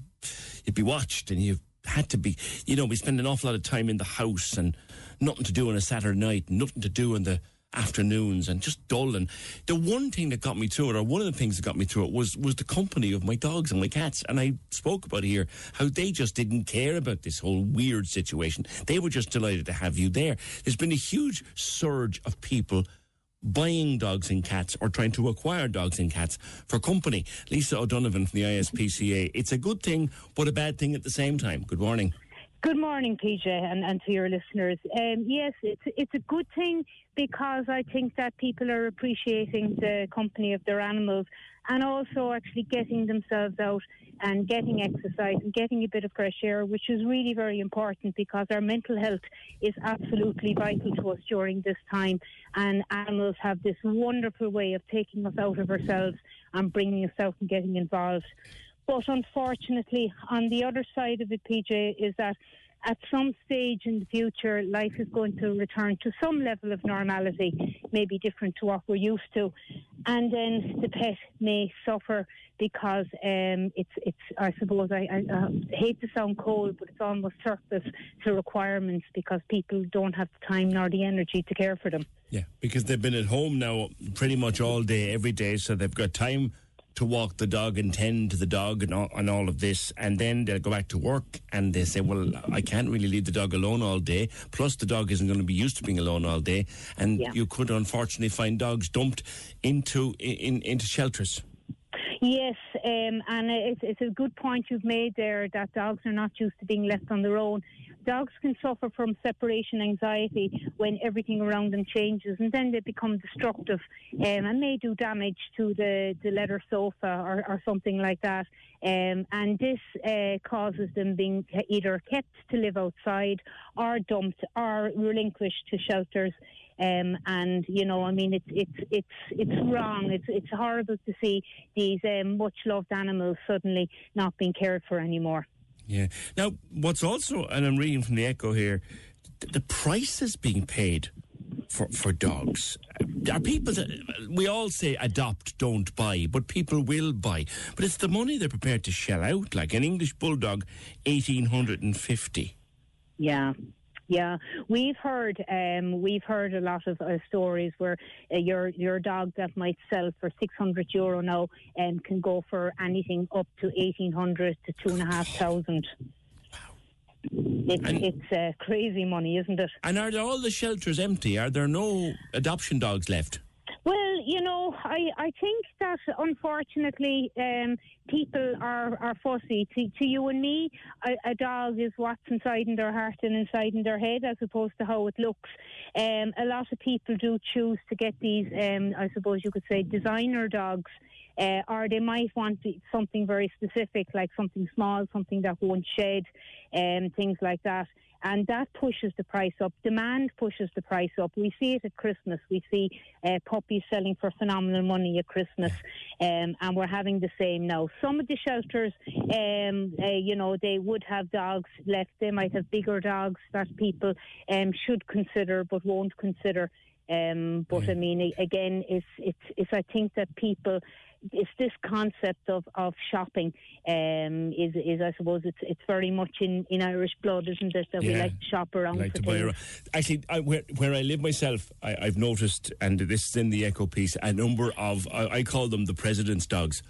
you'd be watched and you had to be, you know, we spend an awful lot of time in the house and nothing to do on a Saturday night, nothing to do in the afternoons and just dull. And the one thing that got me through it, or one of the things that got me through it, was was the company of my dogs and my cats. And I spoke about here how they just didn't care about this whole weird situation. They were just delighted to have you there. There's been a huge surge of people buying dogs and cats or trying to acquire dogs and cats for company. Lisa O'Donovan from the ISPCA. It's a good thing, but a bad thing at the same time. Good morning. Good morning, PJ, and, and to your listeners. Um, yes, it's it's a good thing because I think that people are appreciating the company of their animals and also actually getting themselves out and getting exercise and getting a bit of fresh air, which is really very important because our mental health is absolutely vital to us during this time. And animals have this wonderful way of taking us out of ourselves and bringing us out and getting involved. But unfortunately, on the other side of it, PJ, is that at some stage in the future, life is going to return to some level of normality, maybe different to what we're used to, and then the pet may suffer because um, it's it's. I suppose I, I uh, hate to sound cold, but it's almost surplus to requirements because people don't have the time nor the energy to care for them. Yeah, because they've been at home now pretty much all day, every day, so they've got time to walk the dog and tend to the dog and all, and all of this, and then they'll go back to work and they say, "Well, I can't really leave the dog alone all day." Plus, the dog isn't going to be used to being alone all day, and Yeah. you could unfortunately find dogs dumped into in, into shelters. Yes, um, and it's, it's a good point you've made there that dogs are not used to being left on their own. Dogs can suffer from separation anxiety when everything around them changes, and then they become destructive um, and may do damage to the, the leather sofa or, or something like that. Um, and this uh, causes them being either kept to live outside or dumped or relinquished to shelters. Um, and you know, I mean, it's it's it's it's wrong. It's it's horrible to see these um, much loved animals suddenly not being cared for anymore. Yeah. Now, what's also, and I'm reading from the Echo here, th- the prices being paid for for dogs are people that we all say adopt, don't buy, but people will buy. But it's the money they're prepared to shell out. Like an English bulldog, eighteen hundred and fifty. Yeah. Yeah, we've heard um, we've heard a lot of uh, stories where uh, your your dog that might sell for six hundred euro now um, can go for anything up to eighteen hundred to two and a half thousand. It's it's uh, crazy money, isn't it? And are all the shelters empty? Are there no adoption dogs left? Well, you know, I, I think that unfortunately um, people are, are fussy. To, to you and me, a, a dog is what's inside in their heart and inside in their head as opposed to how it looks. Um, a lot of people do choose to get these, um, I suppose you could say, designer dogs. Uh, or they might want something very specific, like something small, something that won't shed, um, things like that. And that pushes the price up. Demand pushes the price up. We see it at Christmas. We see uh, puppies selling for phenomenal money at Christmas, um, and we're having the same now. Some of the shelters, um, uh, you know, they would have dogs left. They might have bigger dogs that people um, should consider but won't consider. Um, but I mean, again, it's, it's, it's, I think that people, it's this concept of, of shopping um, is, is, I suppose, it's, it's very much in, in Irish blood, isn't it? That we like to shop around like to buy around. Actually, I, where, where I live myself, I, I've noticed, and this is in the Echo piece, a number of, I, I call them the president's dogs.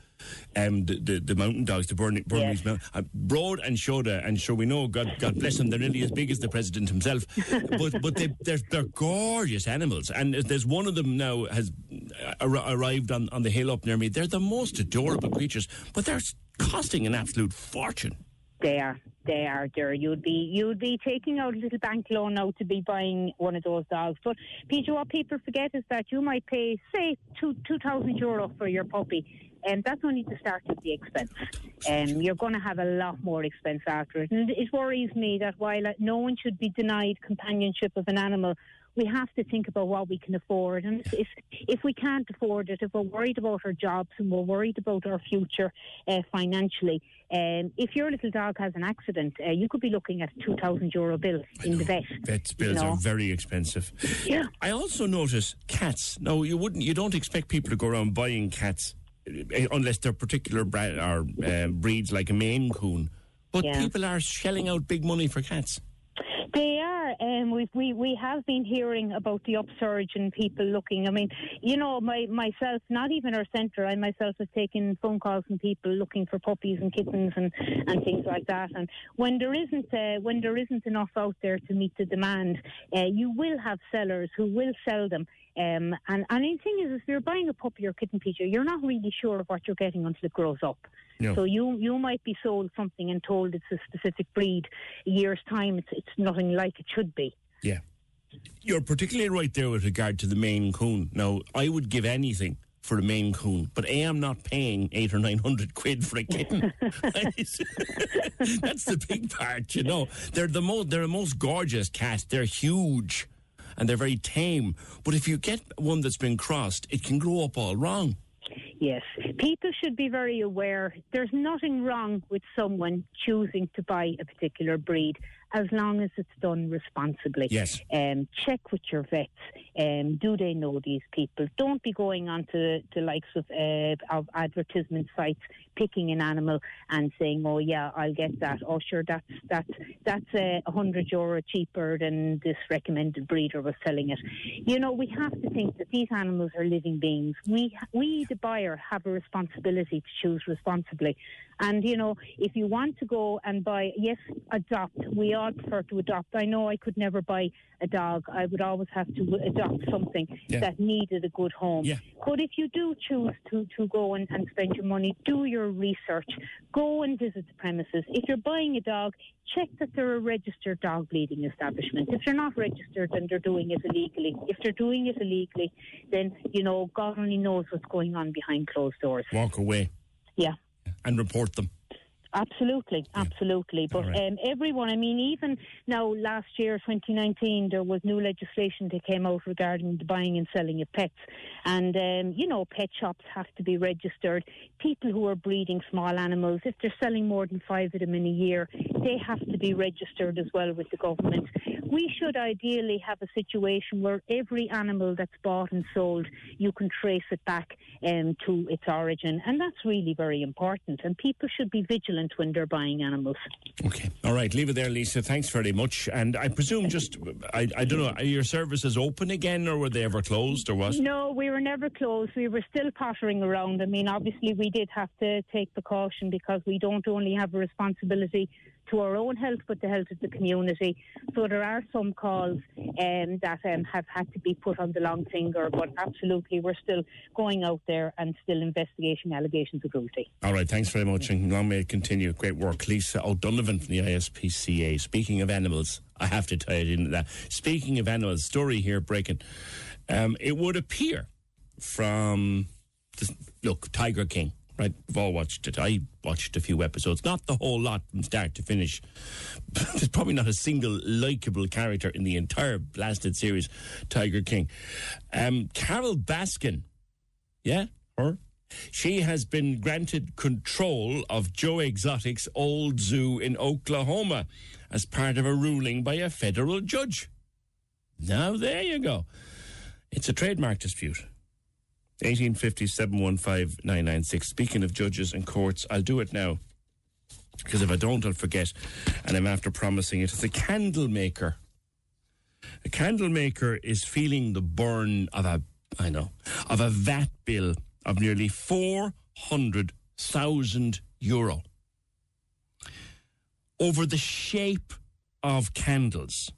Um, the, the, the mountain dogs, the Burn, Bernese mountain, uh, Bród and Síoda, and sure we know, God, God bless them, they're nearly as big as the president himself. <laughs> but but they, they're, they're gorgeous animals, and there's one of them now has uh, ar- arrived on, on the hill up near me. They're the most adorable creatures, but they're costing an absolute fortune. They are. They are there. You'd be you'd be taking out a little bank loan now to be buying one of those dogs. But Peter, what people forget is that you might pay say two two thousand euro for your puppy, and that's only the start of the expense. And you're going to have a lot more expense after it. And it worries me that while uh, no one should be denied companionship of an animal, we have to think about what we can afford. And if, if we can't afford it, if we're worried about our jobs and we're worried about our future uh, financially, um, if your little dog has an accident, uh, you could be looking at a 2,000 euro bill in the vet. Vet you bills know. are very expensive. Yeah. I also notice cats. No, you wouldn't. You don't expect people to go around buying cats unless they're particular bra- or uh, breeds like a Maine Coon But Yeah. people are shelling out big money for cats. They are. Um, we've, we we have been hearing about the upsurge in people looking. I mean, you know, my myself, not even our centre. I myself have taken phone calls from people looking for puppies and kittens and, and things like that. And when there isn't uh, when there isn't enough out there to meet the demand, uh, you will have sellers who will sell them. Um, and and the thing is, if you're buying a puppy or kitten, Peter, you're not really sure of what you're getting until it grows up. No. So you you might be sold something and told it's a specific breed. A year's time, it's it's nothing like it should be. Yeah. You're particularly right there with regard to the Maine Coon. Now, I would give anything for a Maine Coon, but A, I'm not paying eight or nine hundred quid for a kitten. <laughs> <laughs> That's the big part, you know. They're the most they're the most gorgeous cat. They're huge and they're very tame. But if you get one that's been crossed, it can grow up all wrong. Yes, people should be very aware. There's nothing wrong with someone choosing to buy a particular breed as long as it's done responsibly. Yes. Um, check with your vets. Um, do they know these people? Don't be going onto the likes of, uh, of advertisement sites, picking an animal and saying, "Oh yeah, I'll get that." Oh sure, that's that's that's a uh, hundred euro cheaper than this recommended breeder was selling it. You know, we have to think that these animals are living beings. We we the buyer have a responsibility to choose responsibly. And you know, if you want to go and buy, yes, adopt. We all prefer to adopt. I know I could never buy a dog. I would always have to adopt something Yeah. that needed a good home. Yeah. But if you do choose to, to go and, and spend your money, do your research. Go and visit the premises. If you're buying a dog, check that they're a registered dog breeding establishment. If they're not registered, then they're doing it illegally. If they're doing it illegally, then, you know, God only knows what's going on behind closed doors. Walk away Yeah. and report them. Absolutely, absolutely. But All right. um, everyone, I mean, even now, last year, 2019, there was new legislation that came out regarding the buying and selling of pets. And, um, you know, pet shops have to be registered. People who are breeding small animals, if they're selling more than five of them in a year, they have to be registered as well with the government. We should ideally have a situation where every animal that's bought and sold, you can trace it back um, to its origin. And that's really very important. And people should be vigilant when they're buying animals. Okay. All right. Leave it there, Lisa. Thanks very much. And I presume just, I, I don't know, are your services open again or were they ever closed or what? No, we were never closed. We were still pottering around. I mean, obviously, we did have to take precaution because we don't only have a responsibility to our own health, but the health of the community. So there are some calls um, that um, have had to be put on the long finger, but absolutely, we're still going out there and still investigating allegations of cruelty. All right. Thanks very much and long may it continue. Great work. Lisa O'Donovan from the ISPCA. Speaking of animals, I have to tie it into that. Speaking of animals, story here breaking. Um, it would appear from, this, look, Tiger King. Right, we've all watched it. I watched a few episodes, not the whole lot from start to finish. <laughs> There's probably not a single likable character in the entire blasted series, Tiger King. Um, Carole Baskin, yeah, her. She has been granted control of Joe Exotic's old zoo in Oklahoma as part of a ruling by a federal judge. Now, there you go. It's a trademark dispute. 1857996. Speaking of judges and courts, I'll do it now. Because if I don't, I'll forget. And I'm after promising it. It's a candle maker. A candle maker is feeling the burn of a, I know, of a VAT bill of nearly 400,000 euro over the shape of candles.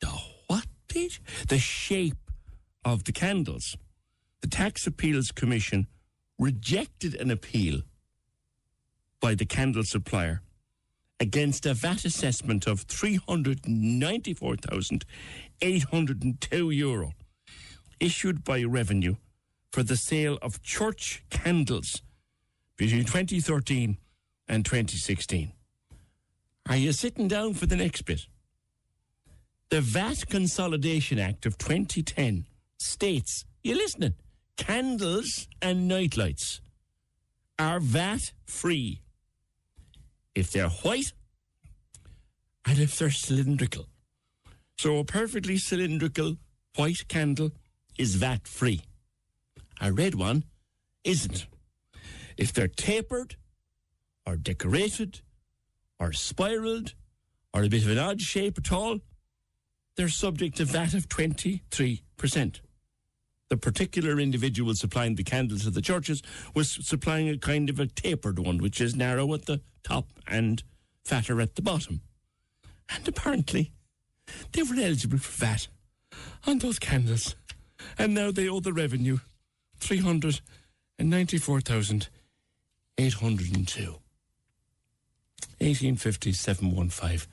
The what, Pete? The shape of the candles. The Tax Appeals Commission rejected an appeal by the candle supplier against a VAT assessment of 394,802 euro issued by Revenue for the sale of church candles between 2013 and 2016. Are you sitting down for the next bit? The VAT Consolidation Act of 2010 states, you listening? Candles and nightlights are VAT free if they're white and if they're cylindrical. So a perfectly cylindrical white candle is VAT free. A red one isn't. If they're tapered or decorated or spiraled or a bit of an odd shape at all, they're subject to VAT of 23%. The particular individual supplying the candles to the churches was supplying a kind of a tapered one, which is narrow at the top and fatter at the bottom. And apparently, they were eligible for VAT on those candles. And now they owe the revenue 394,802. 1850 715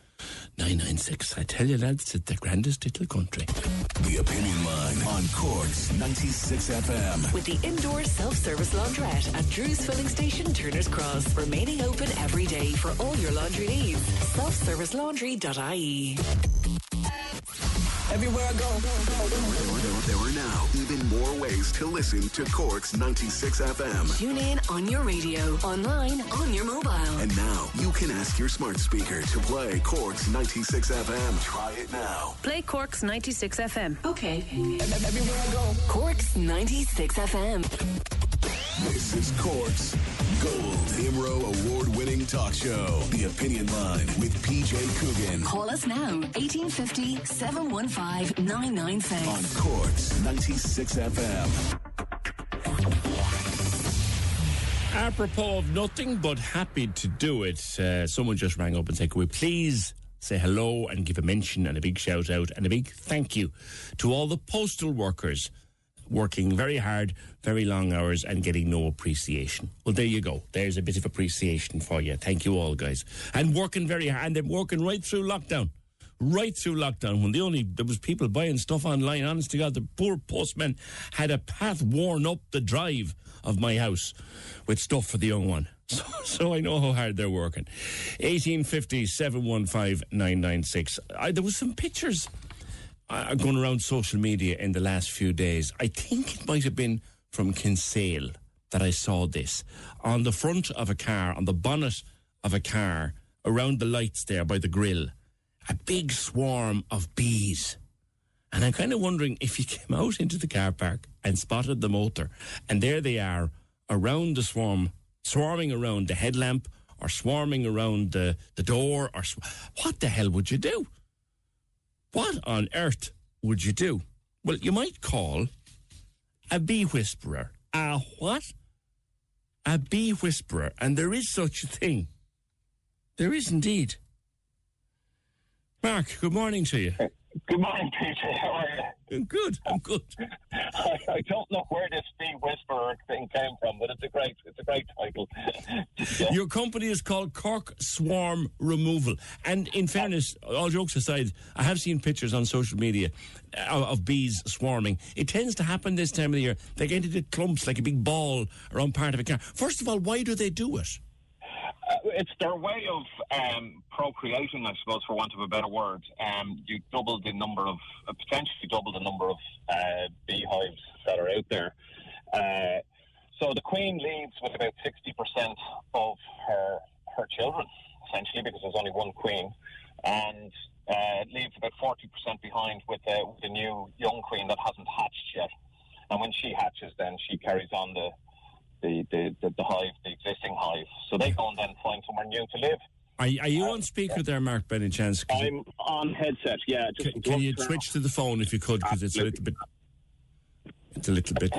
996. I tell you, lads, it's the grandest little country. The Opinion Line on Cork's 96 FM. With the indoor self-service laundrette at Drew's Filling Station, Turner's Cross. Remaining open every day for all your laundry needs. Self-servicelaundry.ie. Everywhere I go. There are now even more ways to listen to Cork's 96 FM. Tune in on your radio, online, on your mobile. And now you can ask your smart speaker to play Cork's 96 FM. Try it now. Play Cork's 96 FM. Okay. Everywhere I go. Cork's 96 FM. This is Cork's Gold IMRO Award winning talk show. The Opinion Line with PJ Coogan. Call us now, 1850 715 996. On Cork's 96 FM. Apropos of nothing, but happy to do it. Uh, someone just rang up and said, Can we please say hello and give a mention and a big shout out and a big thank you to all the postal workers working very hard, very long hours, and getting no appreciation. Well, there you go. There's a bit of appreciation for you. Thank you all, guys. And working very hard, and they're working right through lockdown. Right through lockdown, when the only there was people buying stuff online. Honest to God, the poor postman had a path worn up the drive of my house with stuff for the young one. <laughs> So, so I know how hard they're working. 1850 715 996. There was some pictures uh, going around social media in the last few days. I think it might have been from Kinsale that I saw this. On the front of a car, on the bonnet of a car, around the lights there by the grill, a big swarm of bees. And I'm kind of wondering if you <laughs> came out into the car park and spotted the motor, and there they are around the swarm, swarming around the headlamp or swarming around the, the door, or sw- what the hell would you do? What on earth would you do? Well, you might call a bee whisperer. A what? A bee whisperer. And there is such a thing. There is indeed. Mark, good morning to you. Good morning, Peter. How are you? <laughs> Good. I'm good. I, I don't know where this bee whisperer thing came from, but it's a great, it's a great title. <laughs> Yeah. Your company is called Cork Swarm Removal. And in fairness, all jokes aside, I have seen pictures on social media of, of bees swarming. It tends to happen this time of the year. They get into clumps like a big ball around part of a car. First of all, why do they do it? Uh, it's their way of um, procreating, I suppose, for want of a better word. Um, you double the number of, uh, potentially double the number of uh, beehives that are out there. Uh, so the queen leaves with about 60% of her, her children, essentially, because there's only one queen, and uh, leaves about 40% behind with, with the new young queen that hasn't hatched yet. And when she hatches, then she carries on the, the, the, the, the hive, the existing hive. So they go and then find somewhere new to live. Are, are you on speaker there, Mark, by any chance? 'Cause I'm on headset, yeah. Just Can, can you switch to the phone if you could? Because it's a little bit. It's a little bit.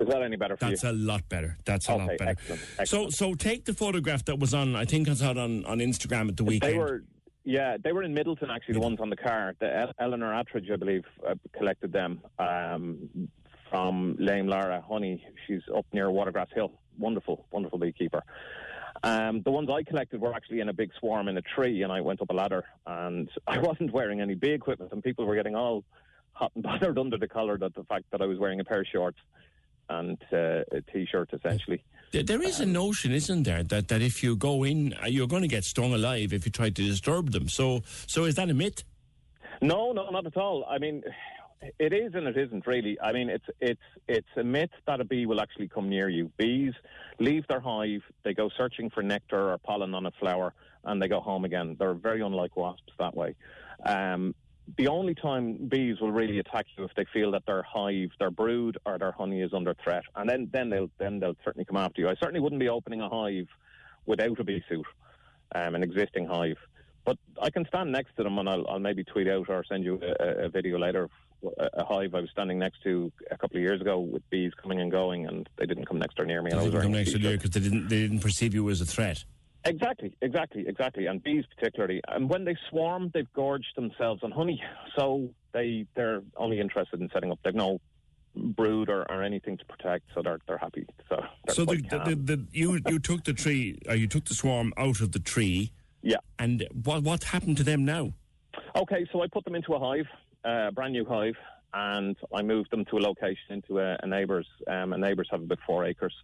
Is that any better for That's you? a lot better. That's a Okay, lot better. excellent, So, so take the photograph that was on. I think it's out on, on Instagram at the weekend. They were, yeah, they were in Midleton actually. The ones on the car, the El- Eleanor Attridge, I believe, uh, collected them um, from Lame Lara Honey. She's up near Watergrass Hill. Wonderful, wonderful beekeeper. Um, the ones I collected were actually in a big swarm in a tree, and I went up a ladder, and <laughs> I wasn't wearing any bee equipment, and people were getting all hot and <laughs> bothered under the collar at the fact that I was wearing a pair of shorts and uh, a t-shirt, essentially. There- There is a notion, isn't there, that, that if you go in, uh, you're going to get stung alive if you try to disturb them. So, so is that a myth? No, no, not at all. I mean, it is and it isn't really. I mean, it's it's it's a myth that a bee will actually come near you. Bees leave their hive, they go searching for nectar or pollen on a flower, and they go home again. They're very unlike wasps that way. Um, the only time bees will really attack you if they feel that their hive, their brood, or their honey is under threat, and then then they'll then they'll certainly come after you. I certainly wouldn't be opening a hive without a bee suit. um, an existing hive. But I can stand next to them and I'll, I'll maybe tweet out or send you a, a video later a, hive I was standing next to a couple of years ago with bees coming and going, and they didn't come next or near me. They and I was didn't come next to you because they didn't they didn't perceive you as a threat. Exactly, exactly, exactly. And bees particularly. And when they swarm, they've gorged themselves on honey. So they they're only interested in setting up. They've no brood or, or anything to protect, so they're they're happy. So they're So the, the, the, you you took the tree, or you took the swarm out of the tree. Yeah. And what what happened to them now? Okay, so I put them into a hive, uh, a brand new hive, and I moved them to a location into a, a neighbour's. Um, a neighbour's have about four acres,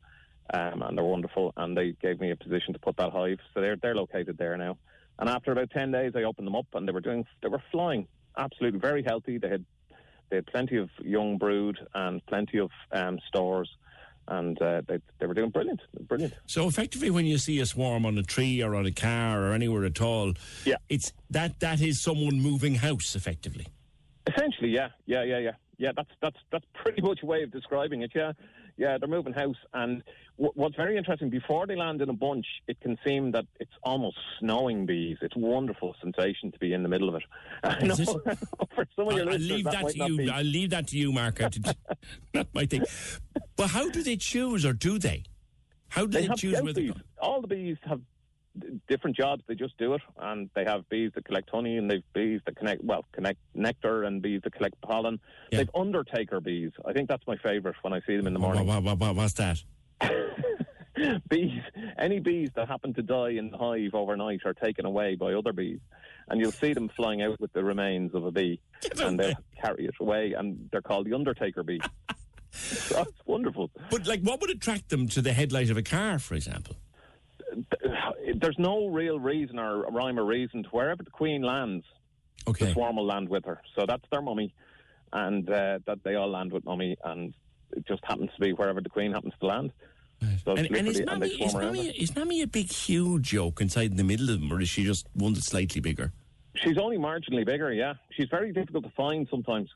um, and they're wonderful. And they gave me a position to put that hive, so they're they're located there now. And after about ten days, I opened them up, and they were doing they were flying, absolutely very healthy. They had they had plenty of young brood and plenty of um, stores, and uh, they they were doing brilliant, brilliant. So effectively, when you see a swarm on a tree or on a car or anywhere at all, yeah, it's that that is someone moving house. Effectively, Essentially, yeah, yeah, yeah, yeah, yeah. That's that's that's pretty much a way of describing it. Yeah, yeah. They're moving house, and w- what's very interesting before they land in a bunch, it can seem that it's almost snowing bees. It's a wonderful sensation to be in the middle of it. <laughs> I know, <laughs> for some of your I'll, leave that, might to you. be- I'll leave that to you, Mark. <laughs> Not my thing. But how do they choose, or do they? How do they they, choose where they bees. go? All the bees have different jobs. They just do it, and they have bees that collect honey, and they've bees that connect well connect nectar, and bees that collect pollen. They've undertaker bees. I think that's my favourite when I see them in the morning. What, what, what, what's that? <laughs> bees, any bees that happen to die in the hive overnight are taken away by other bees, and you'll see them flying out with the remains of a bee, and they'll carry it away, and they're called the undertaker bee. <laughs> That's wonderful. But like, what would attract them to the headlight of a car, for example? There's no real reason or rhyme or reason to wherever the queen lands, okay. the swarm will land with her. So that's their mummy, and uh, that they all land with mummy, and it just happens to be wherever the queen happens to land. So And, and is, literally- and Mammy, is, Mammy, is Mammy a big, huge yoke inside in the middle of them, or is she just one that's slightly bigger? She's only marginally bigger, yeah. She's very difficult to find sometimes.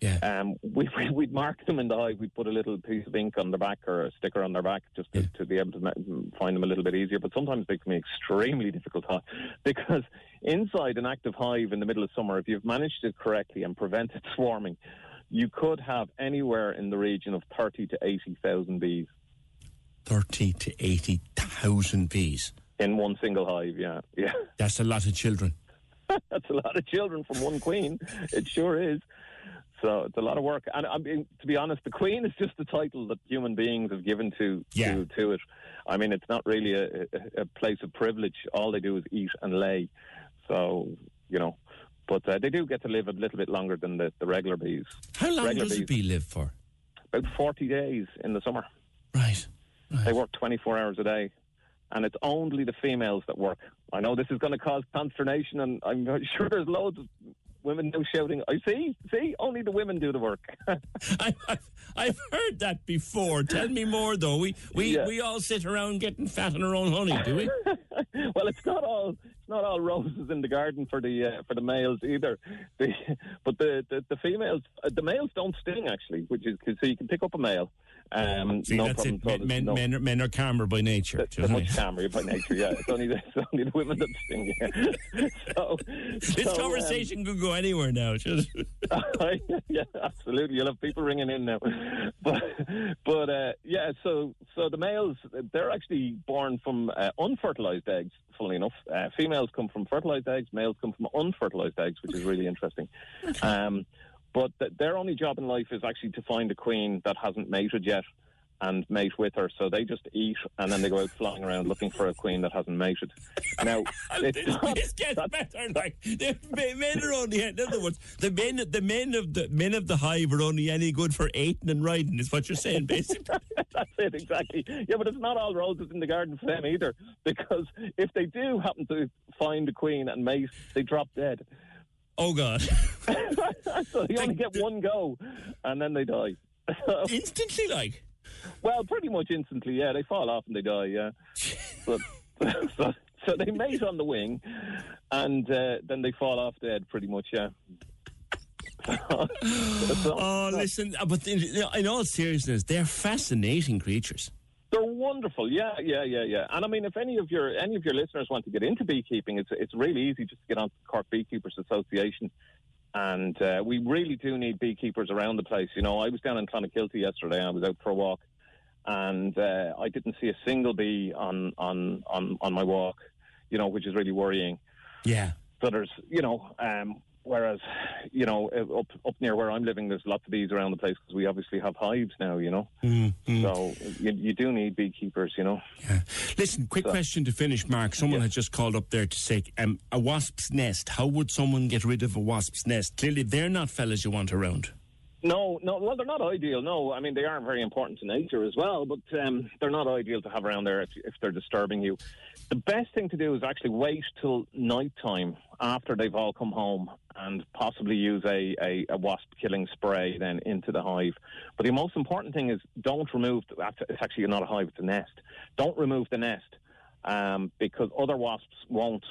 Yeah. Um, we, <laughs> we, we'd mark them in the hive. We'd put a little piece of ink on their back or a sticker on their back just to, to be able to find them a little bit easier. But sometimes they can be extremely <laughs> difficult to <laughs> because inside an active hive in the middle of summer, if you've managed it correctly and prevented swarming, you could have anywhere in the region of 30 to 80,000 bees. 30 to 80,000 bees. In one single hive, yeah. Yeah. That's a lot of children. That's a lot of children from one queen. It sure is. So it's a lot of work. And I mean, to be honest, the queen is just the title that human beings have given to Yeah. to, to it. I mean, it's not really a, a, a place of privilege. All they do is eat and lay. So you know, but uh, they do get to live a little bit longer than the, the regular bees. How long regular does a bee live for? About forty days in the summer. Right. They work twenty four hours a day. And it's only the females that work. I know this is going to cause consternation, and I'm <laughs> sure there's loads of women now shouting, I see, see, only the women do the work. <laughs> I, I, I've heard that before. Tell me more, though. We we, Yeah. we all sit around getting fat on our own honey, do we? <laughs> well, it's not all it's not all roses in the garden for the uh, for the males either. <laughs> The, but the, the the females, uh, the males don't sting actually, which is so you can pick up a male. Um, See, no that's it. Men, men, no- men, are, men are calmer by nature. do you they're know much calmer by nature. Yeah, it's only the, it's only the women that sting. Yeah. <laughs> so. This so, um, conversation could go anywhere now. <laughs> should it? <laughs> yeah, absolutely. You'll have people ringing in now, but but uh, yeah. So so the males they're actually born from uh, unfertilized eggs. Funnily enough, uh, females come from fertilized eggs. Males come from unfertilized eggs, which is really interesting. Um, but th- their only job in life is actually to find a queen that hasn't mated yet. And mate with her, so they just eat and then they go out flying around looking for a queen that hasn't mated. Now, <laughs> it's this, not- this <laughs> gets better. Like the men- men are only. In other words, the men, the men of the men of the hive are only any good for eating and riding. Is what you're saying, <laughs> basically. That's it, exactly. Yeah, but it's not all roses in the garden for them either, because if they do happen to find a queen and mate, they drop dead. Oh God! so <laughs> they only get one go, and then they die. <laughs> instantly, like. Well, pretty much instantly. Yeah, they fall off and they die. Yeah, <laughs> but so, so they mate on the wing, and uh, then they fall off dead. Pretty much. Yeah. <gasps> oh, listen, but in, in all seriousness, they're fascinating creatures. They're wonderful. Yeah, yeah, yeah, yeah. And I mean, if any of your any of your listeners want to get into beekeeping, it's it's really easy just to get on to the Cork Beekeepers Association. And uh, we really do need beekeepers around the place. You know, I was down in Clonakilty yesterday. I was out for a walk, and uh, I didn't see a single bee on on on on my walk. You know, which is really worrying. Yeah. So there's, you know, um, whereas, you know, uh, up up near where I'm living, there's lots of bees around the place because we obviously have hives now. You know, Mm, mm. so you, you do need beekeepers. You know. Yeah. Listen, quick question to finish, Mark. Someone has just called up there to say um, a wasp's nest. How would someone get rid of a wasp's nest? Clearly, they're not fellas you want around. No, no. Well, they're not ideal. No, I mean they are very important to nature as well, but um, they're not ideal to have around there if, if they're disturbing you. The best thing to do is actually wait till night time after they've all come home and possibly use a, a, a wasp killing spray then into the hive. But the most important thing is don't remove. It's actually not a hive; it's a nest. Don't remove the nest um, because other wasps won't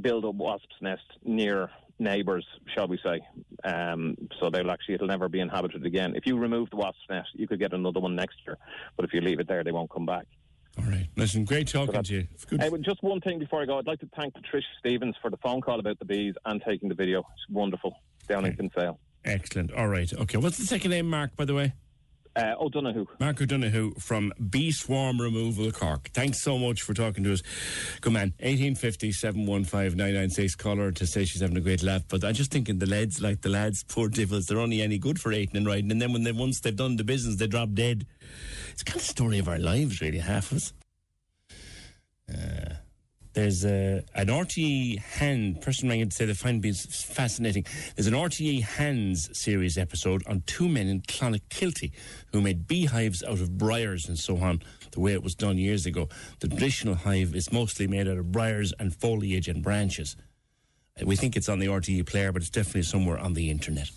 build a wasp's nest near neighbours, shall we say. Um, so they'll actually, it'll never be inhabited again. If you remove the wasp's nest, you could get another one next year. But if you leave it there, they won't come back. Listen, great talking to you. Uh, just one thing before I go, I'd like to thank Patricia Stevens for the phone call about the bees and taking the video. It's wonderful. Down in Kinsale. Excellent. All right. Okay. What's the second name, Mark, by the way? Uh, O'Donoghue. Mark O'Donoghue from Bee Swarm Removal Cork. Thanks so much for talking to us. Good man. 1850 715 996. Call her to say she's having a great laugh. But I'm just thinking the lads, like the lads, poor devils, they're only any good for eating and riding. And then when they once they've done the business, they drop dead. It's kind of the story of our lives, really, half of us. Uh, there's a, an RTE hand person rang in to say they find bees fascinating. There's an RTE hands series episode on two men in Clonakilty who made beehives out of briars and so on, the way it was done years ago. The traditional hive is mostly made out of briars and foliage and branches. Uh, We think it's on the RTE player, but it's definitely somewhere on the internet.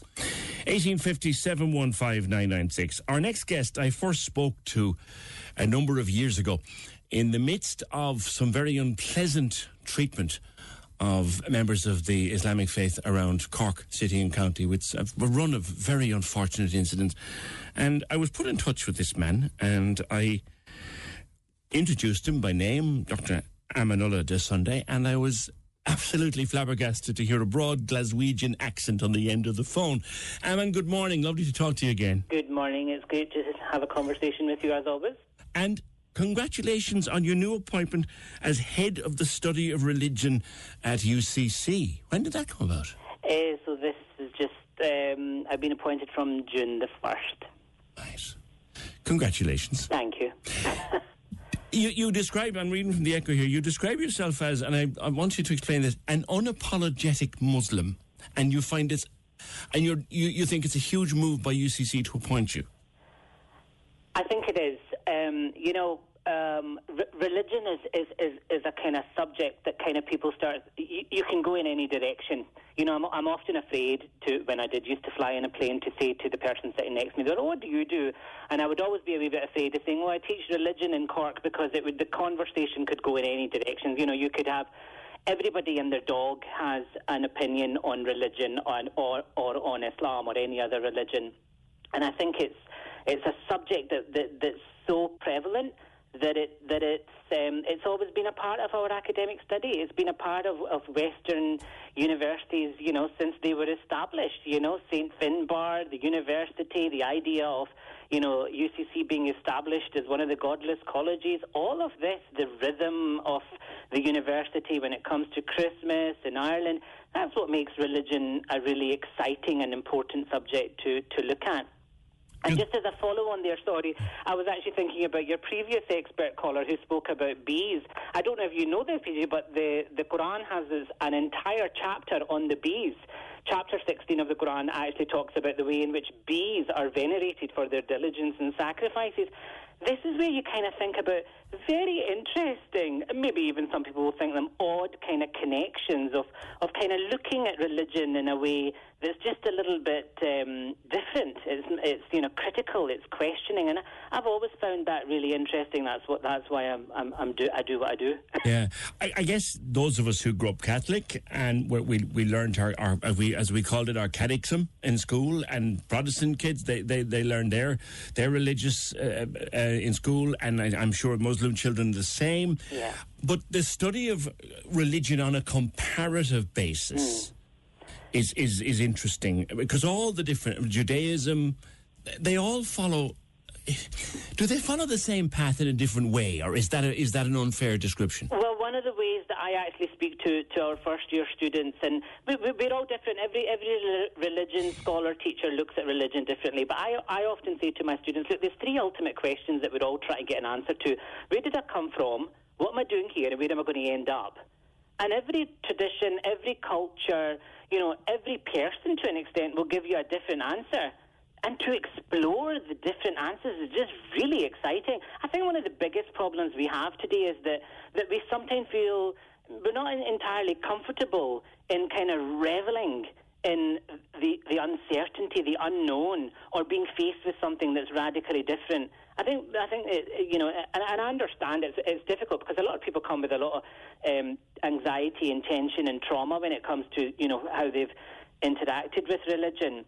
1850 715 996. Our next guest, I first spoke to a number of years ago in the midst of some very unpleasant treatment of members of the Islamic faith around Cork City and County, with a run of very unfortunate incidents. And I was put in touch with this man, and I introduced him by name, Dr. Amanullah De Sondy, and I was absolutely flabbergasted to hear a broad Glaswegian accent on the end of the phone. Aman, good morning. Lovely to talk to you again. Good morning. It's great to have a conversation with you as always. And congratulations on your new appointment as head of the study of religion at UCC. When did that come about? Uh, so this is just, um, I've been appointed from June the 1st. Nice. Congratulations. Thank you. <laughs> You, you describe, I'm reading from the Echo here, you describe yourself as, and I, I want you to explain this, an unapologetic Muslim. And you find it, and you're, you, you think it's a huge move by UCC to appoint you. I think it is. Um, you know, um, re- religion is, is, is, is a kind of subject that kind of people start. You, you can go in any direction. You know, I'm, I'm often afraid to when I did used to fly in a plane to say to the person sitting next to me, "Oh, what do you do?" And I would always be a wee bit afraid of saying, "Oh, I teach religion in Cork," because it would the conversation could go in any direction. You know, you could have everybody and their dog has an opinion on religion on, or or on Islam or any other religion, and I think it's it's a subject that, that that's so prevalent that it that it's um, it's always been a part of our academic study. It's been a part of, of Western universities, you know, since they were established. You know, Saint Finbar, the university, the idea of you know UCC being established as one of the godless colleges. All of this, the rhythm of the university when it comes to Christmas in Ireland. That's what makes religion a really exciting and important subject to, to look at. And just as a follow on there, sorry, I was actually thinking about your previous expert caller who spoke about bees. I don't know if you know this, PJ, but the, the Quran has this, an entire chapter on the bees. Chapter 16 of the Quran actually talks about the way in which bees are venerated for their diligence and sacrifices. This is where you kind of think about very interesting, maybe even some people will think them odd kind of connections of, of kind of looking at religion in a way that's just a little bit um, different. It's, it's you know critical, it's questioning, and I've always found that really interesting. That's what that's why I'm, I'm, I'm do I do what I do. <laughs> Yeah, I, I guess those of us who grew up Catholic and we we, learned our, our as we as we called it our catechism in school, and Protestant kids they they, they learn their their religious uh, uh, Uh, in school, and I, I'm sure Muslim children the same. Yeah. But the study of religion on a comparative basis hmm. is, is is interesting because all the different Judaism, they all follow. Do they follow the same path in a different way, or is that a, is that an unfair description? Well, one of the ways that I actually speak to, to our first year students, and we, we're all different. Every every religion scholar teacher looks at religion differently. But I I often say to my students, look, there's three ultimate questions that we're all trying to get an answer to. Where did I come from? What am I doing here? And where am I going to end up? And every tradition, every culture, you know, every person to an extent will give you a different answer. And to explore the different answers is just really exciting. I think one of the biggest problems we have today is that, that we sometimes feel we're not entirely comfortable in kind of reveling in the, the uncertainty, the unknown, or being faced with something that's radically different. I think I think it, you know, and, and I understand it's it's difficult because a lot of people come with a lot of um, anxiety and tension and trauma when it comes to you know how they've interacted with religion.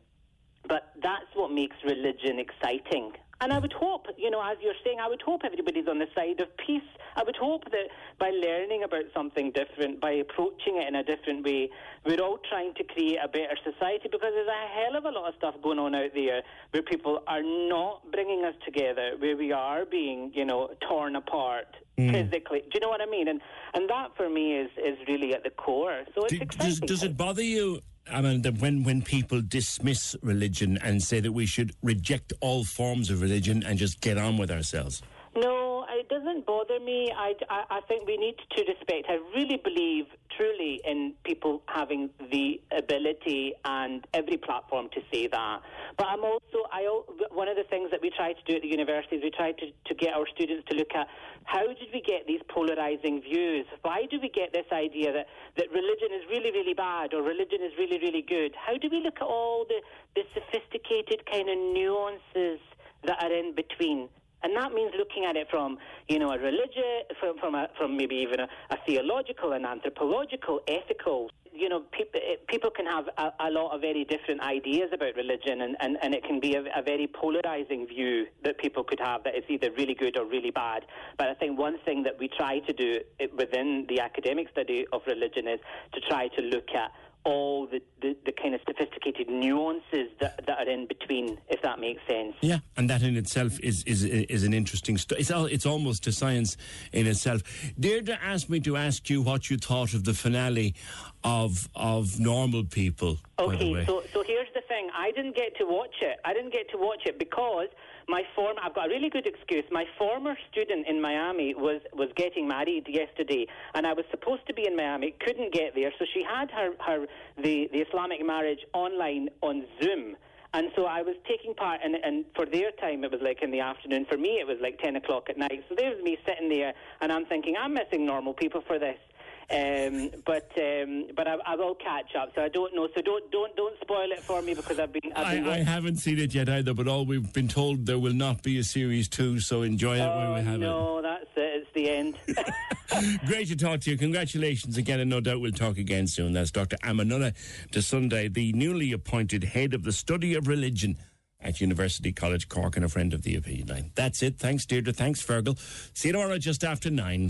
But that's what makes religion exciting. And I would hope, you know, as you're saying, I would hope everybody's on the side of peace. I would hope that by learning about something different, by approaching it in a different way, we're all trying to create a better society because there's a hell of a lot of stuff going on out there where people are not bringing us together, where we are being, you know, torn apart Mm. physically. Do you know what I mean? And and that for me is, is really at the core. So it's Do- exciting. does, does it bother you? I mean, that when when people dismiss religion and say that we should reject all forms of religion and just get on with ourselves. No, it doesn't bother me. I, I, I think we need to respect. I really believe truly in people having the ability and every platform to say that. But I'm also, I one of the things that we try to do at the universities, we try to, to get our students to look at how did we get these polarizing views? Why do we get this idea that, that religion is really, really bad or religion is really, really good? How do we look at all the, the sophisticated kind of nuances that are in between? And that means looking at it from, you know, a religious, from from, a, from maybe even a, a theological and anthropological, ethical. You know, people eh, people can have a, a lot of very different ideas about religion, and, and, and it can be a, a very polarizing view that people could have that it's either really good or really bad. But I think one thing that we try to do eh, within the academic study of religion is to try to look at all the, the, the kind of sophisticated nuances that, that are in between, if that makes sense. Yeah, and that in itself is is is an interesting. story. it's all, it's almost a science in itself. Deirdre asked me to ask you what you thought of the finale of of Normal People. Okay, so so here's the thing. I didn't get to watch it. I didn't get to watch it because my form, I've got a really good excuse. My former student in Miami was was getting married yesterday, and I was supposed to be in Miami, couldn't get there, so she had her her the the Islamic marriage online on Zoom. And so I was taking part, and, and for their time it was like in the afternoon. For me, it was like 10 o'clock at night. So there's me sitting there, and I'm thinking, I'm missing normal people for this. Um, but um, but I, I will catch up. So I don't know. So don't don't don't spoil it for me because I've been. I've been I, I haven't seen it yet either, but all we've been told there will not be a series two, so enjoy it when we have it. no, that's it. It's the end. <laughs> <laughs> Great to talk to you. Congratulations again, and no doubt we'll talk again soon. That's Dr. Amanullah De Sondy, the newly appointed head of the study of religion at University College Cork and a friend of the opinion line. That's it. Thanks, Deirdre. Thanks, Fergal. See you tomorrow just after nine.